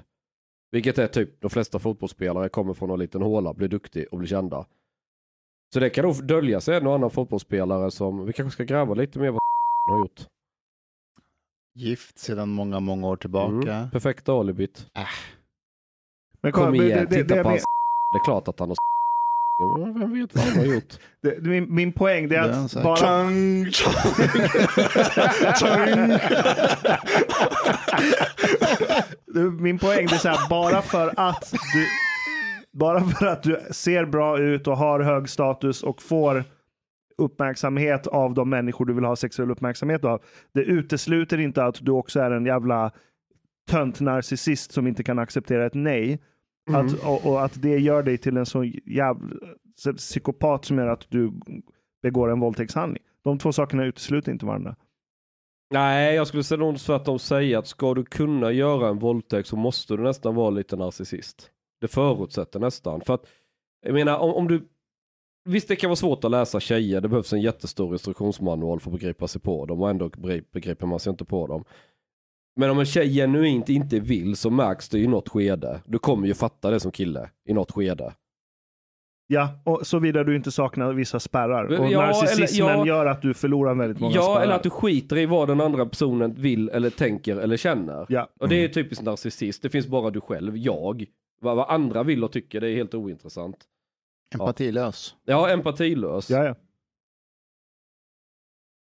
Vilket är typ de flesta fotbollsspelare kommer från en liten håla, blir duktig och blir kända. Så det kan nog dölja sig en och annan fotbollsspelare som, vi kanske ska gräva lite mer vad har gjort. Gift sedan många, många år tillbaka. Mm, perfekta alibit. Men Kom det- igen, det- det- titta det på hans Det är klart att han har Men Vem vet vad han har gjort? Det, min, min poäng det är att bara... Chang, Du, min poäng är så här, bara för att du bara för att du ser bra ut och har hög status och får uppmärksamhet av de människor du vill ha sexuell uppmärksamhet av. Det utesluter inte att du också är en jävla tönt narcissist som inte kan acceptera ett nej. Att, och, och att det gör dig till en så jävla psykopat som gör att du begår en våldtäktshandling. De två sakerna utesluter inte varandra. Nej, jag skulle säga nog tvärtom säga att ska du kunna göra en våldtäkt så måste du nästan vara lite narcissist. Det förutsätter nästan. För att, jag menar om, om du Visst det kan vara svårt att läsa tjejer, det behövs en jättestor instruktionsmanual för att begripa sig på dem och ändå begri- begriper man sig inte på dem. Men om en tjej genuint inte vill så märks det i något skede. Du kommer ju fatta det som kille i något skede. Ja, och såvida du inte saknar vissa spärrar. Och Ja, narcissismen eller- ja. gör att du förlorar väldigt många Ja, spärrar. eller att du skiter i vad den andra personen vill eller tänker eller känner. Ja. Och det är typiskt narcissist, det finns bara du själv, jag. Vad, vad andra vill och tycker, det är helt ointressant. Empatilös. Ja, empatilös. Ja, ja.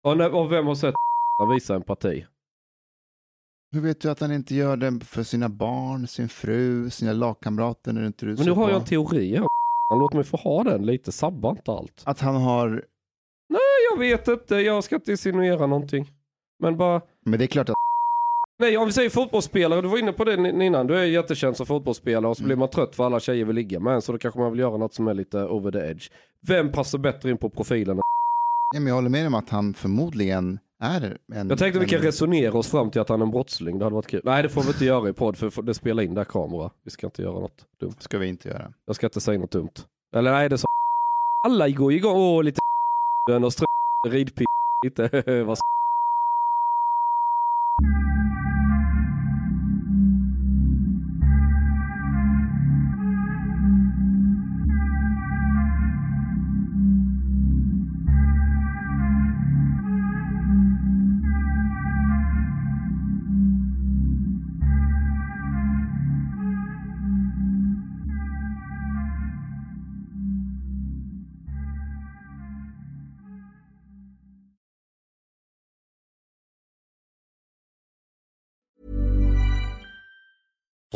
Och, när, och vem har sett visa empati? Hur vet du att han inte gör det för sina barn, sin fru, sina lagkamrater när inte du Men nu har på? jag en teori här. Låt mig få ha den lite, sabba inte allt. Att han har... Nej, jag vet inte. Jag ska inte insinuera någonting. Men bara... Men det är klart att... Nej, om vi säger fotbollsspelare, du var inne på det innan. Du är jättekänd som fotbollsspelare och så Mm. blir man trött för alla tjejer vill ligga med en, så då kanske man vill göra något som är lite over the edge. Vem passar bättre in på profilen? Ja, men jag håller med om att han förmodligen är en... Jag tänkte vi kan resonera oss fram till att han är en brottsling, det hade varit kul. Nej, det får vi inte göra i podd, för det spelar in där kamera. Vi ska inte göra något dumt. ska vi inte göra. Jag ska inte säga något dumt. Eller nej, det är så. Alla går igång, åh lite och ridpip, lite vad